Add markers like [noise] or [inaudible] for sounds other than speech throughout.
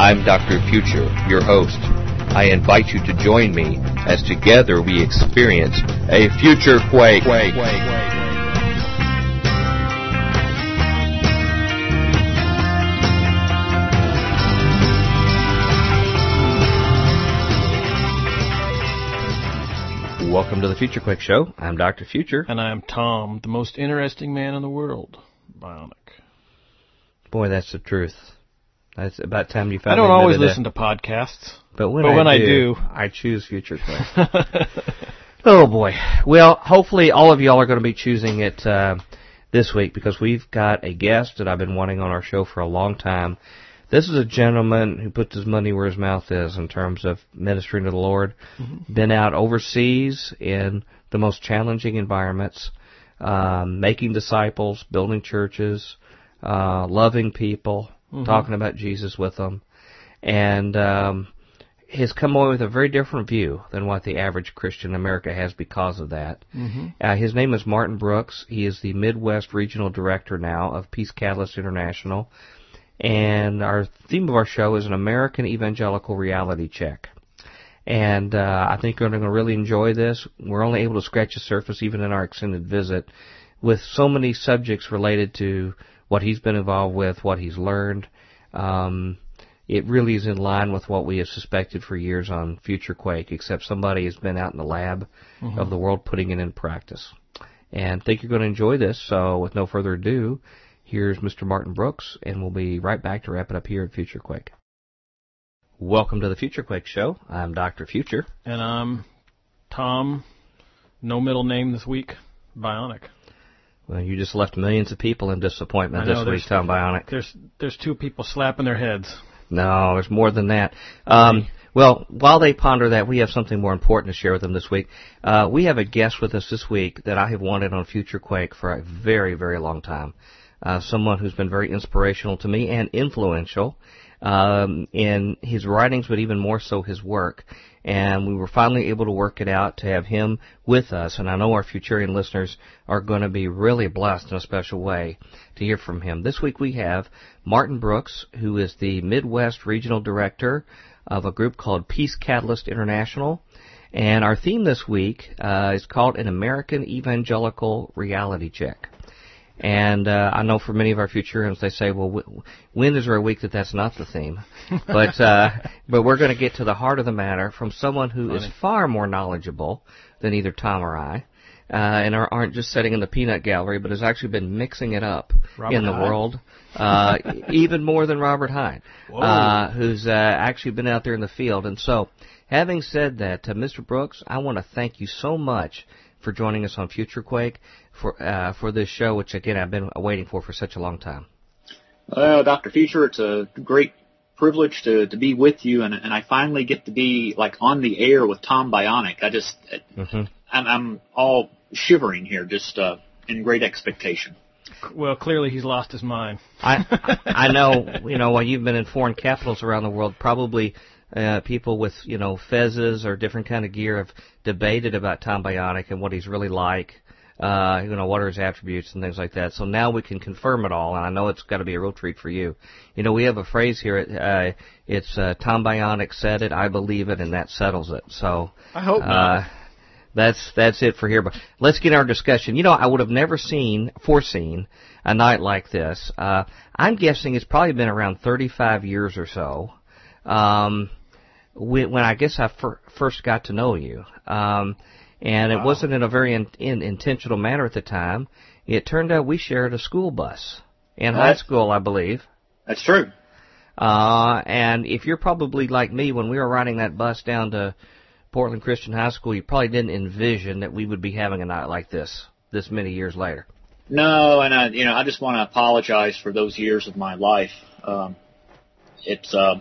I'm Dr. Future, your host. I invite you to join me as together we experience a future quake. quake. Welcome to the Future Quake Show. I'm Dr. Future. And I'm Tom, the most interesting man in the world. Bionic. Boy, that's the truth. That's about time you found. I don't always listen to podcasts, but when, but I, when do, I do, I choose Future Quake. [laughs] oh boy. Well, hopefully all of y'all are going to be choosing it uh, this week because we've got a guest that I've been wanting on our show for a long time. This is a gentleman who puts his money where his mouth is in terms of ministering to the Lord. Mm-hmm. Been out overseas in the most challenging environments, um, making disciples, building churches, uh, loving people, mm-hmm. talking about Jesus with them, and um, has come away with a very different view than what the average Christian in America has because of that. Mm-hmm. Uh, his name is Martin Brooks. He is the Midwest Regional Director now of Peace Catalyst International. And our theme of our show is an American evangelical reality check. And uh, I think you're going to really enjoy this. We're only able to scratch the surface, even in our extended visit, with so many subjects related to what he's been involved with, what he's learned. Um, it really is in line with what we have suspected for years on Future Quake, except somebody has been out in the lab mm-hmm. of the world putting it in practice. And I think you're going to enjoy this. So, with no further ado, Here's Mr. Martin Brooks, and we'll be right back to wrap it up here at Future Quake. Welcome to the Future Quake Show. I'm Dr. Future. And I'm Tom, no middle name this week, Bionic. Well, you just left millions of people in disappointment know, this week, Tom Bionic. There's there's two people slapping their heads. No, there's more than that. Um, well, while they ponder that, we have something more important to share with them this week. Uh, we have a guest with us this week that I have wanted on Future Quake for a very, very long time uh, someone who's been very inspirational to me and influential um, in his writings, but even more so his work. And we were finally able to work it out to have him with us. And I know our Futurian listeners are going to be really blessed in a special way to hear from him. This week we have Martin Brooks, who is the Midwest Regional Director of a group called Peace Catalyst International. And our theme this week uh, is called An American Evangelical Reality Check. And uh, I know for many of our Futurians, they say, well, w- when is there a week that that's not the theme? but uh, [laughs] but we're going to get to the heart of the matter from someone who Funny. is far more knowledgeable than either Tom or I. Uh, and are, aren't just sitting in the peanut gallery, but has actually been mixing it up Robert in the Hine. world, uh, [laughs] even more than Robert Hyde, uh, who's uh, actually been out there in the field. And so, having said that, uh, Mr. Brooks, I want to thank you so much for joining us on Future Quake for uh, for this show, which again I've been waiting for for such a long time. Well, Dr. Future, it's a great privilege to, to be with you, and, and I finally get to be like on the air with Tom Bionic. I just, mm-hmm. I'm, I'm all shivering here, just uh, in great expectation. Well, clearly he's lost his mind. I I [laughs] know, you know, while you've been in foreign capitals around the world, probably uh, people with you know fezzes or different kind of gear have debated about Tom Bionic and what he's really like uh, you know, what are his attributes and things like that. So now we can confirm it all, and I know it's got to be a real treat for you. You know, we have a phrase here. Uh, it's uh, Tom Bionic said it, I believe it, and that settles it. So I hope uh, That's that's it for here. But let's get our discussion. You know, I would have never seen foreseen a night like this. Uh, I'm guessing it's probably been around 35 years or so. Um, when, when I guess I fir- first got to know you. Um, and wow. it wasn't in a very in, in, intentional manner at the time. It turned out we shared a school bus in high school, I believe. That's true. Uh, and if you're probably like me, when we were riding that bus down to Portland Christian High School, you probably didn't envision that we would be having a night like this this many years later. No, and I, you know, I just want to apologize for those years of my life. Um, it's uh,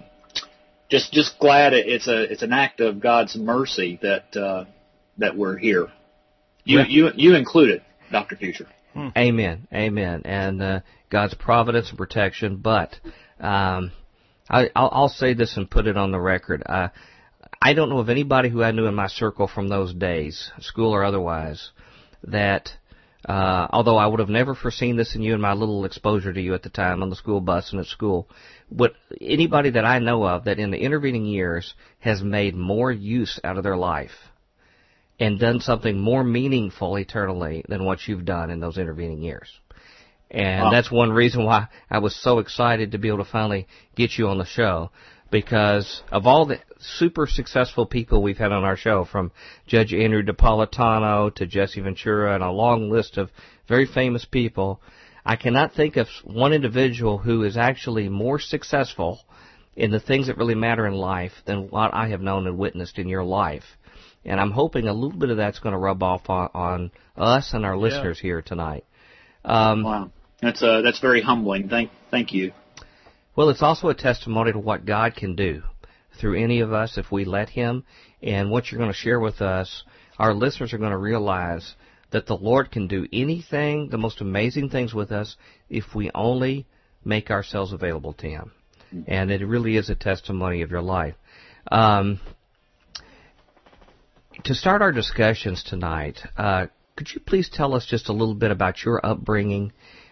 just just glad it's a it's an act of God's mercy that uh, that we're here. You you you included, Doctor Future. Hmm. Amen, amen, and uh, God's providence and protection. But um, I, I'll, I'll say this and put it on the record. Uh, I don't know of anybody who I knew in my circle from those days, school or otherwise, that Uh, although I would have never foreseen this in you and my little exposure to you at the time on the school bus and at school, but anybody that I know of that in the intervening years has made more use out of their life and done something more meaningful eternally than what you've done in those intervening years. And wow. that's one reason why I was so excited to be able to finally get you on the show because of all the super successful people we've had on our show, from Judge Andrew Napolitano to Jesse Ventura and a long list of very famous people, I cannot think of one individual who is actually more successful in the things that really matter in life than what I have known and witnessed in your life. And I'm hoping a little bit of that's going to rub off on, on us and our yeah. listeners here tonight. Um, wow, that's uh, that's very humbling. Thank thank you. Well, it's also a testimony to what God can do through any of us if we let Him. And what you're going to share with us, our listeners are going to realize that the Lord can do anything, the most amazing things with us, if we only make ourselves available to Him. And it really is a testimony of your life. Um, to start our discussions tonight, uh, could you please tell us just a little bit about your upbringing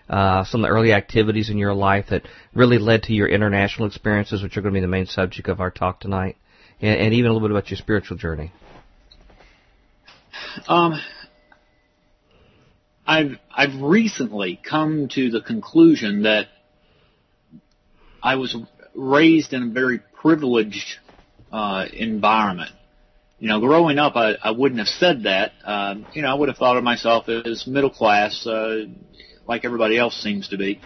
uh, some of the early activities in your life that really led to your international experiences, which are going to be the main subject of our talk tonight, and, and even a little bit about your spiritual journey. Um, I've I've recently come to the conclusion that I was raised in a very privileged uh, environment. You know, growing up, I, I wouldn't have said that. Uh, you know, I would have thought of myself as middle class, uh, like everybody else seems to be.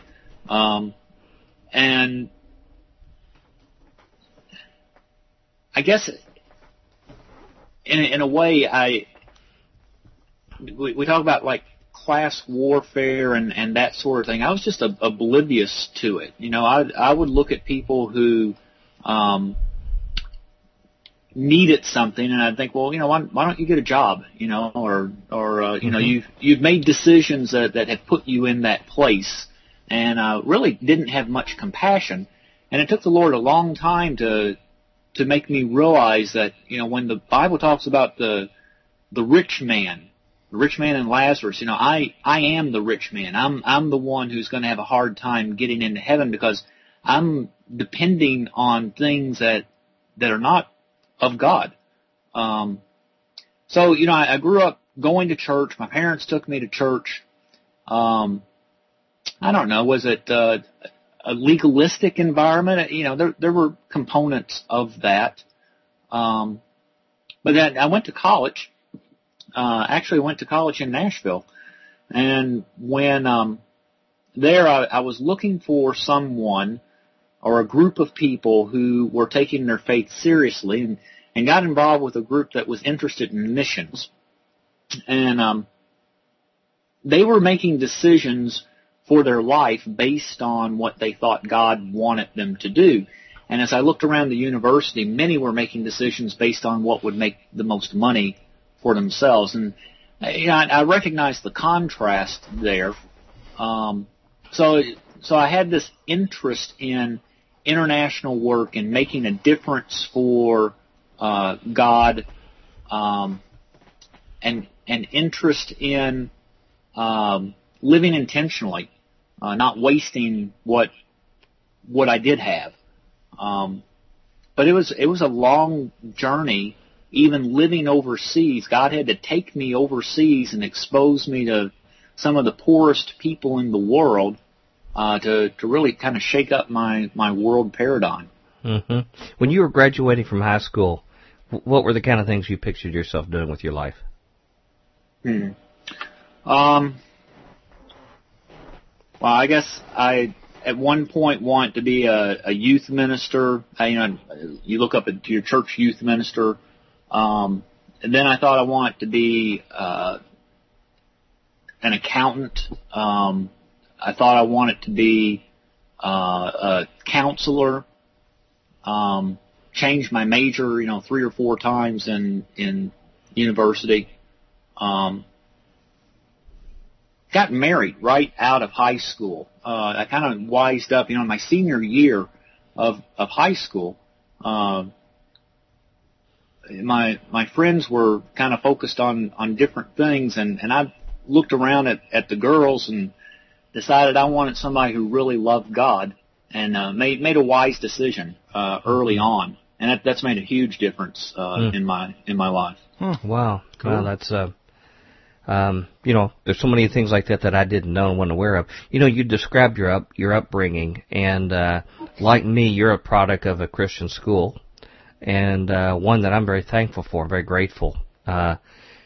Um, and I guess in in a way, I we, we talk about like class warfare and and that sort of thing. I was just a, oblivious to it. You know, I I would look at people who um, needed something, and I'd think, well, you know, why, why don't you get a job, you know, or or uh, you mm-hmm. know, you've you've made decisions that that have put you in that place, and uh, really didn't have much compassion, and it took the Lord a long time to to make me realize that you know when the Bible talks about the the rich man, the rich man and Lazarus, you know, I I am the rich man. I'm I'm the one who's going to have a hard time getting into heaven because I'm depending on things that that are not of God. Um, so, you know, I, I grew up going to church. My parents took me to church. Um, I don't know, was it, uh, a legalistic environment? You know, there, there were components of that. Um, but then I went to college, uh, actually went to college in Nashville. And when, um, there I, I was looking for someone or a group of people who were taking their faith seriously and, and got involved with a group that was interested in missions. And um, they were making decisions for their life based on what they thought God wanted them to do. And as I looked around the university, many were making decisions based on what would make the most money for themselves. And you know, I, I recognized the contrast there. Um, so, so I had this interest in international work and making a difference for uh, God um, and an interest in um, living intentionally, uh, not wasting what what I did have. Um, but it was it was a long journey. Even living overseas, God had to take me overseas and expose me to some of the poorest people in the world uh, to to really kind of shake up my my world paradigm. Mm-hmm. When you were graduating from high school, what were the kind of things you pictured yourself doing with your life? Hmm. Um. Well, I guess I at one point want to be a, a youth minister. I, you know, you look up at your church youth minister. Um, and then I thought I want to be uh, an accountant. Um, I thought I wanted to be uh, a counselor. Um, changed my major, you know, three or four times in in university. Um, got married right out of high school. Uh, I kind of wised up, you know, in my senior year of of high school. Uh, my my friends were kind of focused on on different things, and and I looked around at, at the girls and decided I wanted somebody who really loved God and uh, made made a wise decision uh, early on, and that, that's made a huge difference uh, mm. in my in my life. Hmm. Wow, cool. Wow, that's uh, um, you know, there's so many things like that that I didn't know and wasn't aware of. You know, you described your up your upbringing, and uh, like me, you're a product of a Christian school, and uh, one that I'm very thankful for, very grateful. Uh,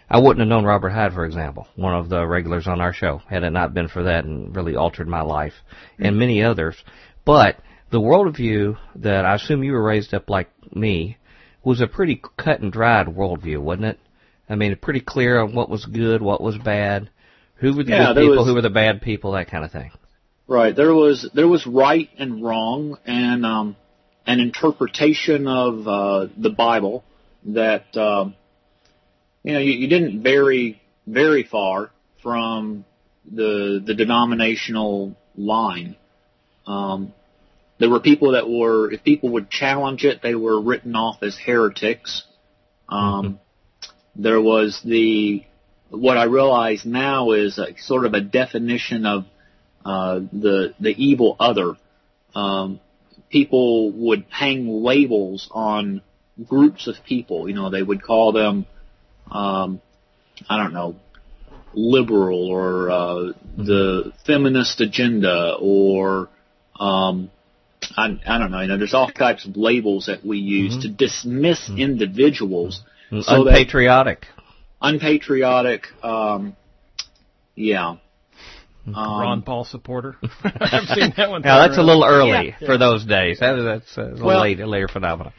I wouldn't have known Robert Hyde, for example, one of the regulars on our show, had it not been for that, and really altered my life, and many others. But the worldview that I assume you were raised up like me was a pretty cut and dried worldview, wasn't it? I mean, pretty clear on what was good, what was bad, who were the yeah, good people, was, who were the bad people, that kind of thing. Right. There was there was right and wrong, and um, an interpretation of uh, the Bible that um, you know you, you didn't vary very far from the the denominational line. Um, there were people that were, if people would challenge it, they were written off as heretics. Um. There was the, what I realize now is a, sort of a definition of uh, the the evil other. Um, people would hang labels on groups of people. You know, they would call them, um, I don't know, liberal or uh, the feminist agenda or um, I, I don't know. You know, there's all types of labels that we use mm-hmm. to dismiss mm-hmm. individuals. Mm-hmm. So unpatriotic. unpatriotic. Um, yeah. Mm-hmm. Um, Ron Paul supporter. [laughs] [laughs] I've seen that one. Now that's a little early yeah. for those days. That, that's a well, later, later phenomenon.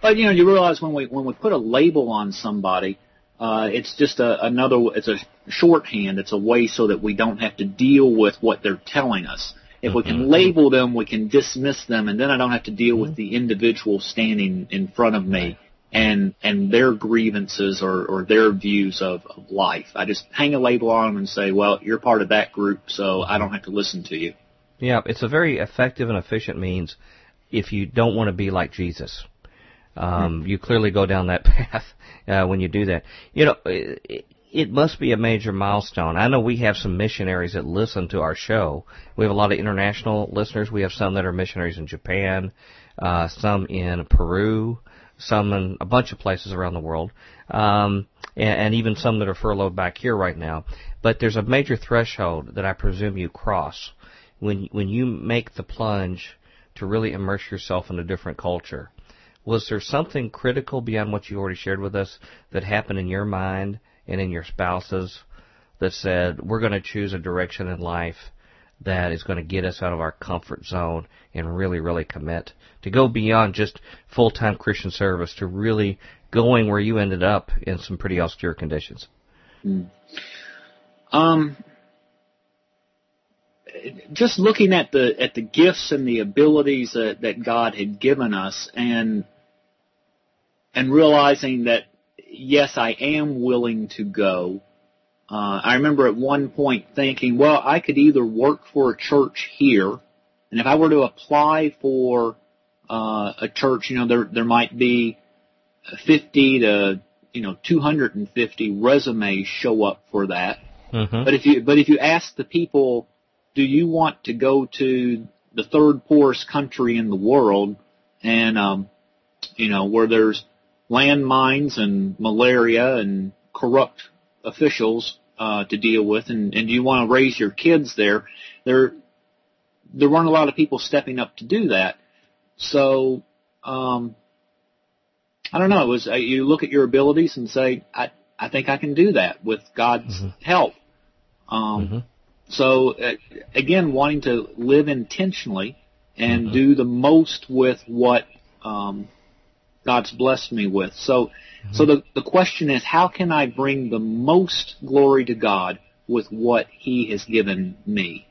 But you know, you realize when we when we put a label on somebody, uh, it's just a, another. It's a shorthand. It's a way so that we don't have to deal with what they're telling us. If we can mm-hmm. label them, we can dismiss them, and then I don't have to deal with the individual standing in front of me and and their grievances or, or their views of, of life. I just hang a label on them and say, well, you're part of that group, so I don't have to listen to you. Yeah, it's a very effective and efficient means if you don't want to be like Jesus. Um, you clearly go down that [laughs] path uh, when you do that. You know, it must be a major milestone. I know we have some missionaries that listen to our show. We have a lot of international listeners. We have some that are missionaries in Japan, uh, some in Peru, some in a bunch of places around the world, um, and, and even some that are furloughed back here right now. But there's a major threshold that I presume you cross when when you make the plunge to really immerse yourself in a different culture. Was there something critical beyond what you already shared with us that happened in your mind and in your spouses that said, we're going to choose a direction in life that is going to get us out of our comfort zone and really, really commit to go beyond just full-time Christian service to really going where you ended up in some pretty austere conditions? Mm. Um, just looking at the at the gifts and the abilities that, that God had given us, and and realizing that yes, I am willing to go. Uh, I remember at one point thinking, well, I could either work for a church here, and if I were to apply for uh, a church, you know, there there might be 50 to you know 250 resumes show up for that. Mm-hmm. But if you but if you ask the people, do you want to go to the third poorest country in the world, and um, you know where there's landmines and malaria and corrupt officials uh, to deal with, and, and you want to raise your kids there, there there weren't a lot of people stepping up to do that. So um, I don't know. It was uh, you look at your abilities and say, I I think I can do that with God's mm-hmm. help. Um, mm-hmm. So uh, again, wanting to live intentionally and mm-hmm. do the most with what um, God's blessed me with. So, mm-hmm. so the, the question is, how can I bring the most glory to God with what He has given me?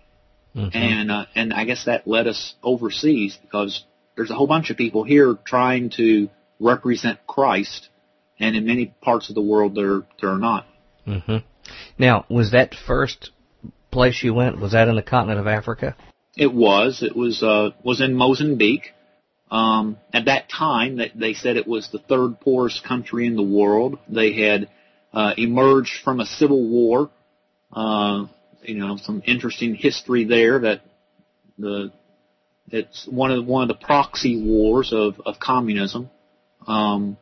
Mm-hmm. And, uh, and I guess that led us overseas because there's a whole bunch of people here trying to represent Christ, and in many parts of the world they're, they're not. Mm-hmm. Now, was that first place you went, was that in the continent of Africa? It was. It was, uh, was in Mozambique. Um, at that time, they, they said it was the third poorest country in the world. They had uh, emerged from a civil war, Uh, you know, some interesting history there that the it's one of one of the proxy wars of of communism. Um,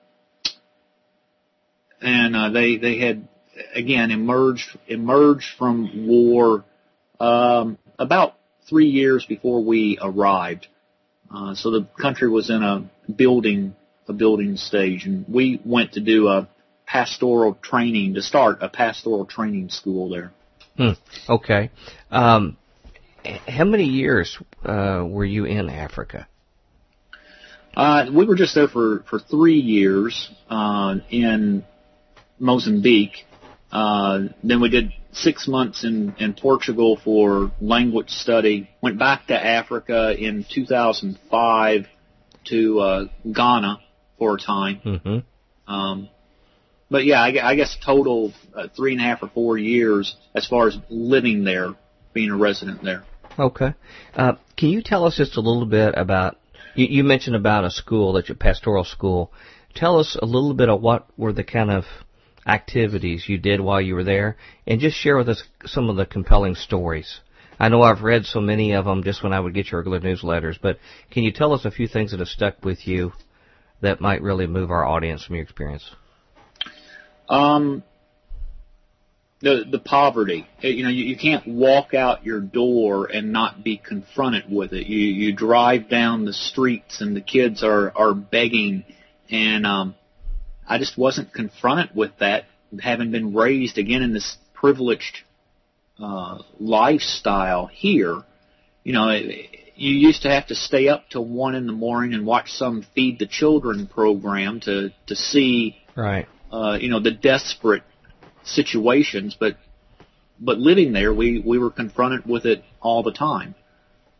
and uh, they they had again emerged emerged from war um, about three years before we arrived. Uh, so the country was in a building a building stage, and we went to do a pastoral training to start a pastoral training school there. Hmm. Okay. Um, how many years uh, were you in Africa? Uh, we were just there for for three years uh, in Mozambique. Uh, then we did six months in, in Portugal for language study. Went back to Africa in 2005 to uh, Ghana for a time. Mm-hmm. Um, but yeah, I, I guess total uh, three and a half or four years as far as living there, being a resident there. Okay. Uh, can you tell us just a little bit about? You, you mentioned about a school that your pastoral school. Tell us a little bit of what were the kind of activities you did while you were there, and just share with us some of the compelling stories. I know I've read so many of them just when I would get your regular newsletters, but can you tell us a few things that have stuck with you that might really move our audience from your experience? Um, the the poverty. You know, you, you can't walk out your door and not be confronted with it. You you drive down the streets and the kids are are begging, and um, I just wasn't confronted with that, having been raised again in this privileged uh, lifestyle here. You know, it, you used to have to stay up till one in the morning and watch some feed the children program to to see, right? Uh, you know, the desperate situations, but but living there, we we were confronted with it all the time.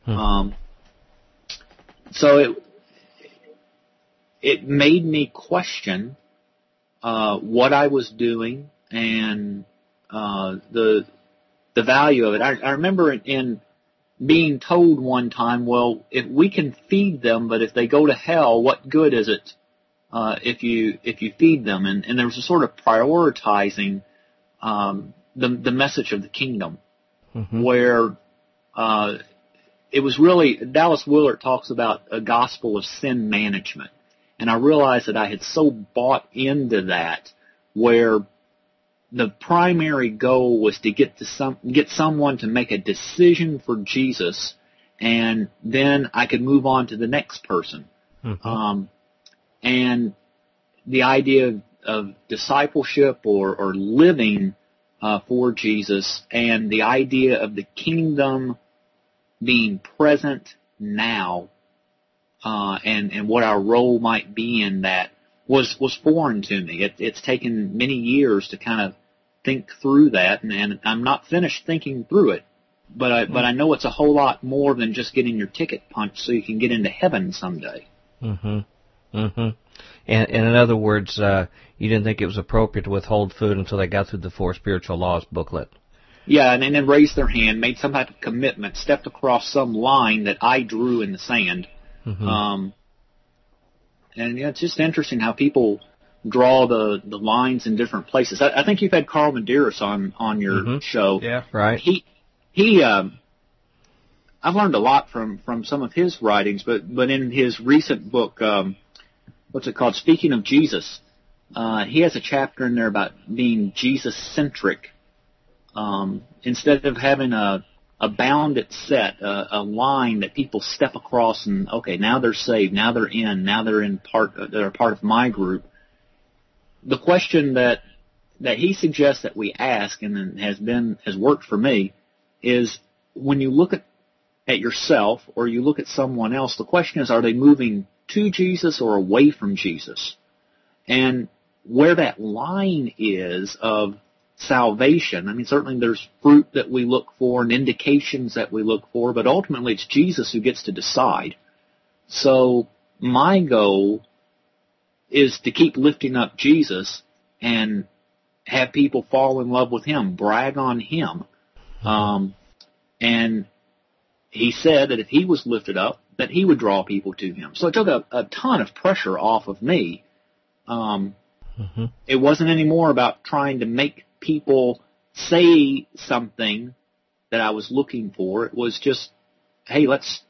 Hmm. Um, so it it made me question uh, what I was doing and uh, the the value of it. I, I remember in, in being told one time, well, if we can feed them, but if they go to hell, what good is it uh, if you if you feed them? And, and there was a sort of prioritizing um, the the message of the kingdom, mm-hmm. where uh, it was really Dallas Willard talks about a gospel of sin management, and I realized that I had so bought into that where the primary goal was to get to some get someone to make a decision for Jesus, and then I could move on to the next person. Mm-hmm. Um, and the idea of, of discipleship or, or living uh, for Jesus, and the idea of the kingdom being present now uh, and and what our role might be in that was was foreign to me. It, it's taken many years to kind of think through that, and, and I'm not finished thinking through it. But I, mm-hmm. but I know it's a whole lot more than just getting your ticket punched so you can get into heaven someday. Mm-hmm. Mm-hmm. And, and in other words, uh, you didn't think it was appropriate to withhold food until they got through the Four Spiritual Laws booklet. Yeah, and, and then raised their hand, made some type of commitment, stepped across some line that I drew in the sand, Mm-hmm. Um, and yeah, it's just interesting how people draw the the lines in different places. I, I think you've had Carl Medearis on on your mm-hmm. show. Yeah, right. He he. Um, I've learned a lot from from some of his writings, but but in his recent book, um, what's it called? Speaking of Jesus, uh, he has a chapter in there about being Jesus centric. Um, instead of having a a bounded set, a, a line that people step across and okay, now they're saved, now they're in, now they're in part, they're part of my group. The question that that he suggests that we ask and has been has worked for me is when you look at at yourself or you look at someone else, the question is, are they moving to Jesus or away from Jesus? And where that line is of salvation. I mean, certainly there's fruit that we look for and indications that we look for, but ultimately it's Jesus who gets to decide. So my goal is to keep lifting up Jesus and have people fall in love with Him, brag on Him. Um, and he said that if he was lifted up, that he would draw people to him. So it took a, a ton of pressure off of me. Um, mm-hmm. It wasn't anymore about trying to make people say something that I was looking for. It was just, hey, let's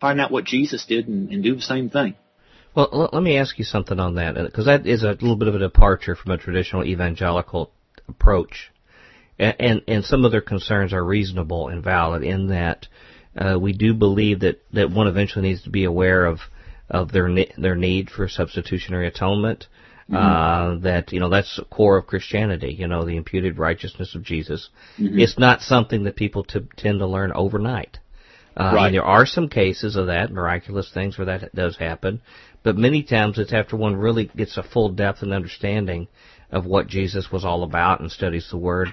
find out what Jesus did and, and do the same thing. Well, let me ask you something on that, because that is a little bit of a departure from a traditional evangelical approach, and and, and some of their concerns are reasonable and valid in that uh, we do believe that that one eventually needs to be aware of of their their need for substitutionary atonement. Mm-hmm. Uh, that you know that's the core of Christianity. You know the imputed righteousness of Jesus. Mm-hmm. It's not something that people t- tend to learn overnight. Uh, right. there are some cases of that, miraculous things where that does happen, but many times it's after one really gets a full depth and understanding of what Jesus was all about and studies the Word.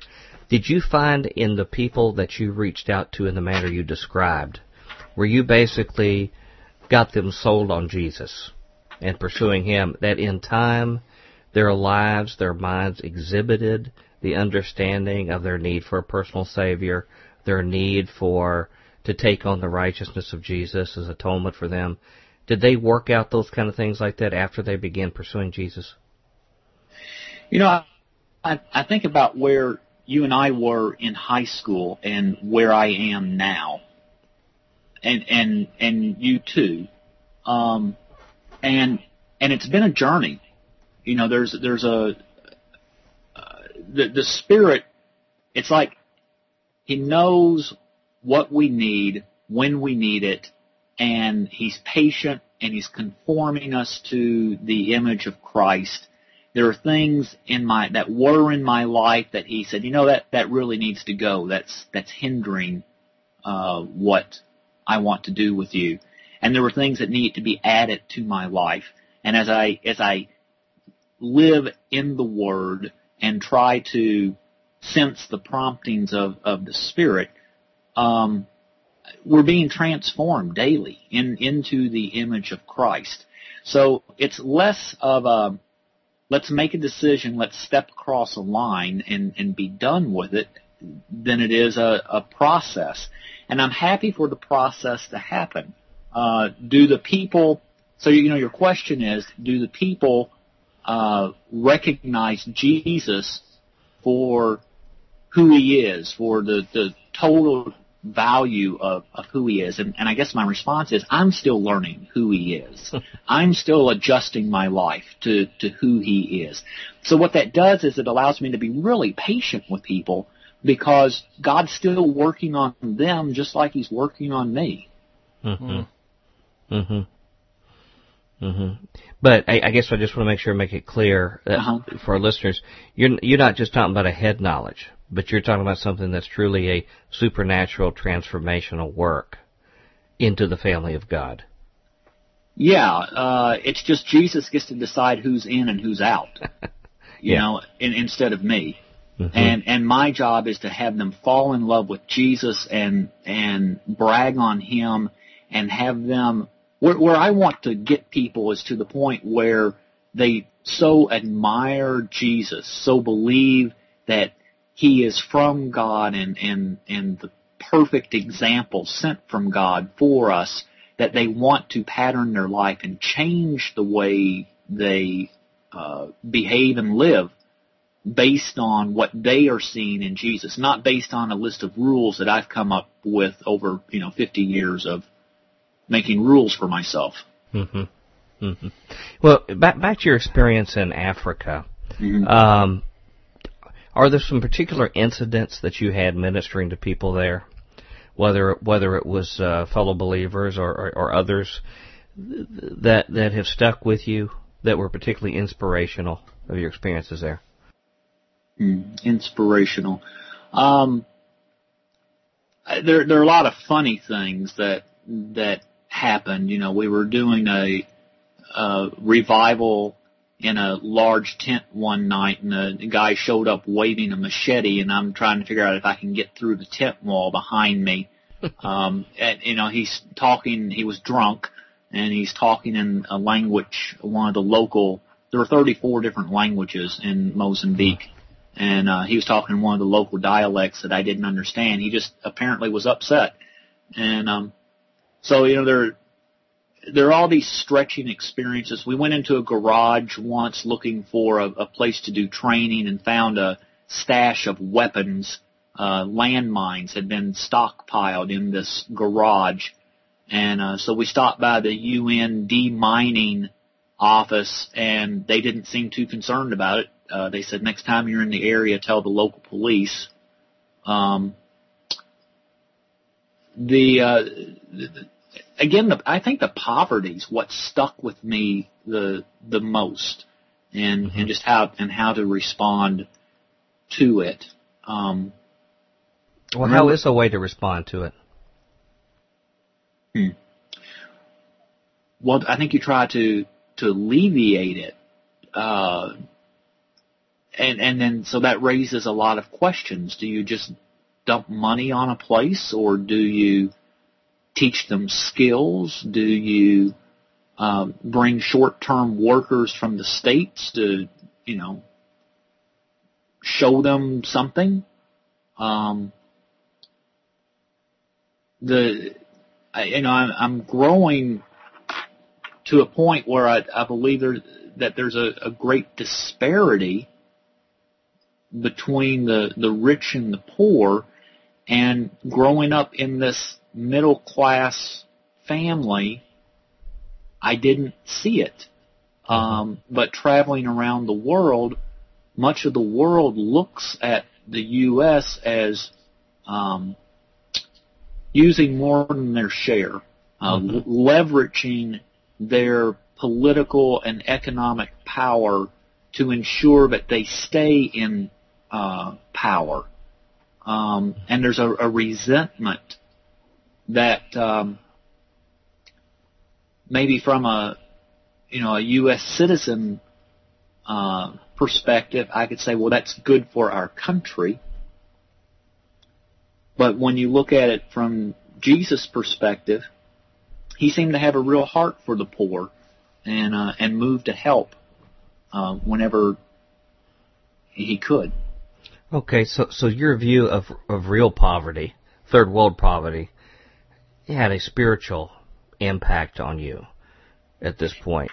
Did you find in the people that you reached out to in the manner you described, where you basically got them sold on Jesus and pursuing Him, that in time their lives, their minds exhibited the understanding of their need for a personal Savior, their need for to take on the righteousness of Jesus as atonement for them. Did they work out those kind of things like that after they began pursuing Jesus? You know, I, I think about where you and I were in high school and where I am now, and and and you too, um, and and it's been a journey. You know, there's there's a uh, the the spirit. It's like he knows what we need when we need it, and He's patient and He's conforming us to the image of Christ. There are things in my that were in my life that He said, you know that that really needs to go. That's that's hindering uh, what I want to do with you. And there were things that needed to be added to my life. And as I as I live in the Word and try to sense the promptings of, of the Spirit, um, we're being transformed daily in, into the image of Christ. So it's less of a, let's make a decision, let's step across a line and, and be done with it than it is a, a process. And I'm happy for the process to happen. Uh, do the people, so you know your question is, do the people uh, recognize Jesus for who he is, for the, the total value of, of who he is. And, and I guess my response is I'm still learning who he is. [laughs] I'm still adjusting my life to, to who he is. So what that does is it allows me to be really patient with people because God's still working on them just like he's working on me. Mm-hmm. Mm-hmm. Mm-hmm. But I, I, guess I just want to make sure, make it clear uh-huh. for our listeners, you're you're not just talking about a head knowledge but you're talking about something that's truly a supernatural transformational work into the family of God. Yeah, uh, it's just Jesus gets to decide who's in and who's out. [laughs] you yeah. know, in, instead of me. Mm-hmm. And and my job is to have them fall in love with Jesus and and brag on him and have them where where I want to get people is to the point where they so admire Jesus, so believe that he is from God and, and, and the perfect example sent from God for us that they want to pattern their life and change the way they uh, behave and live based on what they are seeing in Jesus, not based on a list of rules that I've come up with over you know 50 years of making rules for myself. Mm-hmm. Mm-hmm. Well, back back to your experience in Africa. Mm-hmm. Um, are there some particular incidents that you had ministering to people there, whether whether it was uh, fellow believers or, or, or others that that have stuck with you that were particularly inspirational of your experiences there? Mm, inspirational. Um, there there are a lot of funny things that that happened. You know, we were doing a, a revival in a large tent one night and a guy showed up waving a machete and I'm trying to figure out if I can get through the tent wall behind me. [laughs] um, and, you know, he's talking, he was drunk and he's talking in a language, one of the local, there are 34 different languages in Mozambique. And, uh, he was talking in one of the local dialects that I didn't understand. He just apparently was upset. And, um, so, you know, there, there are all these stretching experiences. We went into a garage once looking for a, a place to do training and found a stash of weapons, uh, landmines had been stockpiled in this garage. And, uh, so we stopped by the UN demining office and they didn't seem too concerned about it. Uh, they said next time you're in the area, tell the local police. Um, the, uh, the again, the, I think the poverty is what stuck with me the the most, and mm-hmm. and just how and how to respond to it. Um, well, remember, how is a way to respond to it? Hmm. Well, I think you try to to alleviate it, uh, and and then so that raises a lot of questions. Do you just dump money on a place, or do you teach them skills? Do you um, bring short-term workers from the states to, you know, show them something? Um, the, you know, I'm, I'm growing to a point where I, I believe there, that there's a, a great disparity between the, the rich and the poor and growing up in this middle class family, I didn't see it. Um, but traveling around the world, much of the world looks at the U.S. as um, using more than their share, uh, mm-hmm. leveraging their political and economic power to ensure that they stay in uh, power. Um, and there's a, a resentment that um, maybe from a you know a U.S. citizen uh, perspective, I could say, well, that's good for our country. But when you look at it from Jesus' perspective, he seemed to have a real heart for the poor, and uh, and moved to help uh, whenever he could. Okay, so so your view of of real poverty, third world poverty, had a spiritual impact on you at this point.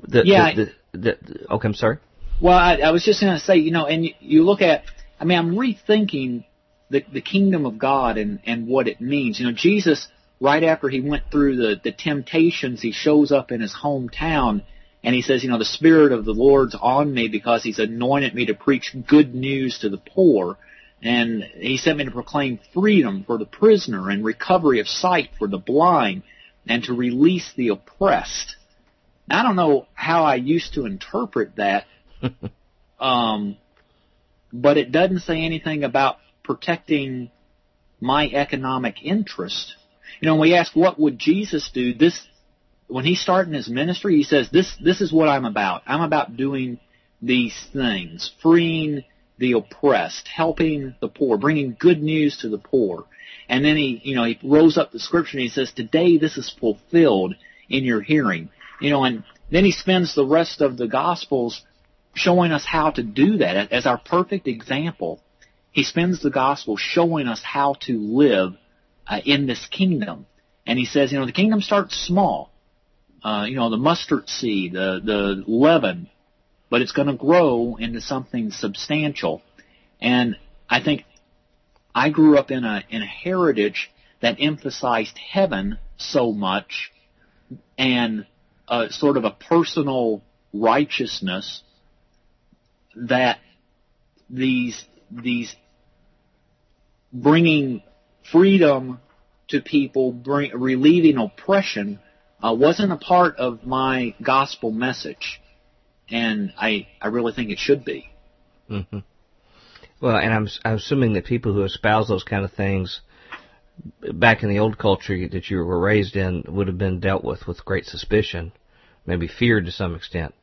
The, yeah. The, the, the, okay, I'm sorry. Well, I, I was just going to say, you know, and you, you look at, I mean, I'm rethinking the the kingdom of God and and what it means. You know, Jesus, right after he went through the the temptations, he shows up in his hometown and he says, you know, the Spirit of the Lord's on me because He's anointed me to preach good news to the poor. And He sent me to proclaim freedom for the prisoner and recovery of sight for the blind and to release the oppressed. Now, I don't know how I used to interpret that, [laughs] um, but it doesn't say anything about protecting my economic interest. You know, when we ask what would Jesus do, this when he's starting his ministry, he says, "This this is what I'm about. I'm about doing these things, freeing the oppressed, helping the poor, bringing good news to the poor." And then he, you know, he rose up the scripture and he says, "Today this is fulfilled in your hearing." You know, and then he spends the rest of the gospels showing us how to do that as our perfect example. He spends the gospel showing us how to live uh, in this kingdom. And he says, you know, the kingdom starts small uh, you know, the mustard seed, the, the leaven, but it's going to grow into something substantial. And I think I grew up in a, in a heritage that emphasized heaven so much and uh, sort of a personal righteousness that these these bringing freedom to people, bring, relieving oppression uh, wasn't a part of my gospel message, and I I really think it should be. Mm-hmm. Well, and I'm I'm assuming that people who espouse those kind of things back in the old culture that you were raised in would have been dealt with with great suspicion, maybe feared to some extent.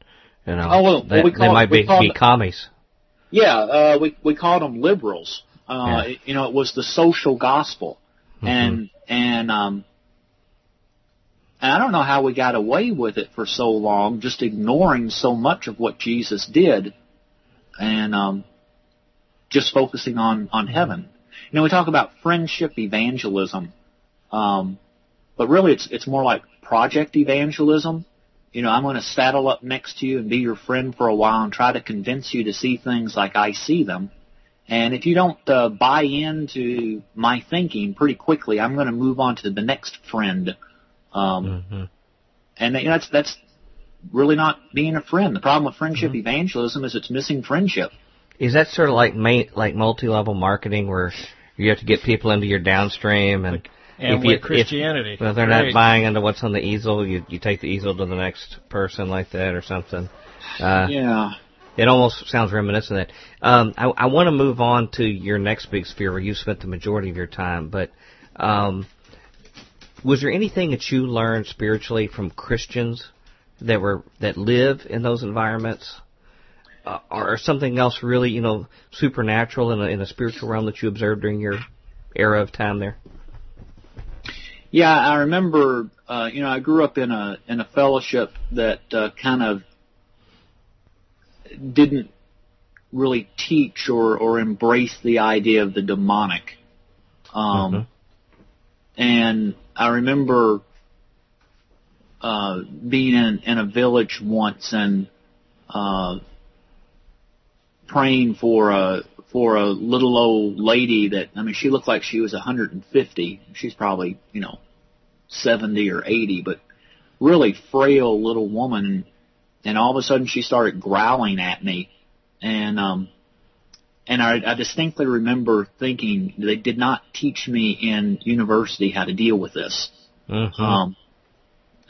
You know, oh, well, they, we call, they might be, be commies. Yeah, uh, we we called them liberals. Uh, yeah. You know, it was the social gospel, mm-hmm. and and um, and I don't know how we got away with it for so long, just ignoring so much of what Jesus did, and um, just focusing on on heaven. You know, we talk about friendship evangelism, um, but really it's it's more like project evangelism. You know, I'm going to saddle up next to you and be your friend for a while and try to convince you to see things like I see them. And if you don't uh, buy into my thinking pretty quickly, I'm going to move on to the next friend. Um, mm-hmm. And you know, that's that's really not being a friend. The problem with friendship mm-hmm. evangelism is it's missing friendship. Is that sort of like ma- like multi-level marketing where you have to get people into your downstream and like, and if you, Christianity. If, well, they're not buying into what's on the easel, you you take the easel to the next person like that or something. Uh, yeah. It almost sounds reminiscent of that. Um, I, I want to move on to your next big sphere where you spent the majority of your time, but um, was there anything that you learned spiritually from Christians that were that live in those environments, uh, or something else really, you know, supernatural in a, in a spiritual realm that you observed during your era of time there? Yeah, I remember. Uh, you know, I grew up in a in a fellowship that uh, kind of didn't really teach or or embrace the idea of the demonic. Um, mm-hmm. And I remember uh, being in, in a village once and uh, praying for a for a little old lady that I mean she looked like she was 150. She's probably you know 70 or 80, but really frail little woman. And all of a sudden she started growling at me, and um, and I, I distinctly remember thinking they did not teach me in university how to deal with this. Mm-hmm. Um,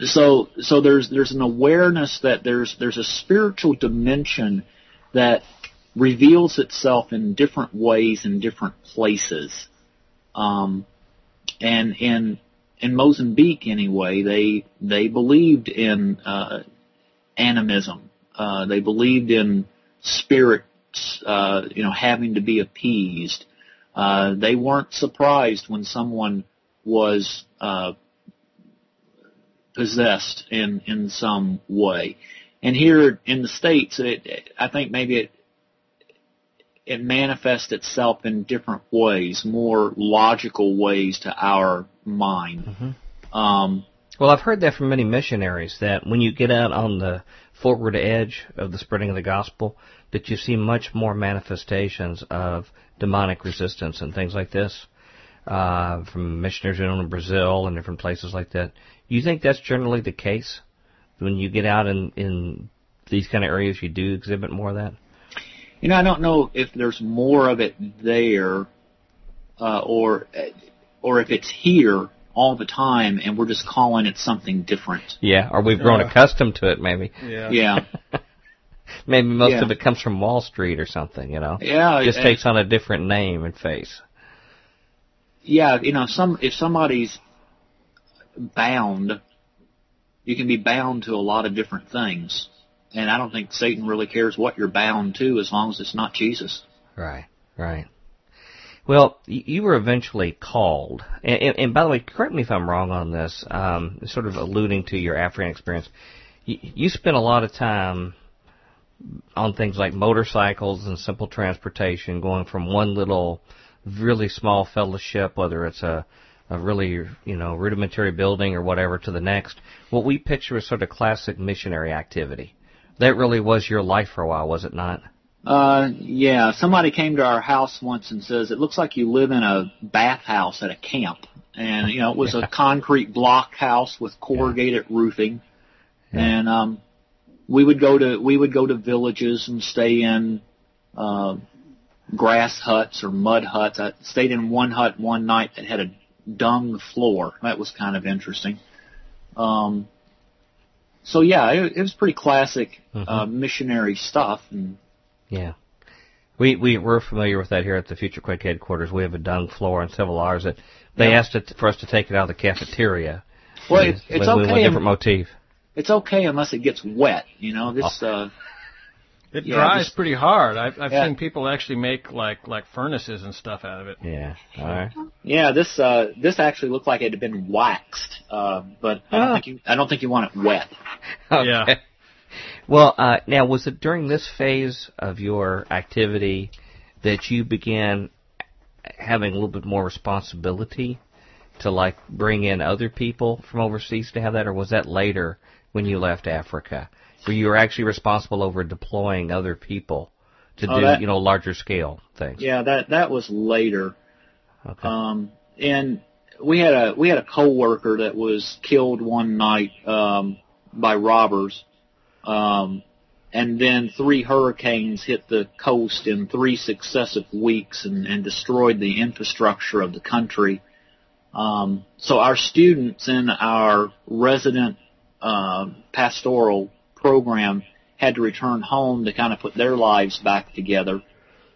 so so there's there's an awareness that there's there's a spiritual dimension that reveals itself in different ways in different places. Um, and in in Mozambique anyway, they they believed in uh, animism. Uh, they believed in spirits, uh, you know, having to be appeased. Uh, they weren't surprised when someone was uh, possessed in in some way. And here in the states, it, I think maybe it it manifests itself in different ways, more logical ways to our mind. Mm-hmm. Um, well, I've heard that from many missionaries that when you get out on the forward edge of the spreading of the gospel, that you see much more manifestations of demonic resistance and things like this uh, from missionaries in Brazil and different places like that. You think that's generally the case when you get out in in these kind of areas? You do exhibit more of that. You know, I don't know if there's more of it there, uh, or or if it's here all the time and we're just calling it something different. Yeah, or we've grown uh, accustomed to it, maybe. Yeah. Yeah. [laughs] maybe most yeah. of it comes from Wall Street or something, you know. Yeah. It just and, takes on a different name and face. Yeah, you know, some if somebody's bound, you can be bound to a lot of different things. And I don't think Satan really cares what you're bound to as long as it's not Jesus. Right, right. Well, you were eventually called, and, and, by the way, correct me if I'm wrong on this. Um, sort of alluding to your African experience, you, you spent a lot of time on things like motorcycles and simple transportation, going from one little, really small fellowship, whether it's a a really you know rudimentary building or whatever, to the next. What we picture is sort of classic missionary activity. That really was your life for a while, was it not? Uh, yeah. Somebody came to our house once and says, it looks like you live in a bathhouse at a camp. And, you know, it was a [laughs] concrete block house with corrugated roofing. And, um, we would go to, we would go to villages and stay in, uh, grass huts or mud huts. I stayed in one hut one night that had a dung floor. That was kind of interesting. Um, so yeah, it, it was pretty classic mm-hmm. uh, missionary stuff. And yeah, we we we're familiar with that here at the Future Quake headquarters. We have a dung floor and several hours that they yeah. asked it, for us to take it out of the cafeteria. Well, it's, it's okay. a different motif. It's okay unless it gets wet. You know this. Oh. Uh, it yeah, dries just, pretty hard. I've, I've yeah. seen people actually make like like furnaces and stuff out of it. Yeah. All right. Yeah. This uh this actually looked like it had been waxed, uh, but I don't oh. think you I don't think you want it wet. [laughs] okay. Yeah. Well, uh, now was it during this phase of your activity that you began having a little bit more responsibility to like bring in other people from overseas to have that, or was that later when you left Africa? where you were actually responsible over deploying other people to oh, do that, you know larger scale things. Yeah, that that was later. Okay. Um, and we had a we had a coworker that was killed one night um, by robbers. Um, and then three hurricanes hit the coast in three successive weeks and, and destroyed the infrastructure of the country. Um, so our students in our resident uh, pastoral program had to return home to kind of put their lives back together,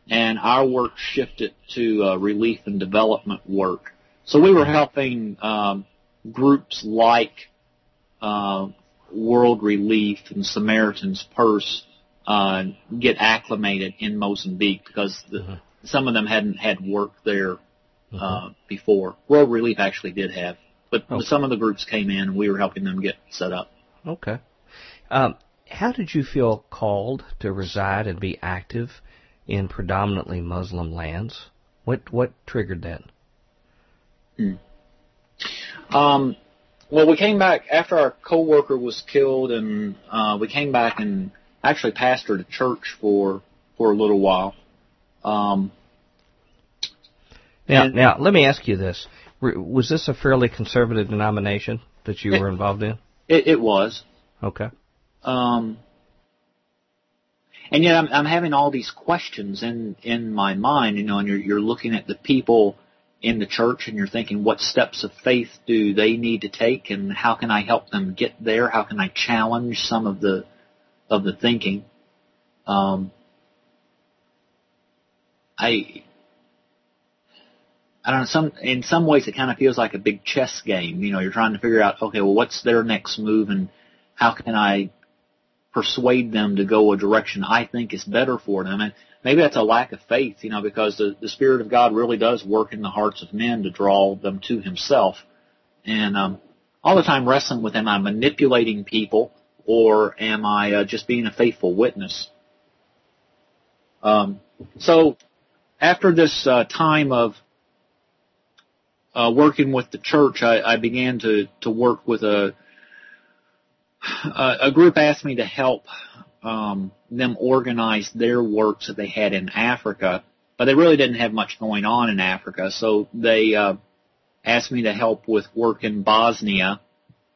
and our work shifted to uh, relief and development work. So we were helping um, groups like uh, World Relief and Samaritan's Purse uh, get acclimated in Mozambique because the, mm-hmm. some of them hadn't had work there uh, mm-hmm. before. World Relief actually did have, but, okay. but some of the groups came in and we were helping them get set up. Okay. Um, how did you feel called to reside and be active in predominantly Muslim lands? What what triggered that? Hmm. Um, well, we came back after our coworker was killed, and uh, we came back and actually pastored a church for for a little while. Um, now, now let me ask you this: Was this a fairly conservative denomination that you it, were involved in? It, it was. Okay. Um, and yet I'm, I'm having all these questions in in my mind, you know, and you're you're looking at the people in the church and you're thinking what steps of faith do they need to take and how can I help them get there? How can I challenge some of the of the thinking? Um, I I don't know. Some in some ways it kind of feels like a big chess game. You know, you're trying to figure out okay, well, what's their next move and how can I persuade them to go a direction I think is better for them? And maybe that's a lack of faith, you know, because the, the Spirit of God really does work in the hearts of men to draw them to Himself. And um, all the time wrestling with, am I manipulating people or am I uh, just being a faithful witness? Um, so after this uh, time of uh, working with the church, I, I began to to work with a a group asked me to help um, them organize their works that they had in Africa, but they really didn't have much going on in Africa. So they uh, asked me to help with work in Bosnia,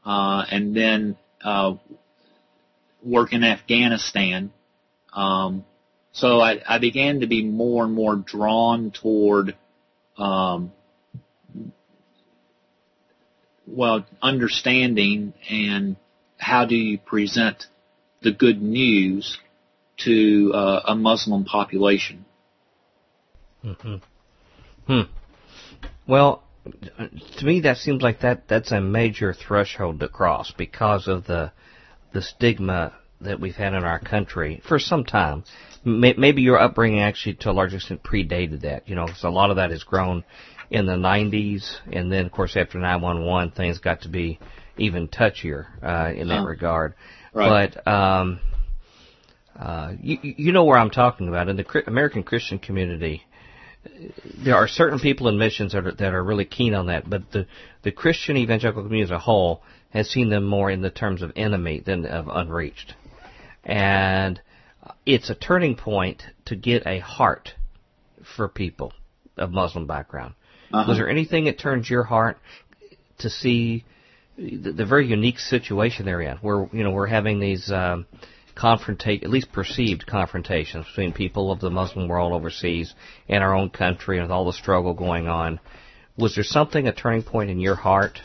uh, and then uh, work in Afghanistan. Um, so I, I began to be more and more drawn toward, um, well, understanding and how do you present the good news to uh, a Muslim population. Mm-hmm. Hmm. Well, to me, that seems like that that's a major threshold to cross because of the the stigma that we've had in our country for some time. Maybe your upbringing actually, to a large extent, predated that. You know, because a lot of that has grown in the 90s, and then, of course, after 911, things got to be even touchier uh, in that oh. regard. Right. But um, uh, you, you know where I'm talking about in the American Christian community. There are certain people in missions that are, that are really keen on that, but the the Christian evangelical community as a whole has seen them more in the terms of enemy than of unreached, and it's a turning point to get a heart for people of Muslim background. Uh-huh. Was there anything that turns your heart to see the, the very unique situation they're in, where you know we're having these um, confrontate, at least perceived confrontations between people of the Muslim world overseas and our own country, and with all the struggle going on. Was there something, a turning point in your heart,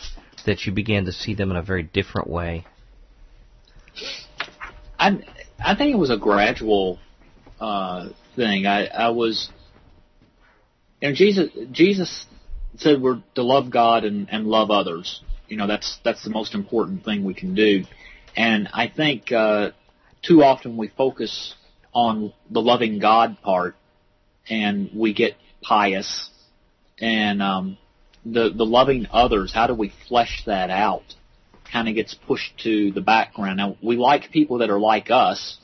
that you began to see them in a very different way? I I think it was a gradual uh, thing. I I was, know, Jesus Jesus said we're to love God and, and love others, you know, that's that's the most important thing we can do. And I think uh, too often we focus on the loving God part, and we get pious, and um, the the loving others. How do we flesh that out? Kind of gets pushed to the background. Now we like people that are like us,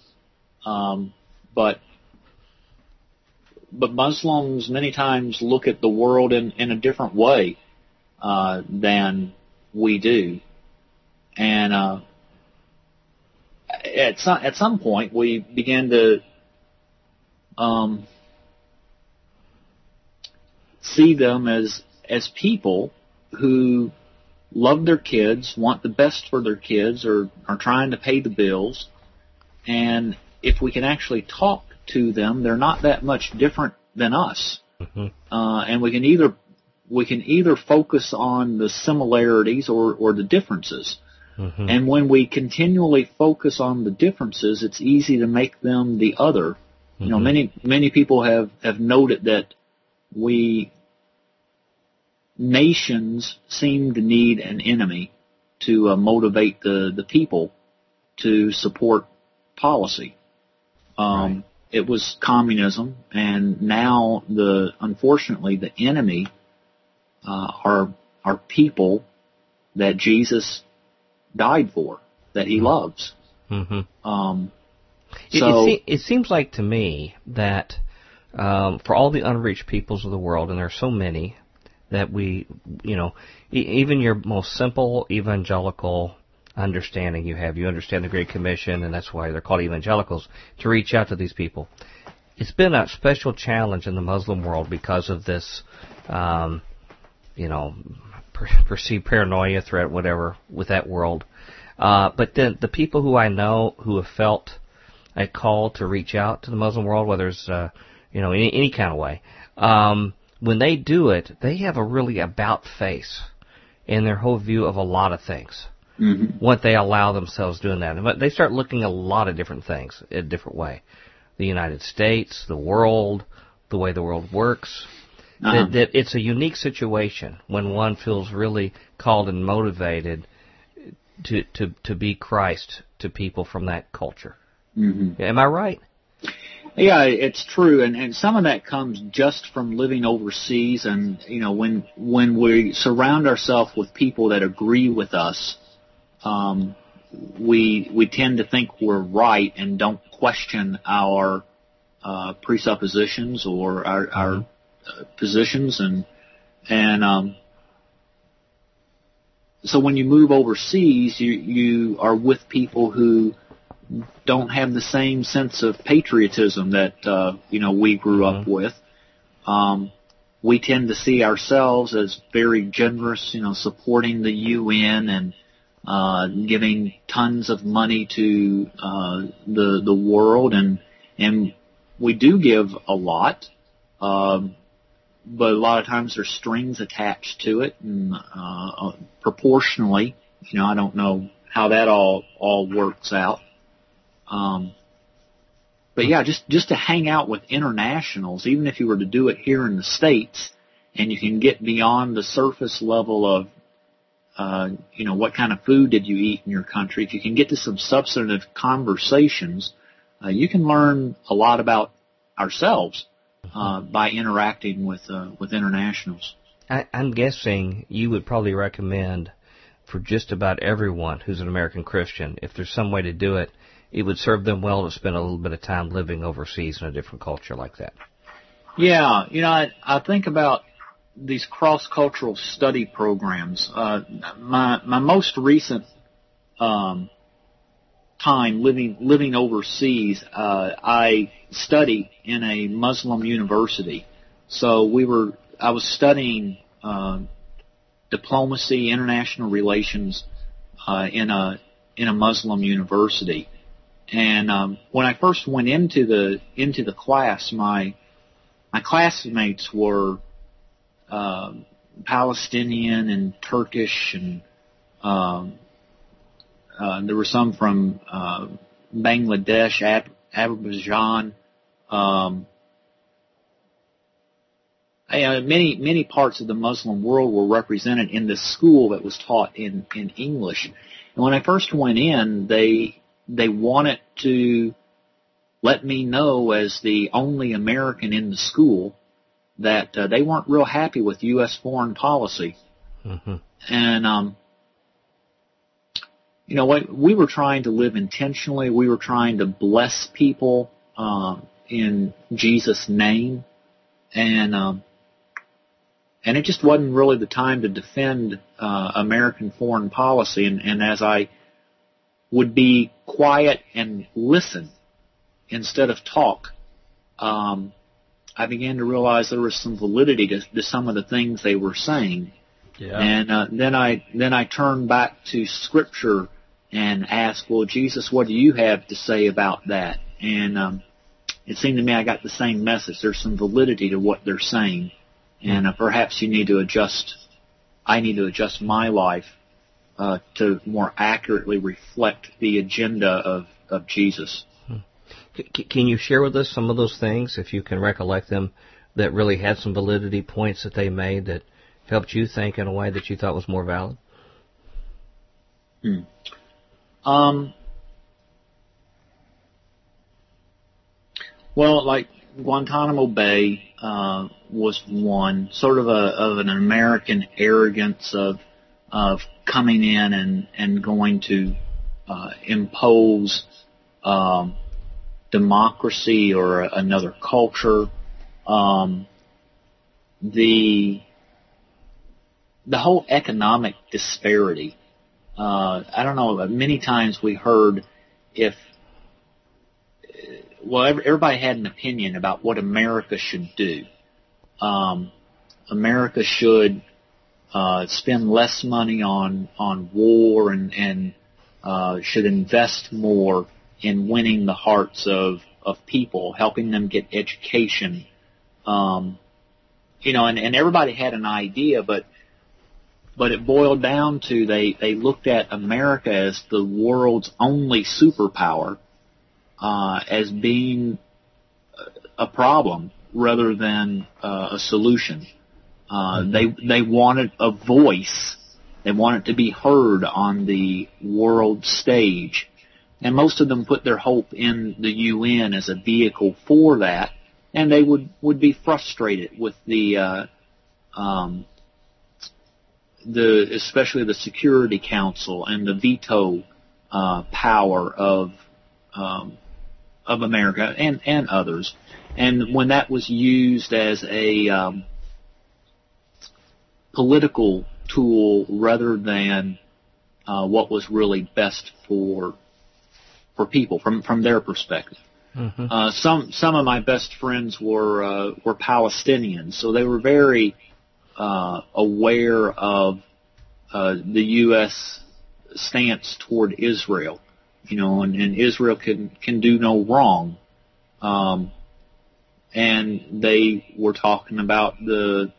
um, but but Muslims many times look at the world in, in a different way uh, than we do. And uh, at some at some point, we began to um, see them as as people who love their kids, want the best for their kids, or are trying to pay the bills. And if we can actually talk to them, they're not that much different than us. Mm-hmm. Uh, and we can either we can either focus on the similarities or, or the differences. Mm-hmm. And when we continually focus on the differences, it's easy to make them the other. Mm-hmm. You know, mm-hmm. many many people have have noted that we nations seem to need an enemy to uh, motivate the, the people to support policy. Um, right. It was communism, and now the unfortunately the enemy uh, are are people that Jesus died for, that He mm-hmm. loves. Mm-hmm. Um, so it, it, it, seems like to me that um, for all the unreached peoples of the world, and there are so many, that we, you know, e- even your most simple evangelical understanding you have, you understand the Great Commission, and that's why they're called evangelicals, to reach out to these people. It's been a special challenge in the Muslim world because of this, um, you know, per- [laughs] perceived paranoia threat, whatever, with that world. Uh, but then the people who I know who have felt a call to reach out to the Muslim world, whether it's, uh, you know, any, any kind of way, um, when they do it, they have a really about face in their whole view of a lot of things. Mm-hmm. What they allow themselves doing that, but they start looking at a lot of different things in a different way. The United States, the world, the way the world works. Uh-huh. That, that it's a unique situation when one feels really called and motivated to to to be Christ to people from that culture. Mm-hmm. Am I right? Yeah, it's true, and and some of that comes just from living overseas, and you know when when we surround ourselves with people that agree with us, um, we we tend to think we're right and don't question our uh, presuppositions or our, mm-hmm. our uh, positions, and and um, so when you move overseas, you you are with people who don't have the same sense of patriotism that uh, you know we grew mm-hmm. up with. Um, we tend to see ourselves as very generous, you know, supporting the UN and uh, giving tons of money to uh, the the world, and and we do give a lot, um, but a lot of times there's strings attached to it, and uh, uh proportionally, you know, I don't know how that all all works out. Um, but yeah, just just to hang out with internationals, even if you were to do it here in the states, and you can get beyond the surface level of, uh, you know, what kind of food did you eat in your country. If you can get to some substantive conversations, uh, you can learn a lot about ourselves uh, by interacting with uh, with internationals. I, I'm guessing you would probably recommend for just about everyone who's an American Christian, if there's some way to do it, it would serve them well to spend a little bit of time living overseas in a different culture like that. Yeah, you know, I, I think about these cross-cultural study programs. Uh, my my most recent um, time living living overseas, uh, I studied in a Muslim university. So we were I was studying uh, diplomacy, international relations uh, in a in a Muslim university. And um, when I first went into the into the class, my my classmates were uh, Palestinian and Turkish, and um, uh, there were some from uh, Bangladesh, Ab- Azerbaijan. Um, uh, many many parts of the Muslim world were represented in this school that was taught in in English. And when I first went in, they they wanted to let me know as the only American in the school that uh, they weren't real happy with U.S. foreign policy. Mm-hmm. And, um, you know what, we were trying to live intentionally. We were trying to bless people, um, in Jesus' name. And, um, and it just wasn't really the time to defend, uh, American foreign policy. And, and as I, would be quiet and listen instead of talk, um, I began to realize there was some validity to, to some of the things they were saying. Yeah. And uh, then I then I turned back to Scripture and asked, "Well, Jesus, what do you have to say about that?" And um, it seemed to me I got the same message. There's some validity to what they're saying, and uh, perhaps you need to adjust. I need to adjust my life uh, to more accurately reflect the agenda of of Jesus. Can you share with us some of those things, if you can recollect them, that really had some validity points that they made that helped you think in a way that you thought was more valid? Hmm. Um, well, like Guantanamo Bay uh, was one sort of a of an American arrogance of of coming in and and going to uh, impose um, democracy or another culture. Um, the the whole economic disparity. Uh, I don't know. Many times we heard if well, everybody had an opinion about what America should do. Um, America should uh, spend less money on on war and and uh, should invest more in winning the hearts of of people, helping them get education. Um, you know, and, and everybody had an idea, but but it boiled down to they they looked at America as the world's only superpower, uh, as being a problem rather than uh, a solution. Uh, mm-hmm. they they wanted a voice. They wanted to be heard on the world stage and most of them put their hope in the UN as a vehicle for that, and they would would be frustrated with the uh, um, the especially the Security Council and the veto uh, power of um, of America and and others, and when that was used as a um, political tool rather than uh, what was really best for for people from from their perspective. Mm-hmm. Uh, some some of my best friends were uh, were Palestinians, so they were very uh, aware of uh, the U.S. stance toward Israel. You know, and, and Israel can can do no wrong. Um, and they were talking about the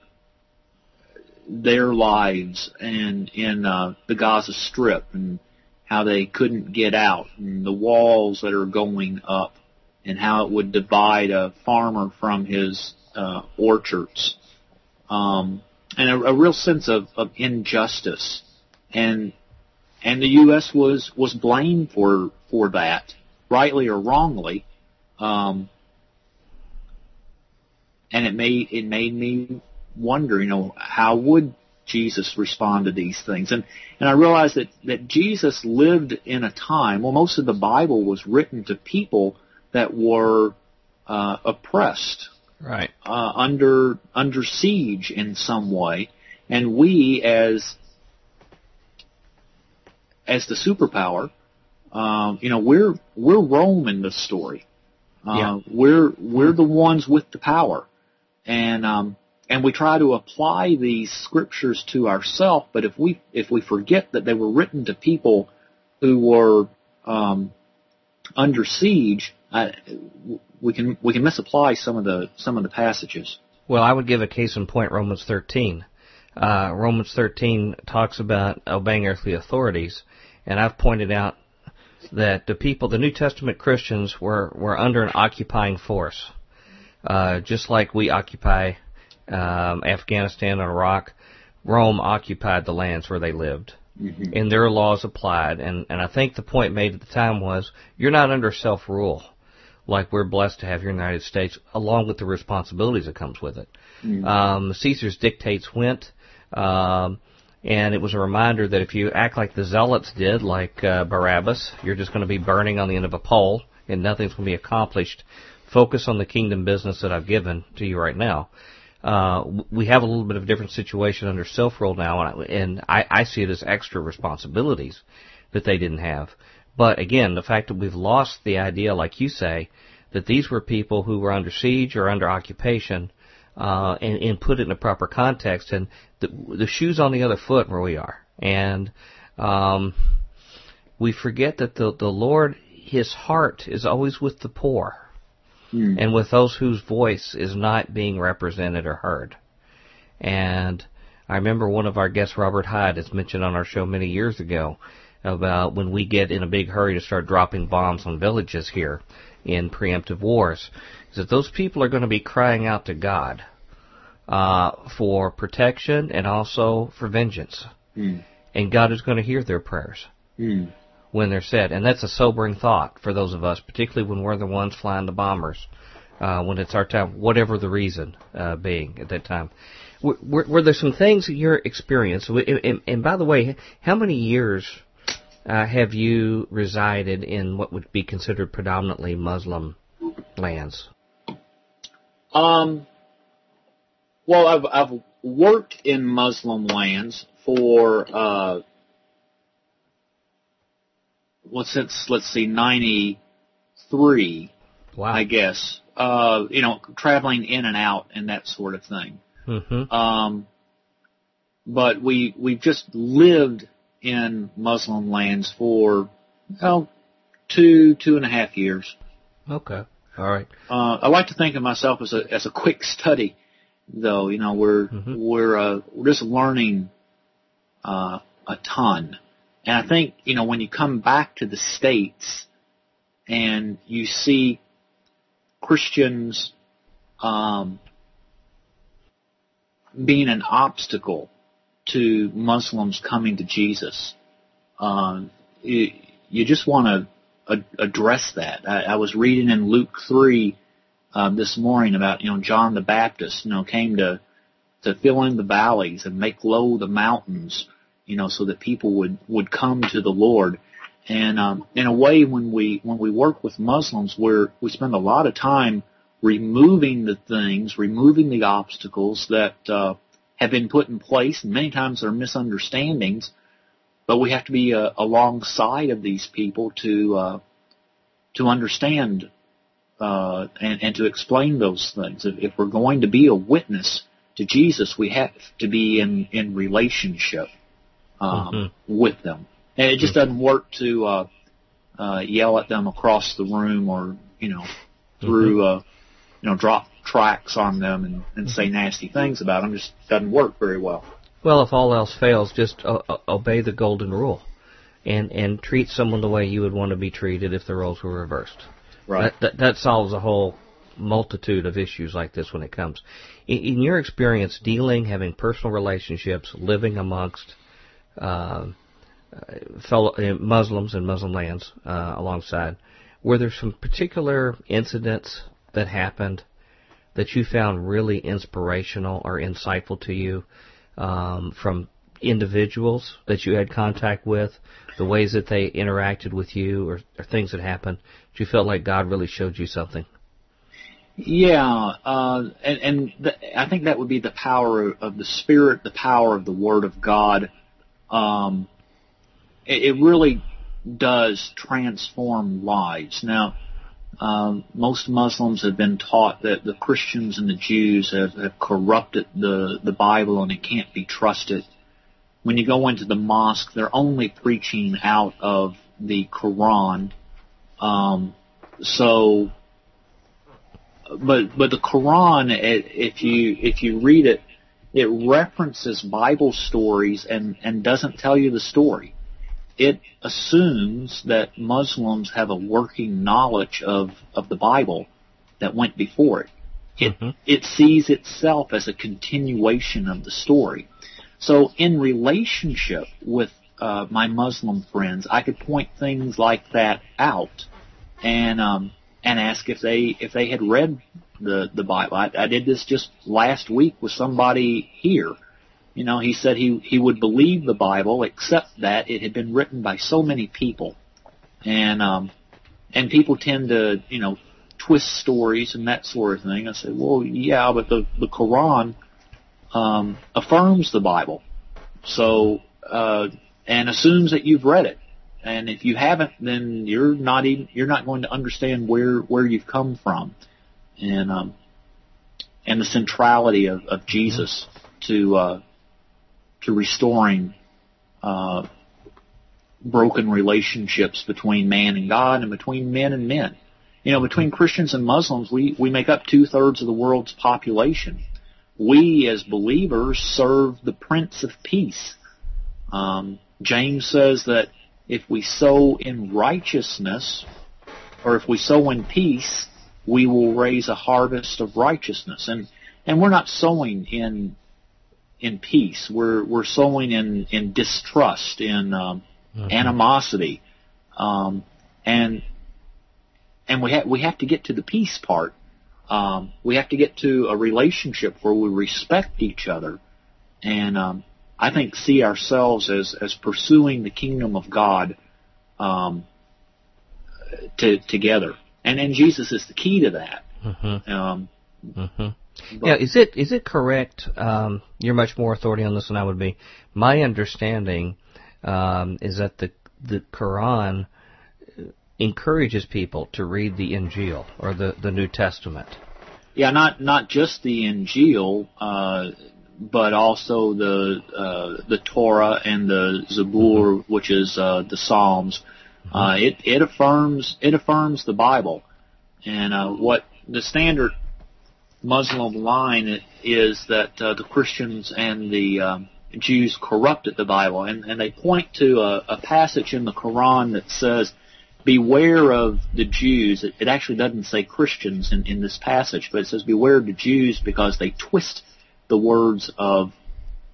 their lives and in uh, the Gaza Strip and how they couldn't get out and the walls that are going up and how it would divide a farmer from his uh, orchards. Um, and a, a real sense of, of injustice. And and the U.S. was was blamed for for that, rightly or wrongly. Um, and it made it made me wonder, you know, how would Jesus respond to these things. And, and I realized that, that Jesus lived in a time, well, most of the Bible was written to people that were uh, oppressed, right, uh, under under siege in some way, and we as as the superpower, um, you know, we're we're Rome in this story. Uh, yeah. We're we're the ones with the power, and um, and we try to apply these scriptures to ourselves. But if we if we forget that they were written to people who were um, under siege, uh, we can we can misapply some of the some of the passages. Well, I would give a case in point Romans 13. Uh, Romans 13 talks about obeying earthly authorities, and I've pointed out that the people, the New Testament Christians, were were under an occupying force, uh, just like we occupy um, Afghanistan and Iraq, Rome occupied the lands where they lived. Mm-hmm. And their laws applied. And, and I think the point made at the time was you're not under self rule like we're blessed to have here in the United States, along with the responsibilities that comes with it. Mm-hmm. Um, Caesar's dictates went, um, and it was a reminder that if you act like the zealots did, like uh, Barabbas, you're just going to be burning on the end of a pole, and nothing's going to be accomplished. Focus on the kingdom business that I've given to you right now uh, we have a little bit of a different situation under self-rule now, and, I, and I, I see it as extra responsibilities that they didn't have. But again, the fact that we've lost the idea, like you say, that these were people who were under siege or under occupation, uh, and, and put it in a proper context. And the, the shoe's on the other foot where we are, and um, we forget that the the Lord, His heart is always with the poor, mm. and with those whose voice is not being represented or heard. And I remember one of our guests, Robert Hyde, has mentioned on our show many years ago about when we get in a big hurry to start dropping bombs on villages here in preemptive wars, is that those people are going to be crying out to God uh, for protection and also for vengeance. Mm. And God is going to hear their prayers mm. when they're said. And that's a sobering thought for those of us, particularly when we're the ones flying the bombers, uh, when it's our time, whatever the reason uh, being at that time. Were, were, there some things in your experience? And, and by the way, how many years uh, have you resided in what would be considered predominantly Muslim lands? Um, well, I've, I've worked in Muslim lands for, uh, well, since, let's see, 93, wow. I guess. Uh, you know, traveling in and out and that sort of thing. Mm-hmm. Um, but we, we've just lived in Muslim lands for, well, two, two and a half years. Okay. All right. Uh, I like to think of myself as a, as a quick study, though. You know, we're, mm-hmm. we're, uh, we're just learning, uh, a ton. And I think, you know, when you come back to the States and you see Christians, um, being an obstacle to Muslims coming to Jesus. Um, you, you just want to ad- address that. I, I was reading in Luke three um, this morning about you know John the Baptist. You know came to to fill in the valleys and make low the mountains. You know so that people would would come to the Lord. And um, in a way, when we when we work with Muslims, we're we spend a lot of time removing the things, removing the obstacles that uh, have been put in place, and many times there are misunderstandings. But we have to be uh, alongside of these people to uh, to understand uh, and, and to explain those things. If, if we're going to be a witness to Jesus, we have to be in in relationship um, mm-hmm. with them, and it just doesn't work to uh, uh, yell at them across the room or you know through mm-hmm. uh, you know drop tracts on them and, and say nasty things about them just doesn't work very well. Well, if all else fails, just uh, uh, obey the golden rule, and and treat someone the way you would want to be treated if the roles were reversed. Right. That that, that solves a whole multitude of issues like this when it comes. In, in your experience, dealing, having personal relationships, living amongst uh, fellow uh, Muslims and Muslim lands uh, alongside, were there some particular incidents that happened that you found really inspirational or insightful to you um, from individuals that you had contact with, the ways that they interacted with you, or, or things that happened? Did you feel like God really showed you something? Yeah, uh, and, and the, I think that would be the power of the Spirit, the power of the Word of God. Um, it, it really does transform lives. Now, um, most Muslims have been taught that the Christians and the Jews have, have corrupted the, the Bible and it can't be trusted. When you go into the mosque, they're only preaching out of the Quran. Um, so, but but the Quran, if you if you read it, it references Bible stories and and doesn't tell you the story it assumes that Muslims have a working knowledge of, of the Bible that went before it. It, mm-hmm. it sees itself as a continuation of the story. So in relationship with uh, my Muslim friends, I could point things like that out and um, and ask if they if they had read the the Bible. I, I did this just last week with somebody here you know, he said he, he would believe the Bible except that it had been written by so many people. And, um, and people tend to, you know, twist stories and that sort of thing. I said, well, yeah, but the, the Quran, um, affirms the Bible. So, uh, and assumes that you've read it. and if you haven't, then you're not even you're not going to understand where where you've come from, and um, and the centrality of, of Jesus to uh, to restoring uh, broken relationships between man and God and between men and men. You know, between Christians and Muslims, we, we make up two thirds of the world's population. We as believers serve the Prince of Peace. Um, James says that if we sow in righteousness, or if we sow in peace, we will raise a harvest of righteousness. And and we're not sowing in in peace. We're we're sowing in in distrust, in um, mm-hmm. animosity, um, and and we have we have to get to the peace part. Um, we have to get to a relationship where we respect each other, and um, I think see ourselves as as pursuing the kingdom of God um, to, together. And and Jesus is the key to that. Mm-hmm. Um, mm-hmm. Yeah, is it is it correct? Um, you're much more authority on this than I would be. My understanding um, is that the the Quran encourages people to read the Injil or the the New Testament. Yeah, not not just the Injil, uh, but also the uh, the Torah and the Zabur, mm-hmm. which is uh, the Psalms. Mm-hmm. Uh, it it affirms it affirms the Bible, and uh, what the standard Muslim line is that uh, the Christians and the um, Jews corrupted the Bible, and, and they point to a, a passage in the Quran that says, "Beware of the Jews." It, it actually doesn't say Christians in, in this passage, but it says, "Beware of the Jews because they twist the words of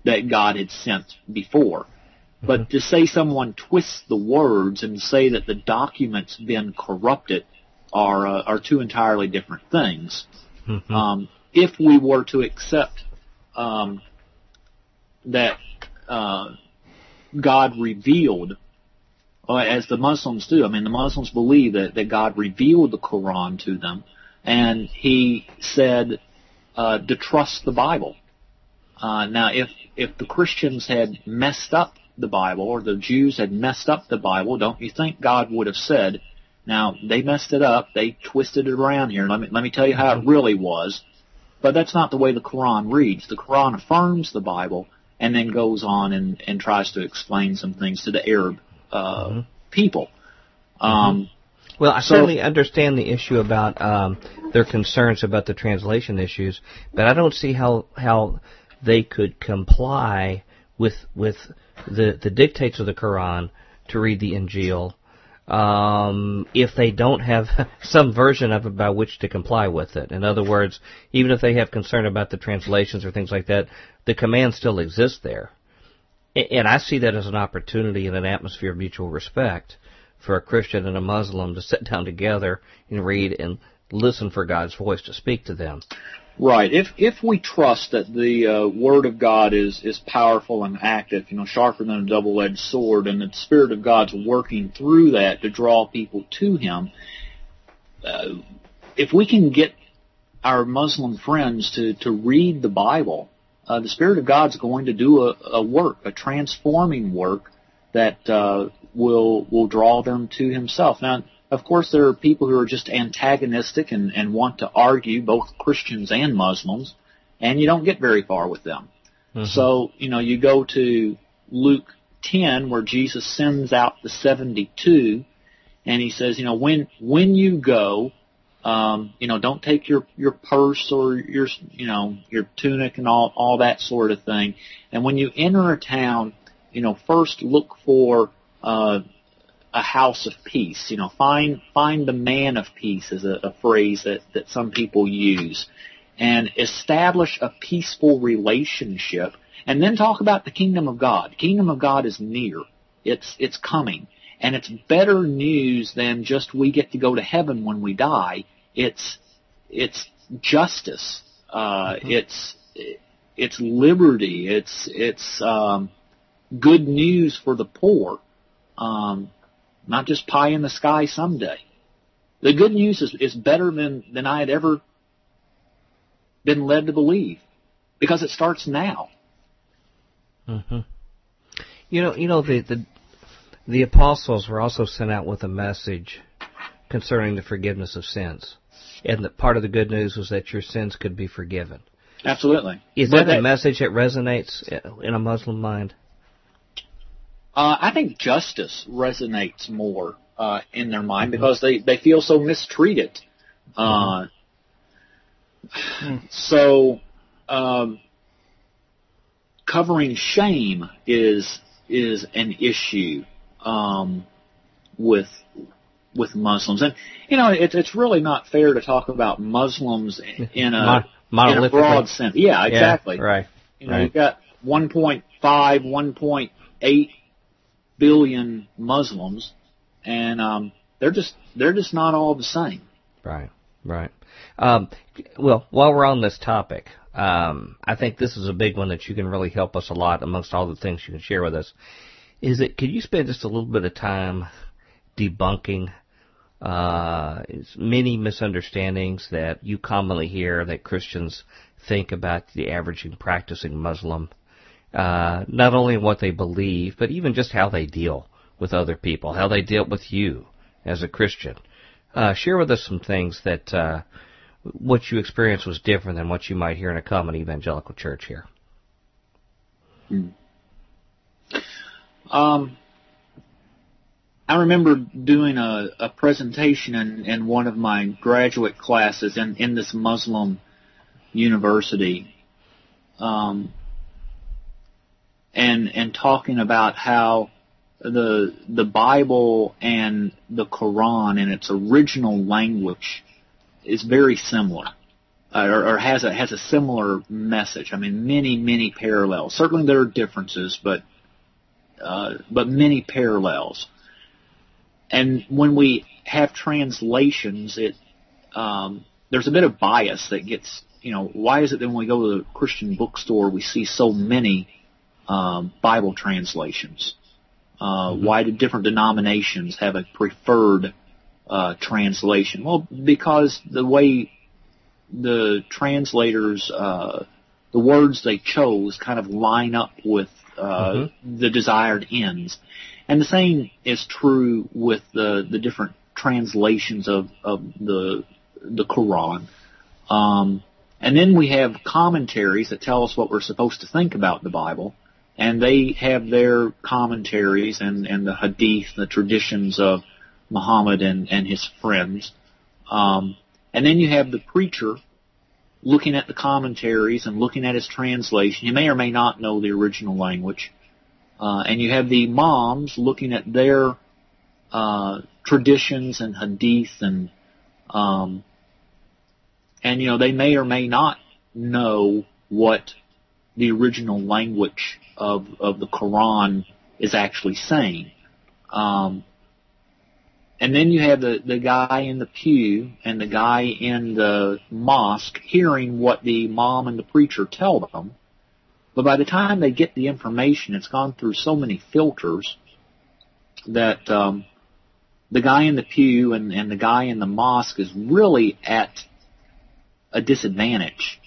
that God had sent before." Mm-hmm. But to say someone twists the words and say that the document's been corrupted are uh, are two entirely different things. Mm-hmm. Um, if we were to accept um, that uh, God revealed, uh, as the Muslims do, I mean, the Muslims believe that, that God revealed the Quran to them, and He said uh, to trust the Bible. Uh, now, if if the Christians had messed up the Bible, or the Jews had messed up the Bible, don't you think God would have said, now they messed it up. They twisted it around here. Let me let me tell you how it really was. But that's not the way the Quran reads. The Quran affirms the Bible and then goes on and, and tries to explain some things to the Arab uh, mm-hmm. people. Um, mm-hmm. Well, I so, certainly understand the issue about um, their concerns about the translation issues, but I don't see how how they could comply with with the the dictates of the Quran to read the Injil um, if they don't have [laughs] some version of it by which to comply with it. In other words, even if they have concern about the translations or things like that, the command still exists there. And I see that as an opportunity in an atmosphere of mutual respect for a Christian and a Muslim to sit [laughs] down together and read and listen for God's voice to speak to them. Right. If if we trust that the uh, Word of God is is powerful and active, you know, sharper than a double-edged sword, and the Spirit of God's working through that to draw people to Him, uh, if we can get our Muslim friends to to read the Bible, uh, the Spirit of God's going to do a, a work, a transforming work that uh, will will draw them to Himself. Now of course, there are people who are just antagonistic and, and want to argue, both Christians and Muslims, and you don't get very far with them. Mm-hmm. So, you know, you go to Luke 10 where Jesus sends out the 72 and he says, you know, when, when you go, um, you know, don't take your, your purse or your, you know, your tunic and all, all that sort of thing. And when you enter a town, you know, first look for, uh, a house of peace. You know, find find the man of peace is a, a phrase that that some people use, and establish a peaceful relationship, and then talk about the kingdom of God. The kingdom of God is near. It's it's coming, and it's better news than just we get to go to heaven when we die. It's it's justice. Uh, mm-hmm. It's it's liberty. It's it's um, good news for the poor. Um, not just pie in the sky someday. The good news is, is better than, than I had ever been led to believe because it starts now. Mm-hmm. You know, you know the the The apostles were also sent out with a message concerning the forgiveness of sins. And that part of the good news was that your sins could be forgiven. Absolutely. Is that, that a message that resonates in a Muslim mind? Uh, I think justice resonates more uh, in their mind because they, they feel so mistreated. Uh, mm-hmm. So um, covering shame is is an issue um, with with Muslims, and you know it, it's really not fair to talk about Muslims [laughs] in a, in a broad sense. Yeah, exactly. Yeah, right. You know, right. you've got 1.5, 1.8 billion Muslims, and um, they're just they're just not all the same. Right. Right. Um, well, while we're on this topic, um, I think this is a big one that you can really help us a lot amongst all the things you can share with us. Is it? Could you spend just a little bit of time debunking uh, many misunderstandings that you commonly hear that Christians think about the average and practicing Muslim, uh, not only what they believe, but even just how they deal with other people, how they deal with you as a Christian. Uh, share with us some things that uh, what you experienced was different than what you might hear in a common evangelical church here. Hmm. Um, I remember doing a, a presentation in, in one of my graduate classes in, in this Muslim university, um, and and talking about how the the Bible and the Quran in its original language is very similar, uh, or, or has a has a similar message. I mean, many many parallels. Certainly there are differences, but uh, but many parallels. And when we have translations, it um, there's a bit of bias that gets you know why is it that when we go to the Christian bookstore we see so many um, Bible translations? Uh, mm-hmm. Why do different denominations have a preferred uh, translation? Well, because the way the translators, uh, the words they chose kind of line up with uh, mm-hmm. the desired ends. And the same is true with the, the different translations of, of the, the Quran. Um, and then we have commentaries that tell us what we're supposed to think about the Bible and they have their commentaries and, and the hadith, the traditions of Muhammad and, and his friends. Um, and then you have the preacher looking at the commentaries and looking at his translation. He may or may not know the original language. Uh, and you have the imams looking at their uh, traditions and hadith and um, and you know they may or may not know what the original language of of the Quran is actually saying. Um, and then you have the, the guy in the pew and the guy in the mosque hearing what the imam and the preacher tell them. But by the time they get the information, it's gone through so many filters that um, the guy in the pew and, and the guy in the mosque is really at a disadvantage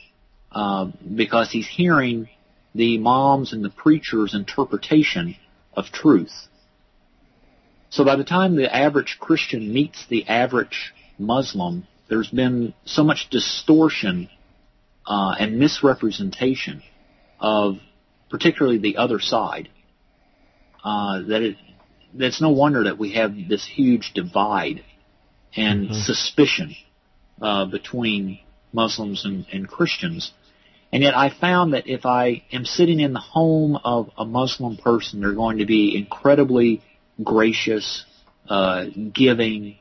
uh, because he's hearing the imam's and the preacher's interpretation of truth. So by the time the average Christian meets the average Muslim, there's been so much distortion uh, and misrepresentation of particularly the other side uh, that it that's no wonder that we have this huge divide and mm-hmm. suspicion uh, between Muslims and, and Christians. And yet I found that if I am sitting in the home of a Muslim person, they're going to be incredibly gracious, uh, giving.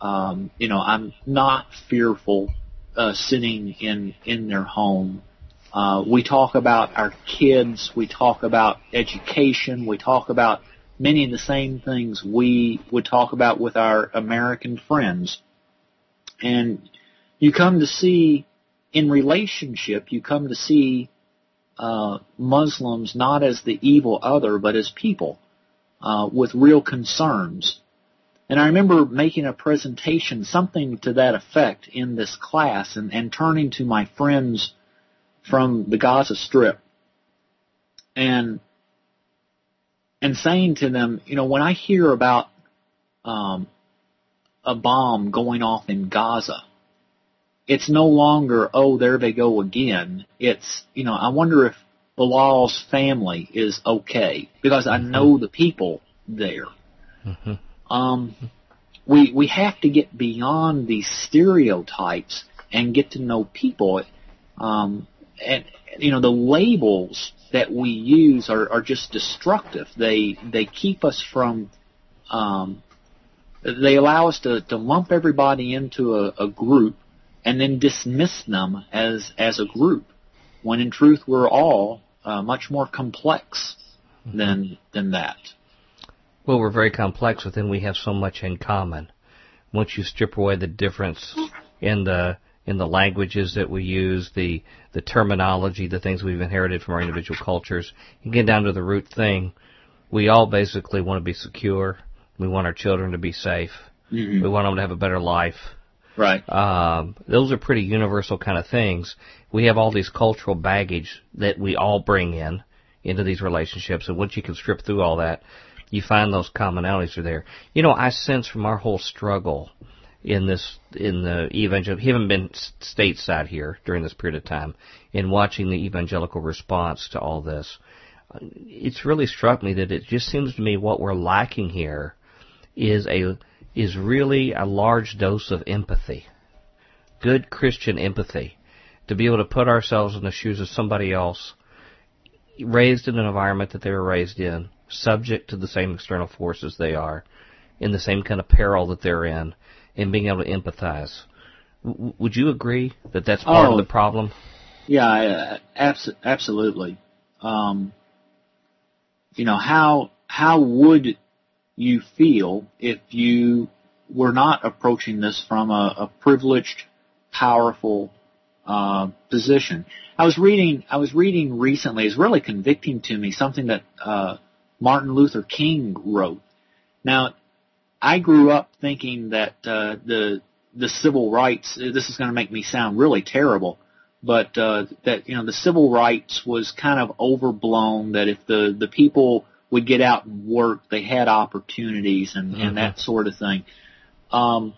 Um, you know, I'm not fearful uh, sitting in in their home. Uh, we talk about our kids. We talk about education. We talk about many of the same things we would talk about with our American friends. And you come to see in relationship, you come to see uh, Muslims not as the evil other, but as people uh, with real concerns. And I remember making a presentation, something to that effect, in this class, and, and turning to my friends from the Gaza Strip, and and saying to them, you know, when I hear about um, a bomb going off in Gaza, it's no longer, oh, there they go again. It's, you know, I wonder if Bilal's family is okay because I know mm-hmm. the people there. Mm-hmm. Um, we we have to get beyond these stereotypes and get to know people. Um, and you know the labels that we use are, are just destructive. They they keep us from um, they allow us to, to lump everybody into a, a group and then dismiss them as as a group, when in truth we're all uh, much more complex mm-hmm. than than that. Well, we're very complex, but then we have so much in common. Once you strip away the difference in the in the languages that we use, the the terminology, the things we've inherited from our individual cultures, and get down to the root thing. We all basically want to be secure. We want our children to be safe. Mm-hmm. We want them to have a better life. Right. Um, those are pretty universal kind of things. We have all these cultural baggage that we all bring in into these relationships, and once you can strip through all that, you find those commonalities are there. You know, I sense from our whole struggle in this in the evangelical haven't been stateside here during this period of time in watching the evangelical response to all this it's really struck me that it just seems to me what we're lacking here is a is really a large dose of empathy good christian empathy to be able to put ourselves in the shoes of somebody else raised in an environment that they were raised in subject to the same external forces they are in the same kind of peril that they're in and being able to empathize. W- would you agree that that's part oh, of the problem? Yeah, abs- absolutely. Um, you know how how would you feel if you were not approaching this from a, a privileged, powerful uh, position? I was reading I was reading recently. It's really convicting to me something that uh, Martin Luther King wrote. Now I grew up thinking that uh, the the civil rights. This is going to make me sound really terrible, but uh, that you know the civil rights was kind of overblown. That if the the people would get out and work, they had opportunities and mm-hmm. and that sort of thing. Um,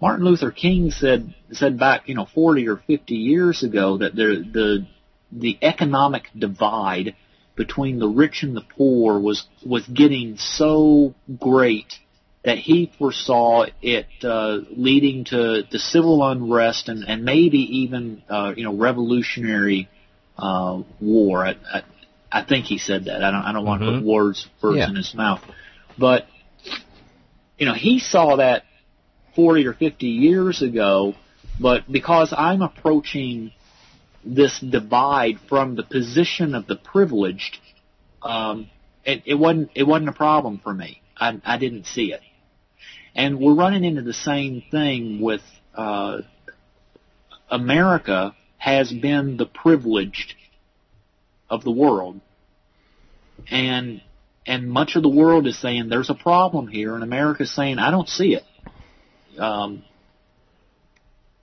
Martin Luther King said said back you know 40 or 50 years ago that the the the economic divide between the rich and the poor was was getting so great that he foresaw it uh, leading to, the civil unrest and, and maybe even uh, you know revolutionary uh, war. I, I, I think he said that. I don't I don't want mm-hmm. to put words first yeah. in his mouth, but you know he saw that 40 or 50 years ago. But because I'm approaching this divide from the position of the privileged, um, it, it wasn't it wasn't a problem for me. I, I didn't see it. And we're running into the same thing with uh, America has been the privileged of the world, and and much of the world is saying there's a problem here, and America is saying I don't see it. Um,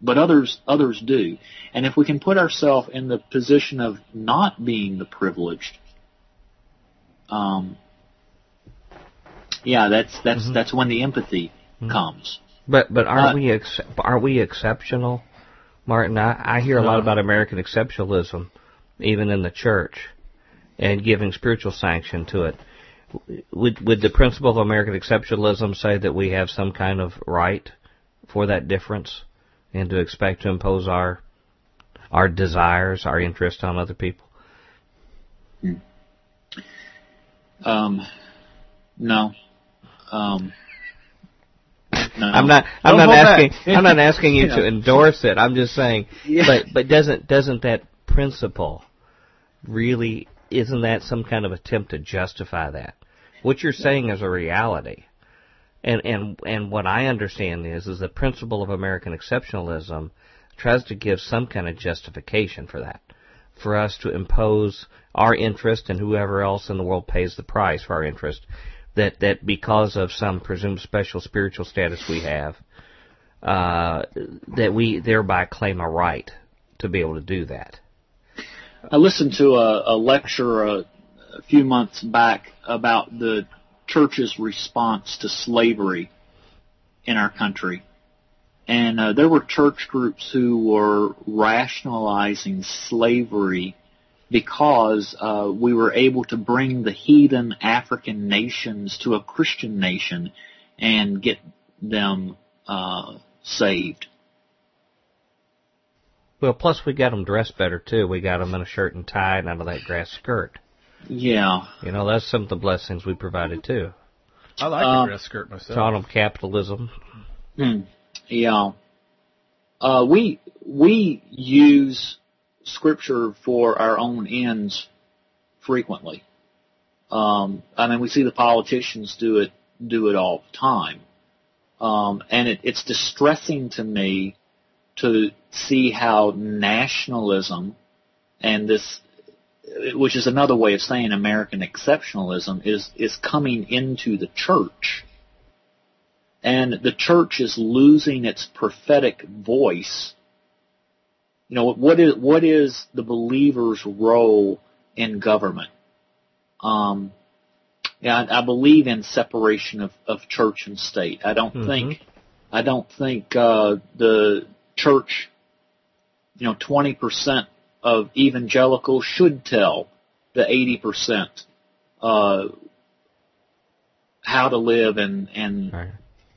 but others others do. And if we can put ourselves in the position of not being the privileged, um, yeah, that's that's mm-hmm. that's when the empathy mm-hmm. comes. But but aren't uh, we ex- aren't we exceptional, Martin? I, I hear a lot about American exceptionalism, even in the church, and giving spiritual sanction to it. Would would the principle of American exceptionalism say that we have some kind of right for that difference, and to expect to impose our our desires, our interests on other people? Um, no. Um, no. I'm not. I'm Don't not asking. I'm not [laughs] asking you to endorse it. I'm just saying. Yeah. But but doesn't doesn't that principle really isn't that some kind of attempt to justify that? What you're saying is a reality. And and and what I understand is is the principle of American exceptionalism tries to give some kind of justification for that. For us to impose our interest and whoever else in the world pays the price for our interest that that because of some presumed special spiritual status we have, uh, that we thereby claim a right to be able to do that. I listened to a, a lecture uh, a few months back about the church's response to slavery in our country. And uh, there were church groups who were rationalizing slavery because uh, we were able to bring the heathen African nations to a Christian nation and get them uh, saved. Well, plus we got them dressed better too. We got them in a shirt and tie and out of that grass skirt. Yeah. You know, that's some of the blessings we provided too. I like um, the dress skirt myself. Taught them capitalism. Hmm. Yeah. Uh, we we use scripture for our own ends frequently. Um, I mean, we see the politicians do it do it all the time, um, and it, it's distressing to me to see how nationalism and this, which is another way of saying American exceptionalism, is is coming into the church, and the church is losing its prophetic voice you know, what is what is the believer's role in government? Um, yeah, I, I believe in separation of, of church and state. I don't mm-hmm. think I don't think uh, the church, you know, twenty percent of evangelicals should tell the eighty percent uh, how to live and and right.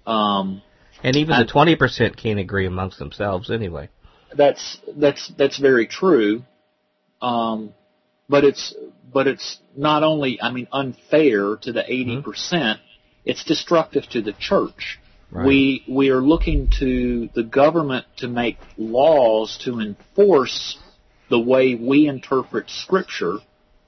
um, and even the twenty percent can't agree amongst themselves anyway that's that's that's very true. Um, but it's but it's not only I mean unfair to the 80 mm-hmm. percent. It's destructive to the church. Right. We we are looking to the government to make laws to enforce the way we interpret Scripture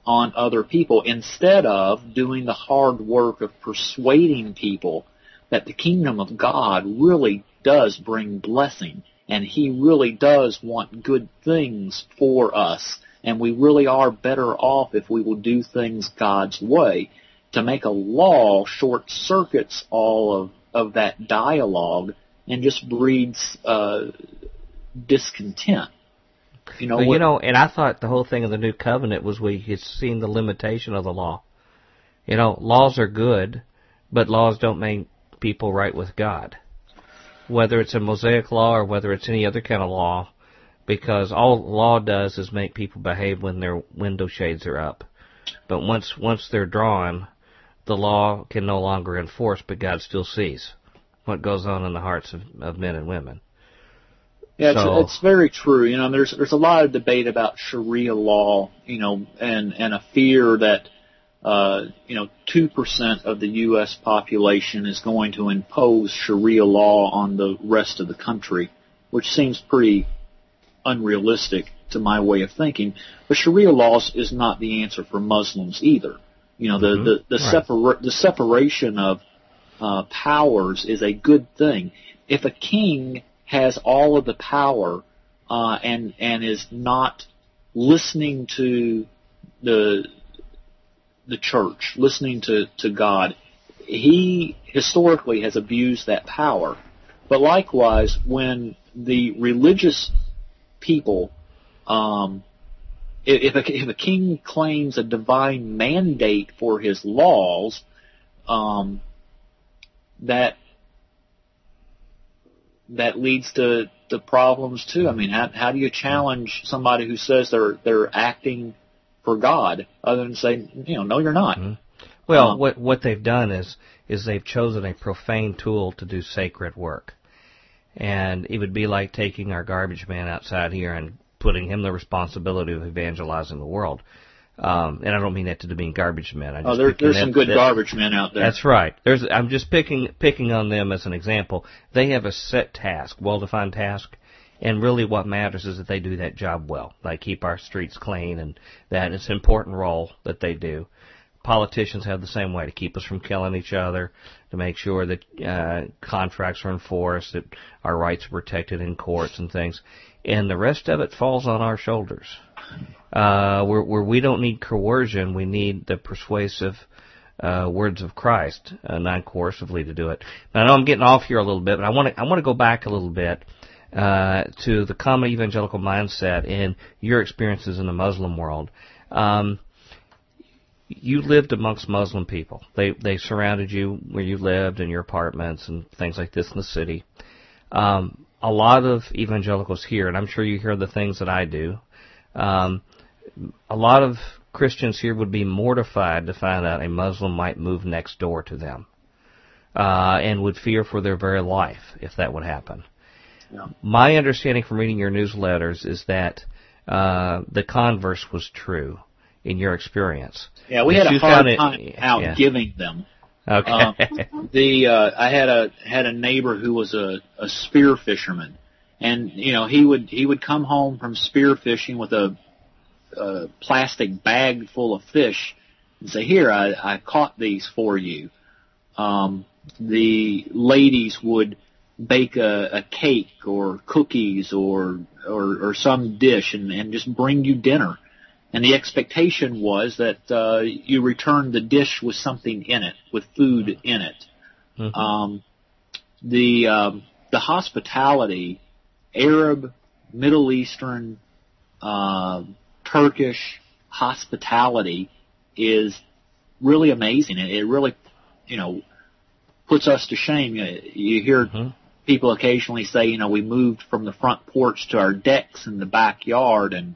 on other people instead of doing the hard work of persuading people that the kingdom of God really does bring blessing and He really does want good things for us, and we really are better off if we will do things God's way. To make a law short circuits all of, of that dialogue and just breeds uh, discontent. You know, well, you know, and I thought the whole thing of the new covenant was we had seen the limitation of the law. You know, laws are good, but laws don't make people right with God whether it's a Mosaic law or whether it's any other kind of law, because all law does is make people behave when their window shades are up. But once once they're drawn, the law can no longer enforce, but God still sees what goes on in the hearts of, of men and women. Yeah, so, it's, it's very true. You know, there's there's a lot of debate about Sharia law, you know, and and a fear that uh, you know, 2% of the U.S. population is going to impose Sharia law on the rest of the country, which seems pretty unrealistic to my way of thinking. But Sharia laws is not the answer for Muslims either. You know, the, mm-hmm. the, the, separa- the separation of uh, powers is a good thing. If a king has all of the power uh, and and is not listening to the the church, listening to, to God, he historically has abused that power. But likewise, when the religious people, um, if, a, if a king claims a divine mandate for his laws, um, that that leads to, to problems too. I mean, how, how do you challenge somebody who says they're they're acting for God, other than say, you know, no, you're not. Mm-hmm. Well, um, what what they've done is is they've chosen a profane tool to do sacred work, and it would be like taking our garbage man outside here and putting him the responsibility of evangelizing the world. Um, and I don't mean that to demean garbage men. I just oh, there, there's that, some good that, garbage men out there. That's right. There's. I'm just picking picking on them as an example. They have a set task, well-defined task, and really what matters is that they do that job well. They keep our streets clean and that is an important role that they do. Politicians have the same way to keep us from killing each other, to make sure that uh, contracts are enforced, that our rights are protected in courts and things. And the rest of it falls on our shoulders. Uh, where, where we don't need coercion, we need the persuasive uh, words of Christ, uh, non-coercively to do it. Now, I know I'm getting off here a little bit, but I want to I want to go back a little bit uh, to the common evangelical mindset and your experiences in the Muslim world. Um, you lived amongst Muslim people. They they surrounded you where you lived in your apartments and things like this in the city. Um, a lot of evangelicals here, and I'm sure you hear the things that I do. Um, a lot of Christians here would be mortified to find out a Muslim might move next door to them, uh, and would fear for their very life if that would happen. Yeah. My understanding from reading your newsletters is that uh, the converse was true in your experience. Yeah, we had a hard time it, out yeah. giving them. Okay. Um, [laughs] the uh, I had a had a neighbor who was a, a spear fisherman, and you know he would he would come home from spear fishing with a, a plastic bag full of fish and say, "Here, I, I caught these for you." Um, the ladies would bake a, a cake or cookies or or, or some dish and, and just bring you dinner and the expectation was that uh, you returned the dish with something in it, with food in it. Mm-hmm. Um, the um, the hospitality, Arab, Middle Eastern, uh, Turkish hospitality is really amazing. It, it really, you know, puts us to shame. You you hear mm-hmm. people occasionally say, you know, we moved from the front porch to our decks in the backyard, and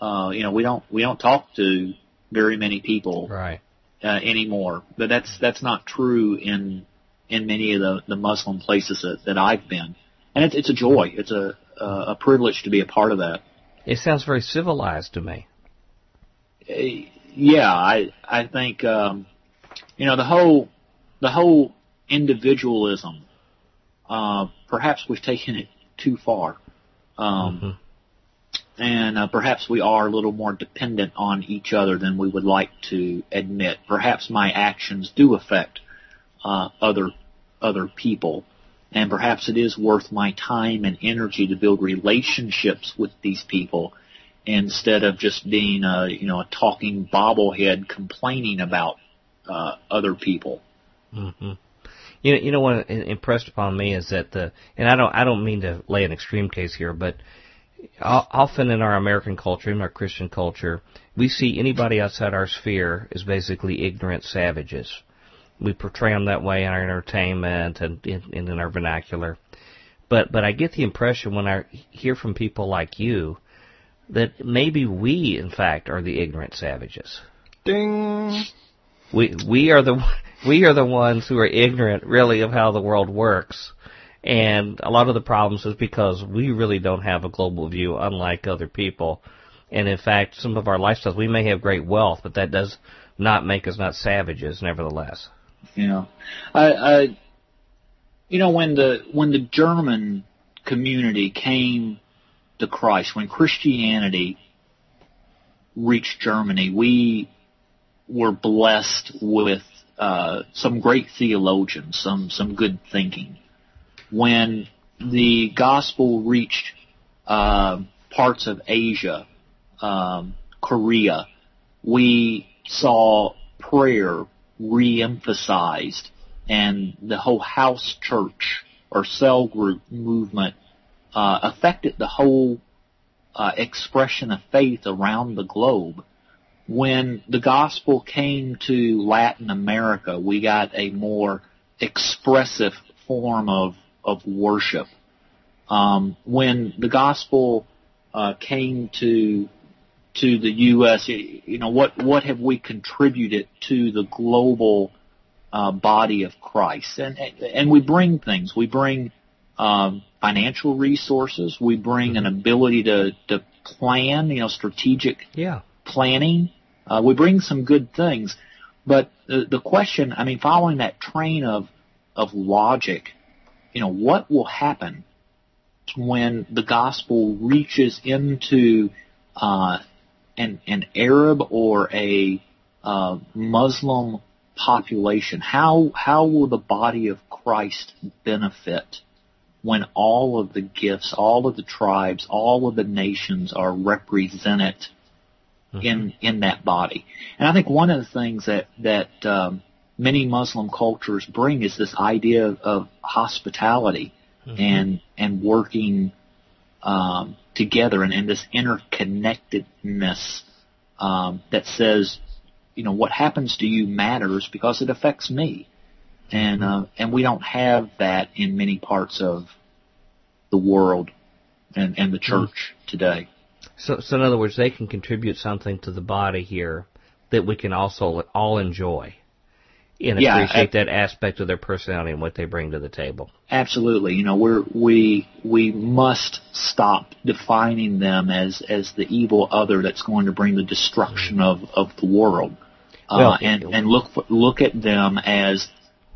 uh, you know, we don't we don't talk to very many people right. uh, anymore. But that's that's not true in in many of the the Muslim places that, that I've been, and it's it's a joy. It's a a privilege to be a part of that. It sounds very civilized to me. Uh, yeah, I I think um, you know the whole the whole individualism. Uh, perhaps we've taken it too far. Um, mm-hmm and uh, perhaps we are a little more dependent on each other than we would like to admit. Perhaps my actions do affect uh, other other people, and perhaps it is worth my time and energy to build relationships with these people instead of just being a you know a talking bobblehead complaining about uh, other people. Mm-hmm. You know, you know what impressed upon me is that the, and I don't, I don't mean to lay an extreme case here, but often in our American culture, in our Christian culture, we see anybody outside our sphere as basically ignorant savages. We portray them that way in our entertainment and in, and in our vernacular. But but I get the impression when I hear from people like you that maybe we, in fact, are the ignorant savages. Ding. We we are the we are the ones who are ignorant, really, of how the world works and a lot of the problems is because we really don't have a global view, unlike other people. And in fact, some of our lifestyles, we may have great wealth, but that does not make us not savages, nevertheless. Yeah, I, I, you know, when the when the German community came to Christ, when Christianity reached Germany, we were blessed with uh, some great theologians, some some good thinking when the gospel reached uh, parts of Asia, um, Korea, we saw prayer re-emphasized, and the whole house church or cell group movement uh, affected the whole uh, expression of faith around the globe. When the gospel came to Latin America, we got a more expressive form of of worship. Um, when the gospel uh, came to to the U.S., you know what what have we contributed to the global uh, body of Christ? And and we bring things. We bring um, financial resources. We bring an ability to to plan. You know, strategic yeah. planning. Uh, we bring some good things. But the, the question, I mean, following that train of of logic, you know, what will happen when the gospel reaches into uh, an, an Arab or a uh, Muslim population? How how will the body of Christ benefit when all of the gifts, all of the tribes, all of the nations are represented mm-hmm. in in that body? And I think one of the things that that um, many Muslim cultures bring is this idea of, of hospitality mm-hmm. and and working um, together and, and this interconnectedness um, that says you know what happens to you matters because it affects me, and uh, and we don't have that in many parts of the world and and the church mm. today. So, so in other words, they can contribute something to the body here that we can also all enjoy and yeah, appreciate that aspect of their personality and what they bring to the table. Absolutely. You know, we're, we, we must stop defining them as, as the evil other that's going to bring the destruction of, of the world. Uh, well, and, and look, for, look at them as,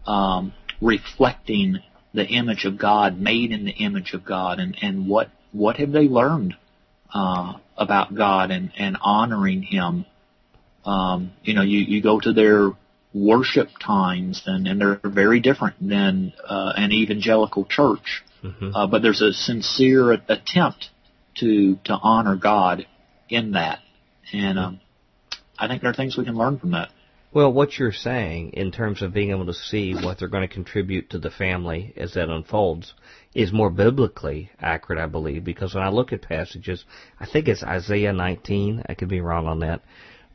um, reflecting the image of God, made in the image of God, and, and what, what have they learned, uh, about God and, and honoring Him? Um, you know, you, you go to their worship times, and, and they're very different than uh, an evangelical church. Mm-hmm. Uh, but there's a sincere attempt to to honor God in that, and um, I think there are things we can learn from that. Well, what you're saying in terms of being able to see what they're going to contribute to the family as that unfolds is more biblically accurate, I believe, because when I look at passages, I think it's Isaiah 19, I could be wrong on that,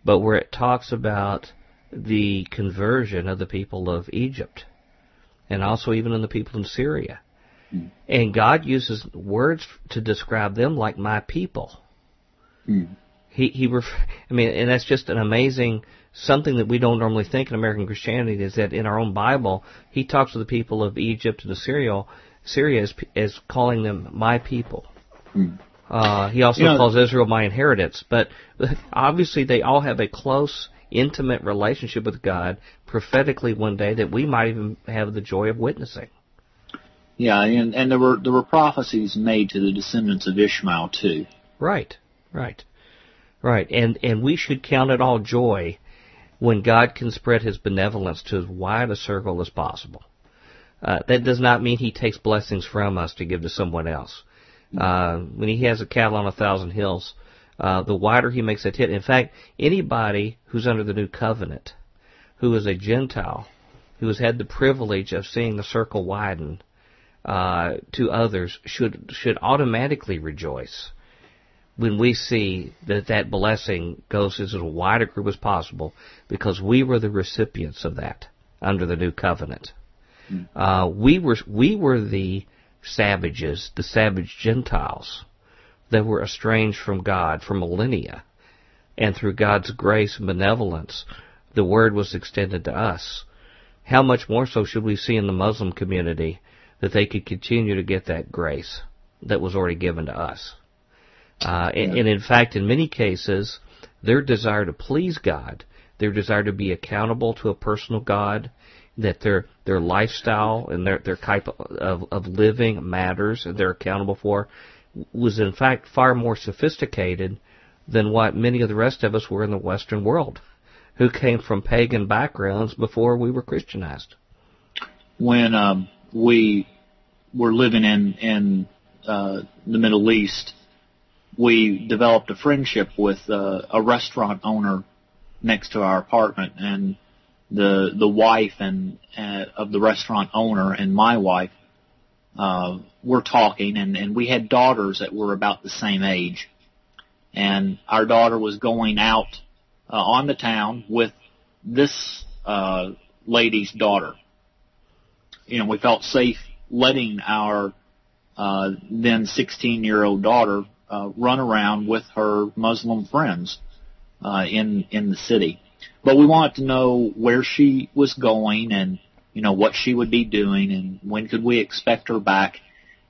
but where it talks about the conversion of the people of Egypt and also even in the people in Syria. Mm. And God uses words to describe them like my people. Mm. He he ref- I mean and that's just an amazing something that we don't normally think in American Christianity is that in our own Bible he talks to the people of Egypt and Syria Syria as, as calling them my people. Mm. Uh, he also you know, calls Israel my inheritance, but [laughs] obviously they all have a close intimate relationship with God prophetically one day that we might even have the joy of witnessing. Yeah, and, and there were there were prophecies made to the descendants of Ishmael too. Right, right, right, and and we should count it all joy when God can spread His benevolence to as wide a circle as possible. Uh, that does not mean He takes blessings from us to give to someone else. Uh, when He has a cattle on a thousand hills, uh, the wider he makes that hit. In fact, anybody who's under the new covenant, who is a Gentile, who has had the privilege of seeing the circle widen uh, to others, should should automatically rejoice when we see that that blessing goes to as wide a group as possible, because we were the recipients of that under the new covenant. Mm. Uh, we were we were the savages, the savage Gentiles that were estranged from God for millennia. And through God's grace and benevolence, the word was extended to us. How much more so should we see in the Muslim community that they could continue to get that grace that was already given to us? Uh, and, and in fact, in many cases, their desire to please God, their desire to be accountable to a personal God, that their their lifestyle and their their type of, of living matters and they're accountable for was in fact far more sophisticated than what many of the rest of us were in the Western world, who came from pagan backgrounds before we were Christianized. When um, we were living in in uh, the Middle East, we developed a friendship with uh, a restaurant owner next to our apartment, and the the wife and uh, of the restaurant owner and my wife uh, were talking, and, and we had daughters that were about the same age. And our daughter was going out uh, on the town with this uh, lady's daughter. You know, we felt safe letting our uh, then 16 year old daughter uh, run around with her Muslim friends uh, in in the city. But we wanted to know where she was going and you know, what she would be doing and when could we expect her back.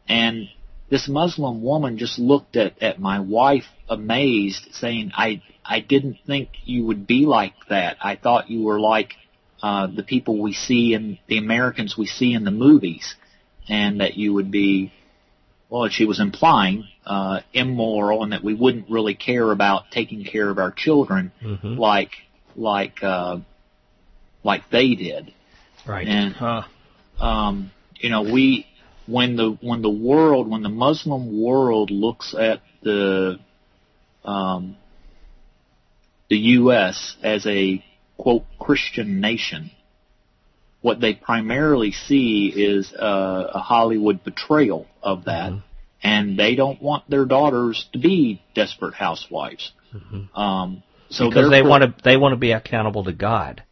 And this Muslim woman just looked at, at my wife amazed, saying, I, I didn't think you would be like that. I thought you were like, uh, the people we see and the Americans we see in the movies and that you would be, well, she was implying, uh, immoral and that we wouldn't really care about taking care of our children mm-hmm. like, like, uh, like they did. Right. And huh. um, you know, we when the when the world when the Muslim world looks at the um, the U.S. as a quote Christian nation, what they primarily see is a, a Hollywood portrayal of that, mm-hmm. and they don't want their daughters to be desperate housewives. Mm-hmm. Um, So because they want to they want to be accountable to God,